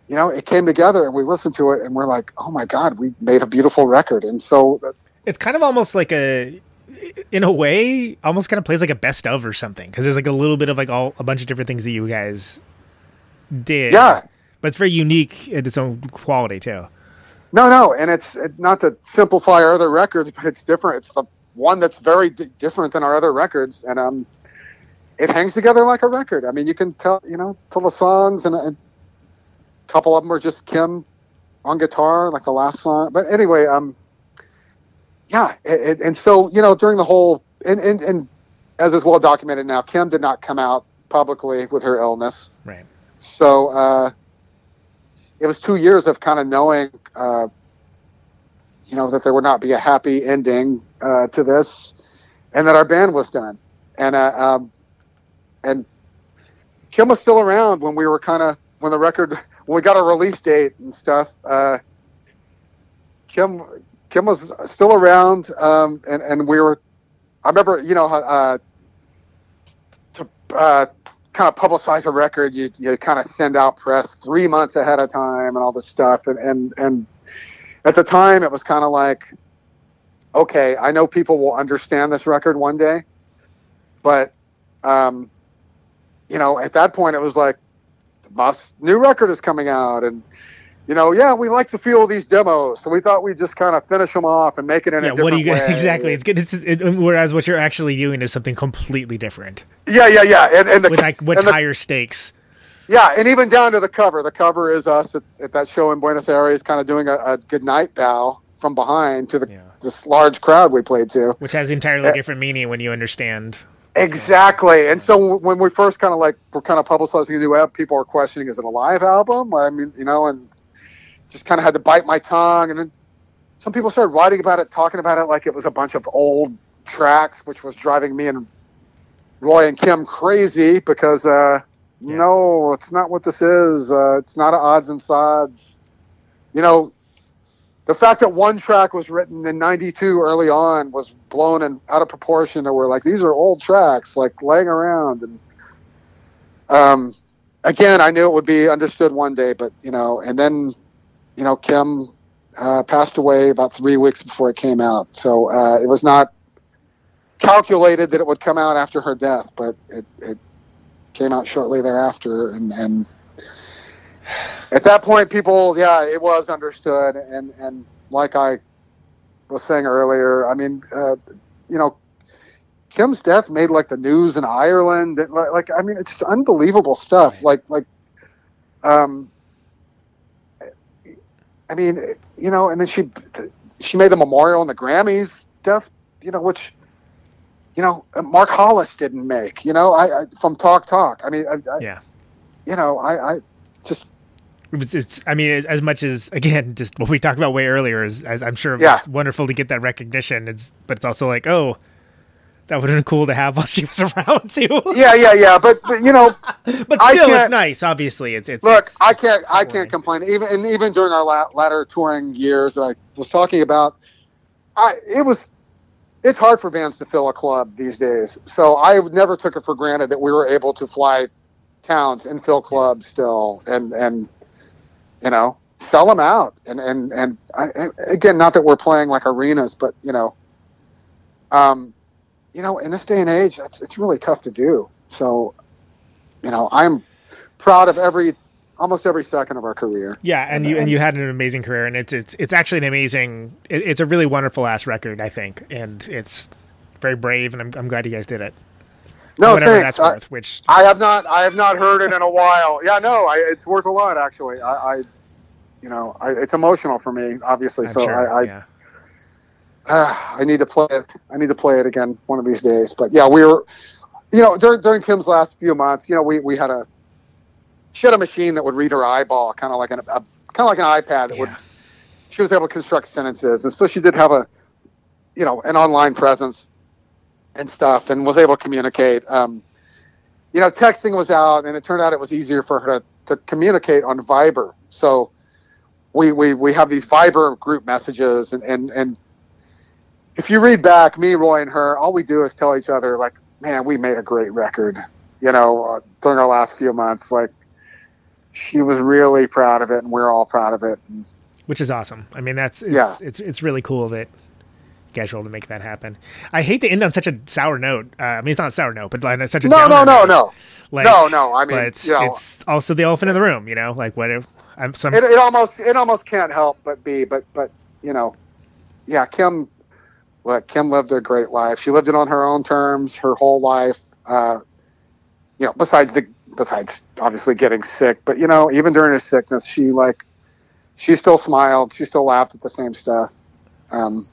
you know, it came together and we listened to it and we're like, oh my god, we made a beautiful record. And so It's kind of almost like a, in a way, almost kind of plays like a best of or something because there's like a little bit of like all a bunch of different things that you guys did. Yeah. but it's very unique in its own quality too. No, no, and it's it, not to simplify our other records, but it's different. It's the one that's very d- different than our other records, and um, it hangs together like a record. I mean, you can tell, you know, tell the songs, and, and a couple of them are just Kim on guitar, like the last song. But anyway, um, yeah, it, it, and so you know, during the whole, and, and and as is well documented now, Kim did not come out publicly with her illness. Right. So uh, it was two years of kind of knowing, uh, you know, that there would not be a happy ending uh, to this, and that our band was done. And uh, um, and Kim was still around when we were kind of when the record when we got a release date and stuff. Uh, Kim Kim was still around, um, and and we were. I remember, you know, uh, to uh, kind of publicize a record, you you kind of send out press three months ahead of time and all this stuff, and and and at the time it was kind of like, okay, I know people will understand this record one day, but um, you know, at that point it was like, my new record is coming out, and you know, yeah, we like the feel of these demos, so we thought we'd just kind of finish them off and make it in Yeah, a different what do you way. exactly? It's good. It's, it, whereas what you're actually doing is something completely different Yeah, yeah, yeah, and, and the with like much and the- higher stakes. Yeah, and even down to the cover. The cover is us at, at that show in Buenos Aires, kind of doing a, a good night bow from behind to the yeah. this large crowd we played to. Which has entirely Uh, different meaning when you understand. Exactly. And so when we first kind of like were kind of publicizing the new app, people were questioning, is it a live album? I mean, you know, and just kind of had to bite my tongue. And then some people started writing about it, talking about it like it was a bunch of old tracks, which was driving me and Roy and Kim crazy because, uh, no, it's not what this is. Uh, it's not odds and sods. You know, the fact that one track was written in 92 early on was blown in, out of proportion that we're like these are old tracks like laying around and um again i knew it would be understood one day but you know and then you know kim uh, passed away about three weeks before it came out. So uh, it was not calculated that it would come out after her death but it, it came out shortly thereafter. And and at that point people yeah it was understood. And and like i was saying earlier i mean uh, you know kim's death made like the news in ireland like, like i mean it's just unbelievable stuff. Like like um i mean you know and then she she made the memorial and the grammys death you know which you know mark hollis didn't make you know i, I from talk talk i mean I, I, Yeah. you know i i just It's, it's, I mean, as, as much as again, just what we talked about way earlier is, as I'm sure, Yeah. it's wonderful to get that recognition. It's, but it's also like, oh, that would have been cool to have while she was around too. yeah yeah yeah but, but you know but still, it's nice. Obviously, it's it's Look, it's- I can't. I can't complain. Even and even during our la- latter touring years that I was talking about, I it was. It's hard for bands to fill a club these days. So I never took it for granted that we were able to fly towns and fill clubs still, and and you know sell them out. And and and I, and again, not that we're playing like arenas, but you know, um, you know, in this day and age, it's it's really tough to do. So, you know, I'm proud of every almost every second of our career. Yeah, and you and you had an amazing career, and it's it's it's actually an amazing. It, it's a really wonderful ass record, I think, and it's very brave, and I'm I'm glad you guys did it. No, whatever thanks. that's I, worth. Which I have not I have not heard it in a while. Yeah, no, I, it's worth a lot actually. I, I you know, I, it's emotional for me, obviously. I'm so sure, I, I yeah. Ah, I need to play it. I need to play it again one of these days. But yeah, we were, you know, during during Kim's last few months, you know, we, we had a she had a machine that would read her eyeball, kind of like an a, kind of like an iPad that would. She was able to construct sentences, and so she did have a, you know, an online presence and stuff, and was able to communicate. Um, you know, texting was out, and it turned out it was easier for her to, to communicate on Viber. So we, we we have these Viber group messages, and and and if you read back, me, Roy, and her, all we do is tell each other, like, man, we made a great record, you know, uh, during our last few months. Like, she was really proud of it, and we're all proud of it. And, which is awesome. I mean, that's it's, Yeah. it's it's really cool that you guys were able to make that happen. I hate to end on such a sour note. Uh, I mean, it's not a sour note, but like such a No, no, no, note. no. Like, No, no, I mean, it's, you know- it's also the elephant in the room. You know, like what if I'm some. it, it almost it almost can't help but be, but but you know, yeah, Kim, look, Kim lived a great life. She lived it on her own terms, her whole life. Uh, you know, besides the besides obviously getting sick, but you know, even during her sickness, she like she still smiled, she still laughed at the same stuff. Um,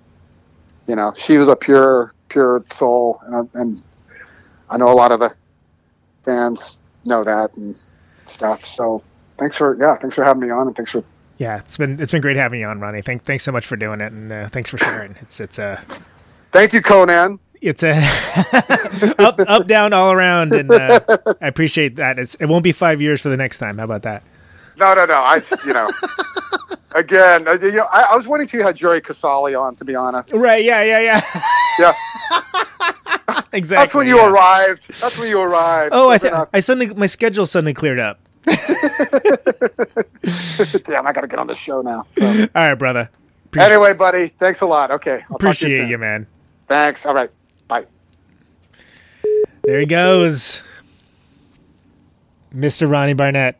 you know, she was a pure pure soul, and I- and I know a lot of the fans know that and stuff. So thanks for yeah, thanks for having me on, and thanks for yeah, it's been it's been great having you on, Ronnie. Thank thanks so much for doing it, and uh, thanks for sharing. It's it's a thank you, Conan. it's a up up down all around, and uh, I appreciate that. It's it won't be five years for the next time. How about that? No, no, no. I you know. Again, uh, you know, I, I was waiting till you had Jerry Casale on. To be honest, Right? Yeah, yeah, yeah. yeah, exactly. that's when you yeah. arrived. That's when you arrived. Oh, I th- I suddenly my schedule suddenly cleared up. Damn, I got to get on the show now. So. All right, brother. Appreciate, Anyway, buddy, thanks a lot. Okay, I'll talk to appreciate soon. you, man. Thanks. All right, bye. There he goes, Mr. Ronnie Barnett.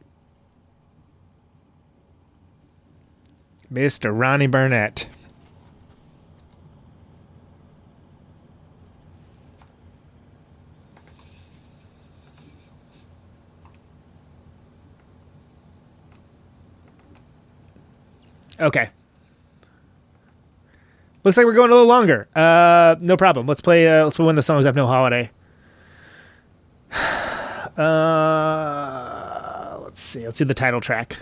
Mr. Ronnie Barnett. Okay. Looks like we're going a little longer. Uh, no problem. Let's play. Uh, let's play one of the songs. I've no holiday. Uh, let's see. Let's do the title track.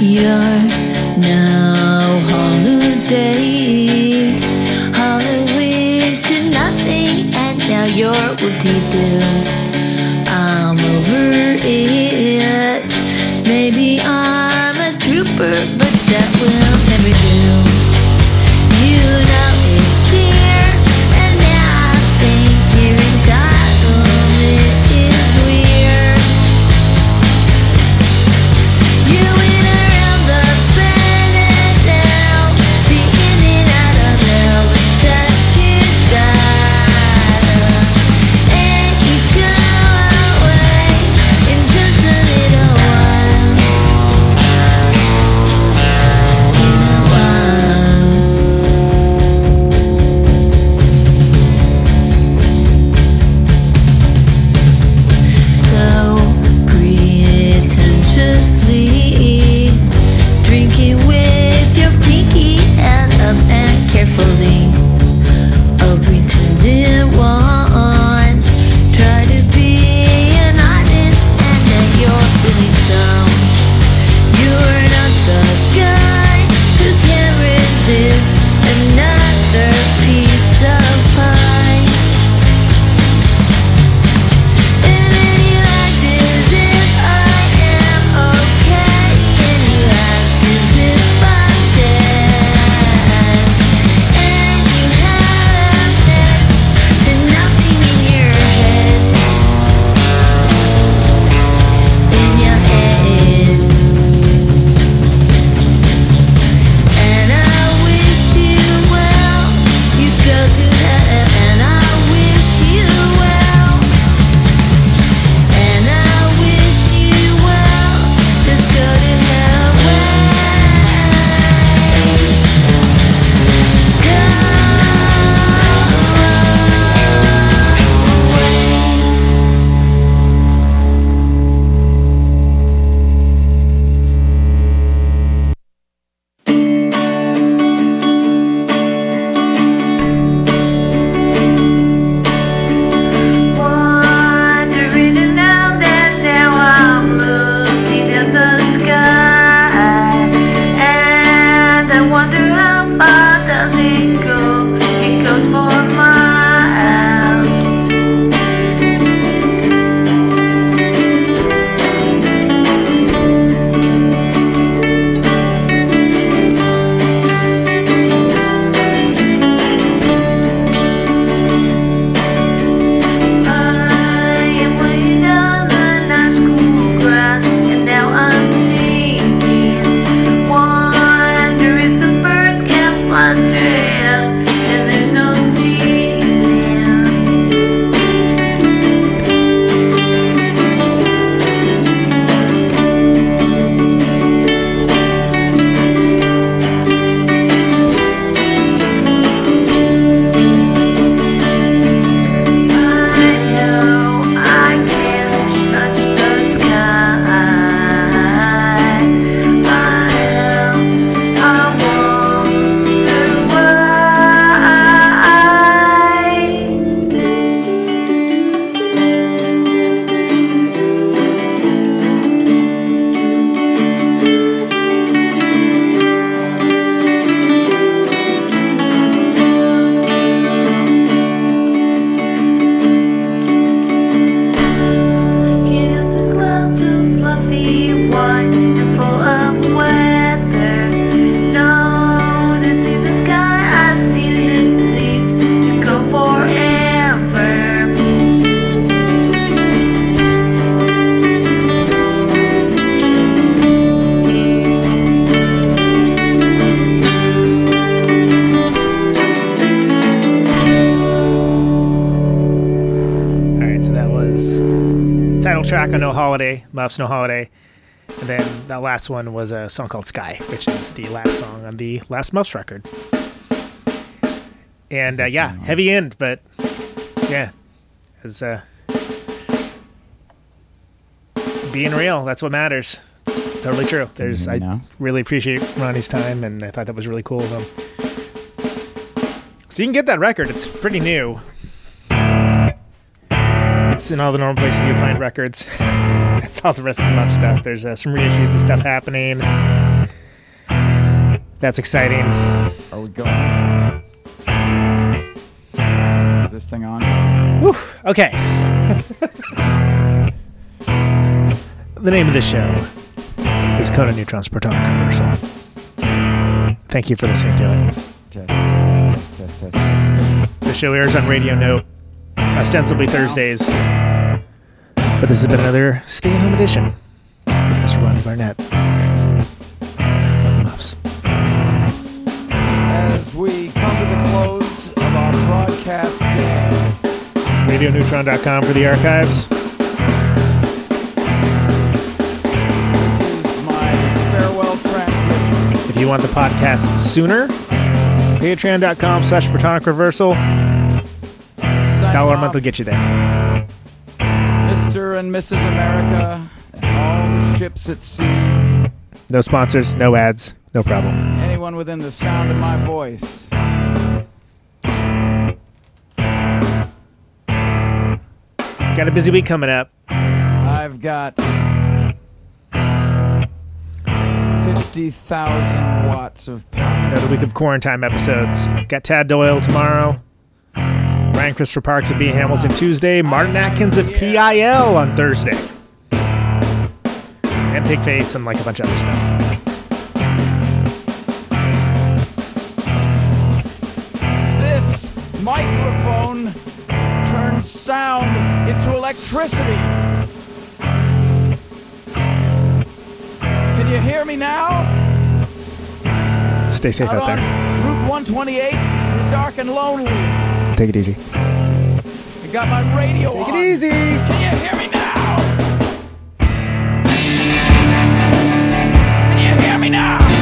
You're now holiday. you're what do you do? I'm over it. Maybe I'm a trooper, but Love Snow Holiday. And then that last one was a song called Sky, which is the last song on the last Muffs record. And uh, yeah, heavy end, but yeah, as uh, being real, that's what matters. It's totally true. There's I really appreciate Ronnie's time, and I thought that was really cool of him. So you can get that record. It's pretty new. It's in all the normal places you find records. That's all the rest of the Muff stuff. There's uh, some reissues and stuff happening. That's exciting. Are we going? Is this thing on? Whew, okay. the name of the show is Conan Neutron's Protonic Reversal. Thank you for listening to it. Test, test, test, test, test. The show airs on Radio Note, ostensibly Thursdays. But this has been another stay at home edition. with Mr. Ronnie Barnett. Muffs. As we come to the close of our broadcast day, RadioNeutron.com for the archives. this is my farewell transmission. If you want the podcast sooner, patreon.com slash Protonic Reversal. Signing Dollar a month will get you there. And Mrs. America, and all the ships at sea, No sponsors, no ads, no problem. anyone within the sound of my voice. Got a busy week coming up. I've got 50,000 watts of power. Another week of quarantine episodes. Got Tad Doyle tomorrow. Brian Christopher Parks at B Hamilton Tuesday. Martin Atkins at PIL on Thursday. And Pigface and like a bunch of other stuff. This microphone turns sound into electricity. Can you hear me now? Stay safe Out out there. Route 128, dark and lonely. Take it easy. I got my radio Take on. it easy. Can you hear me now? Can you hear me now?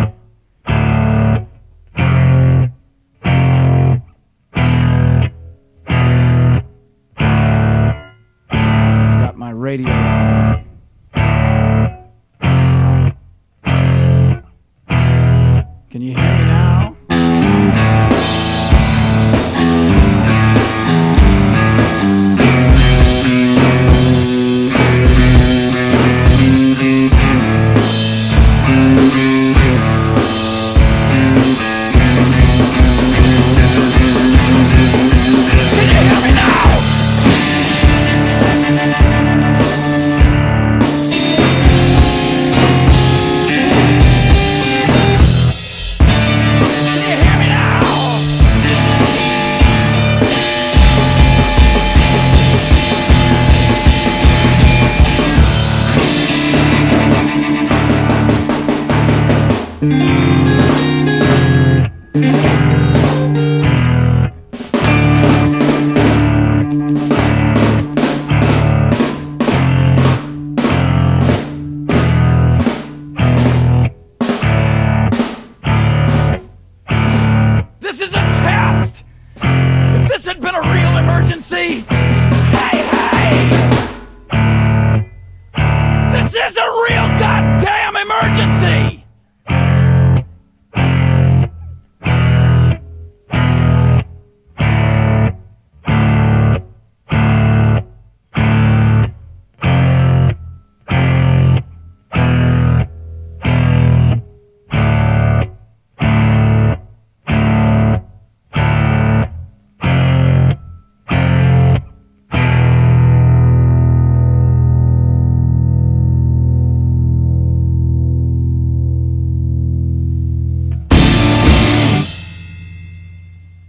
Radio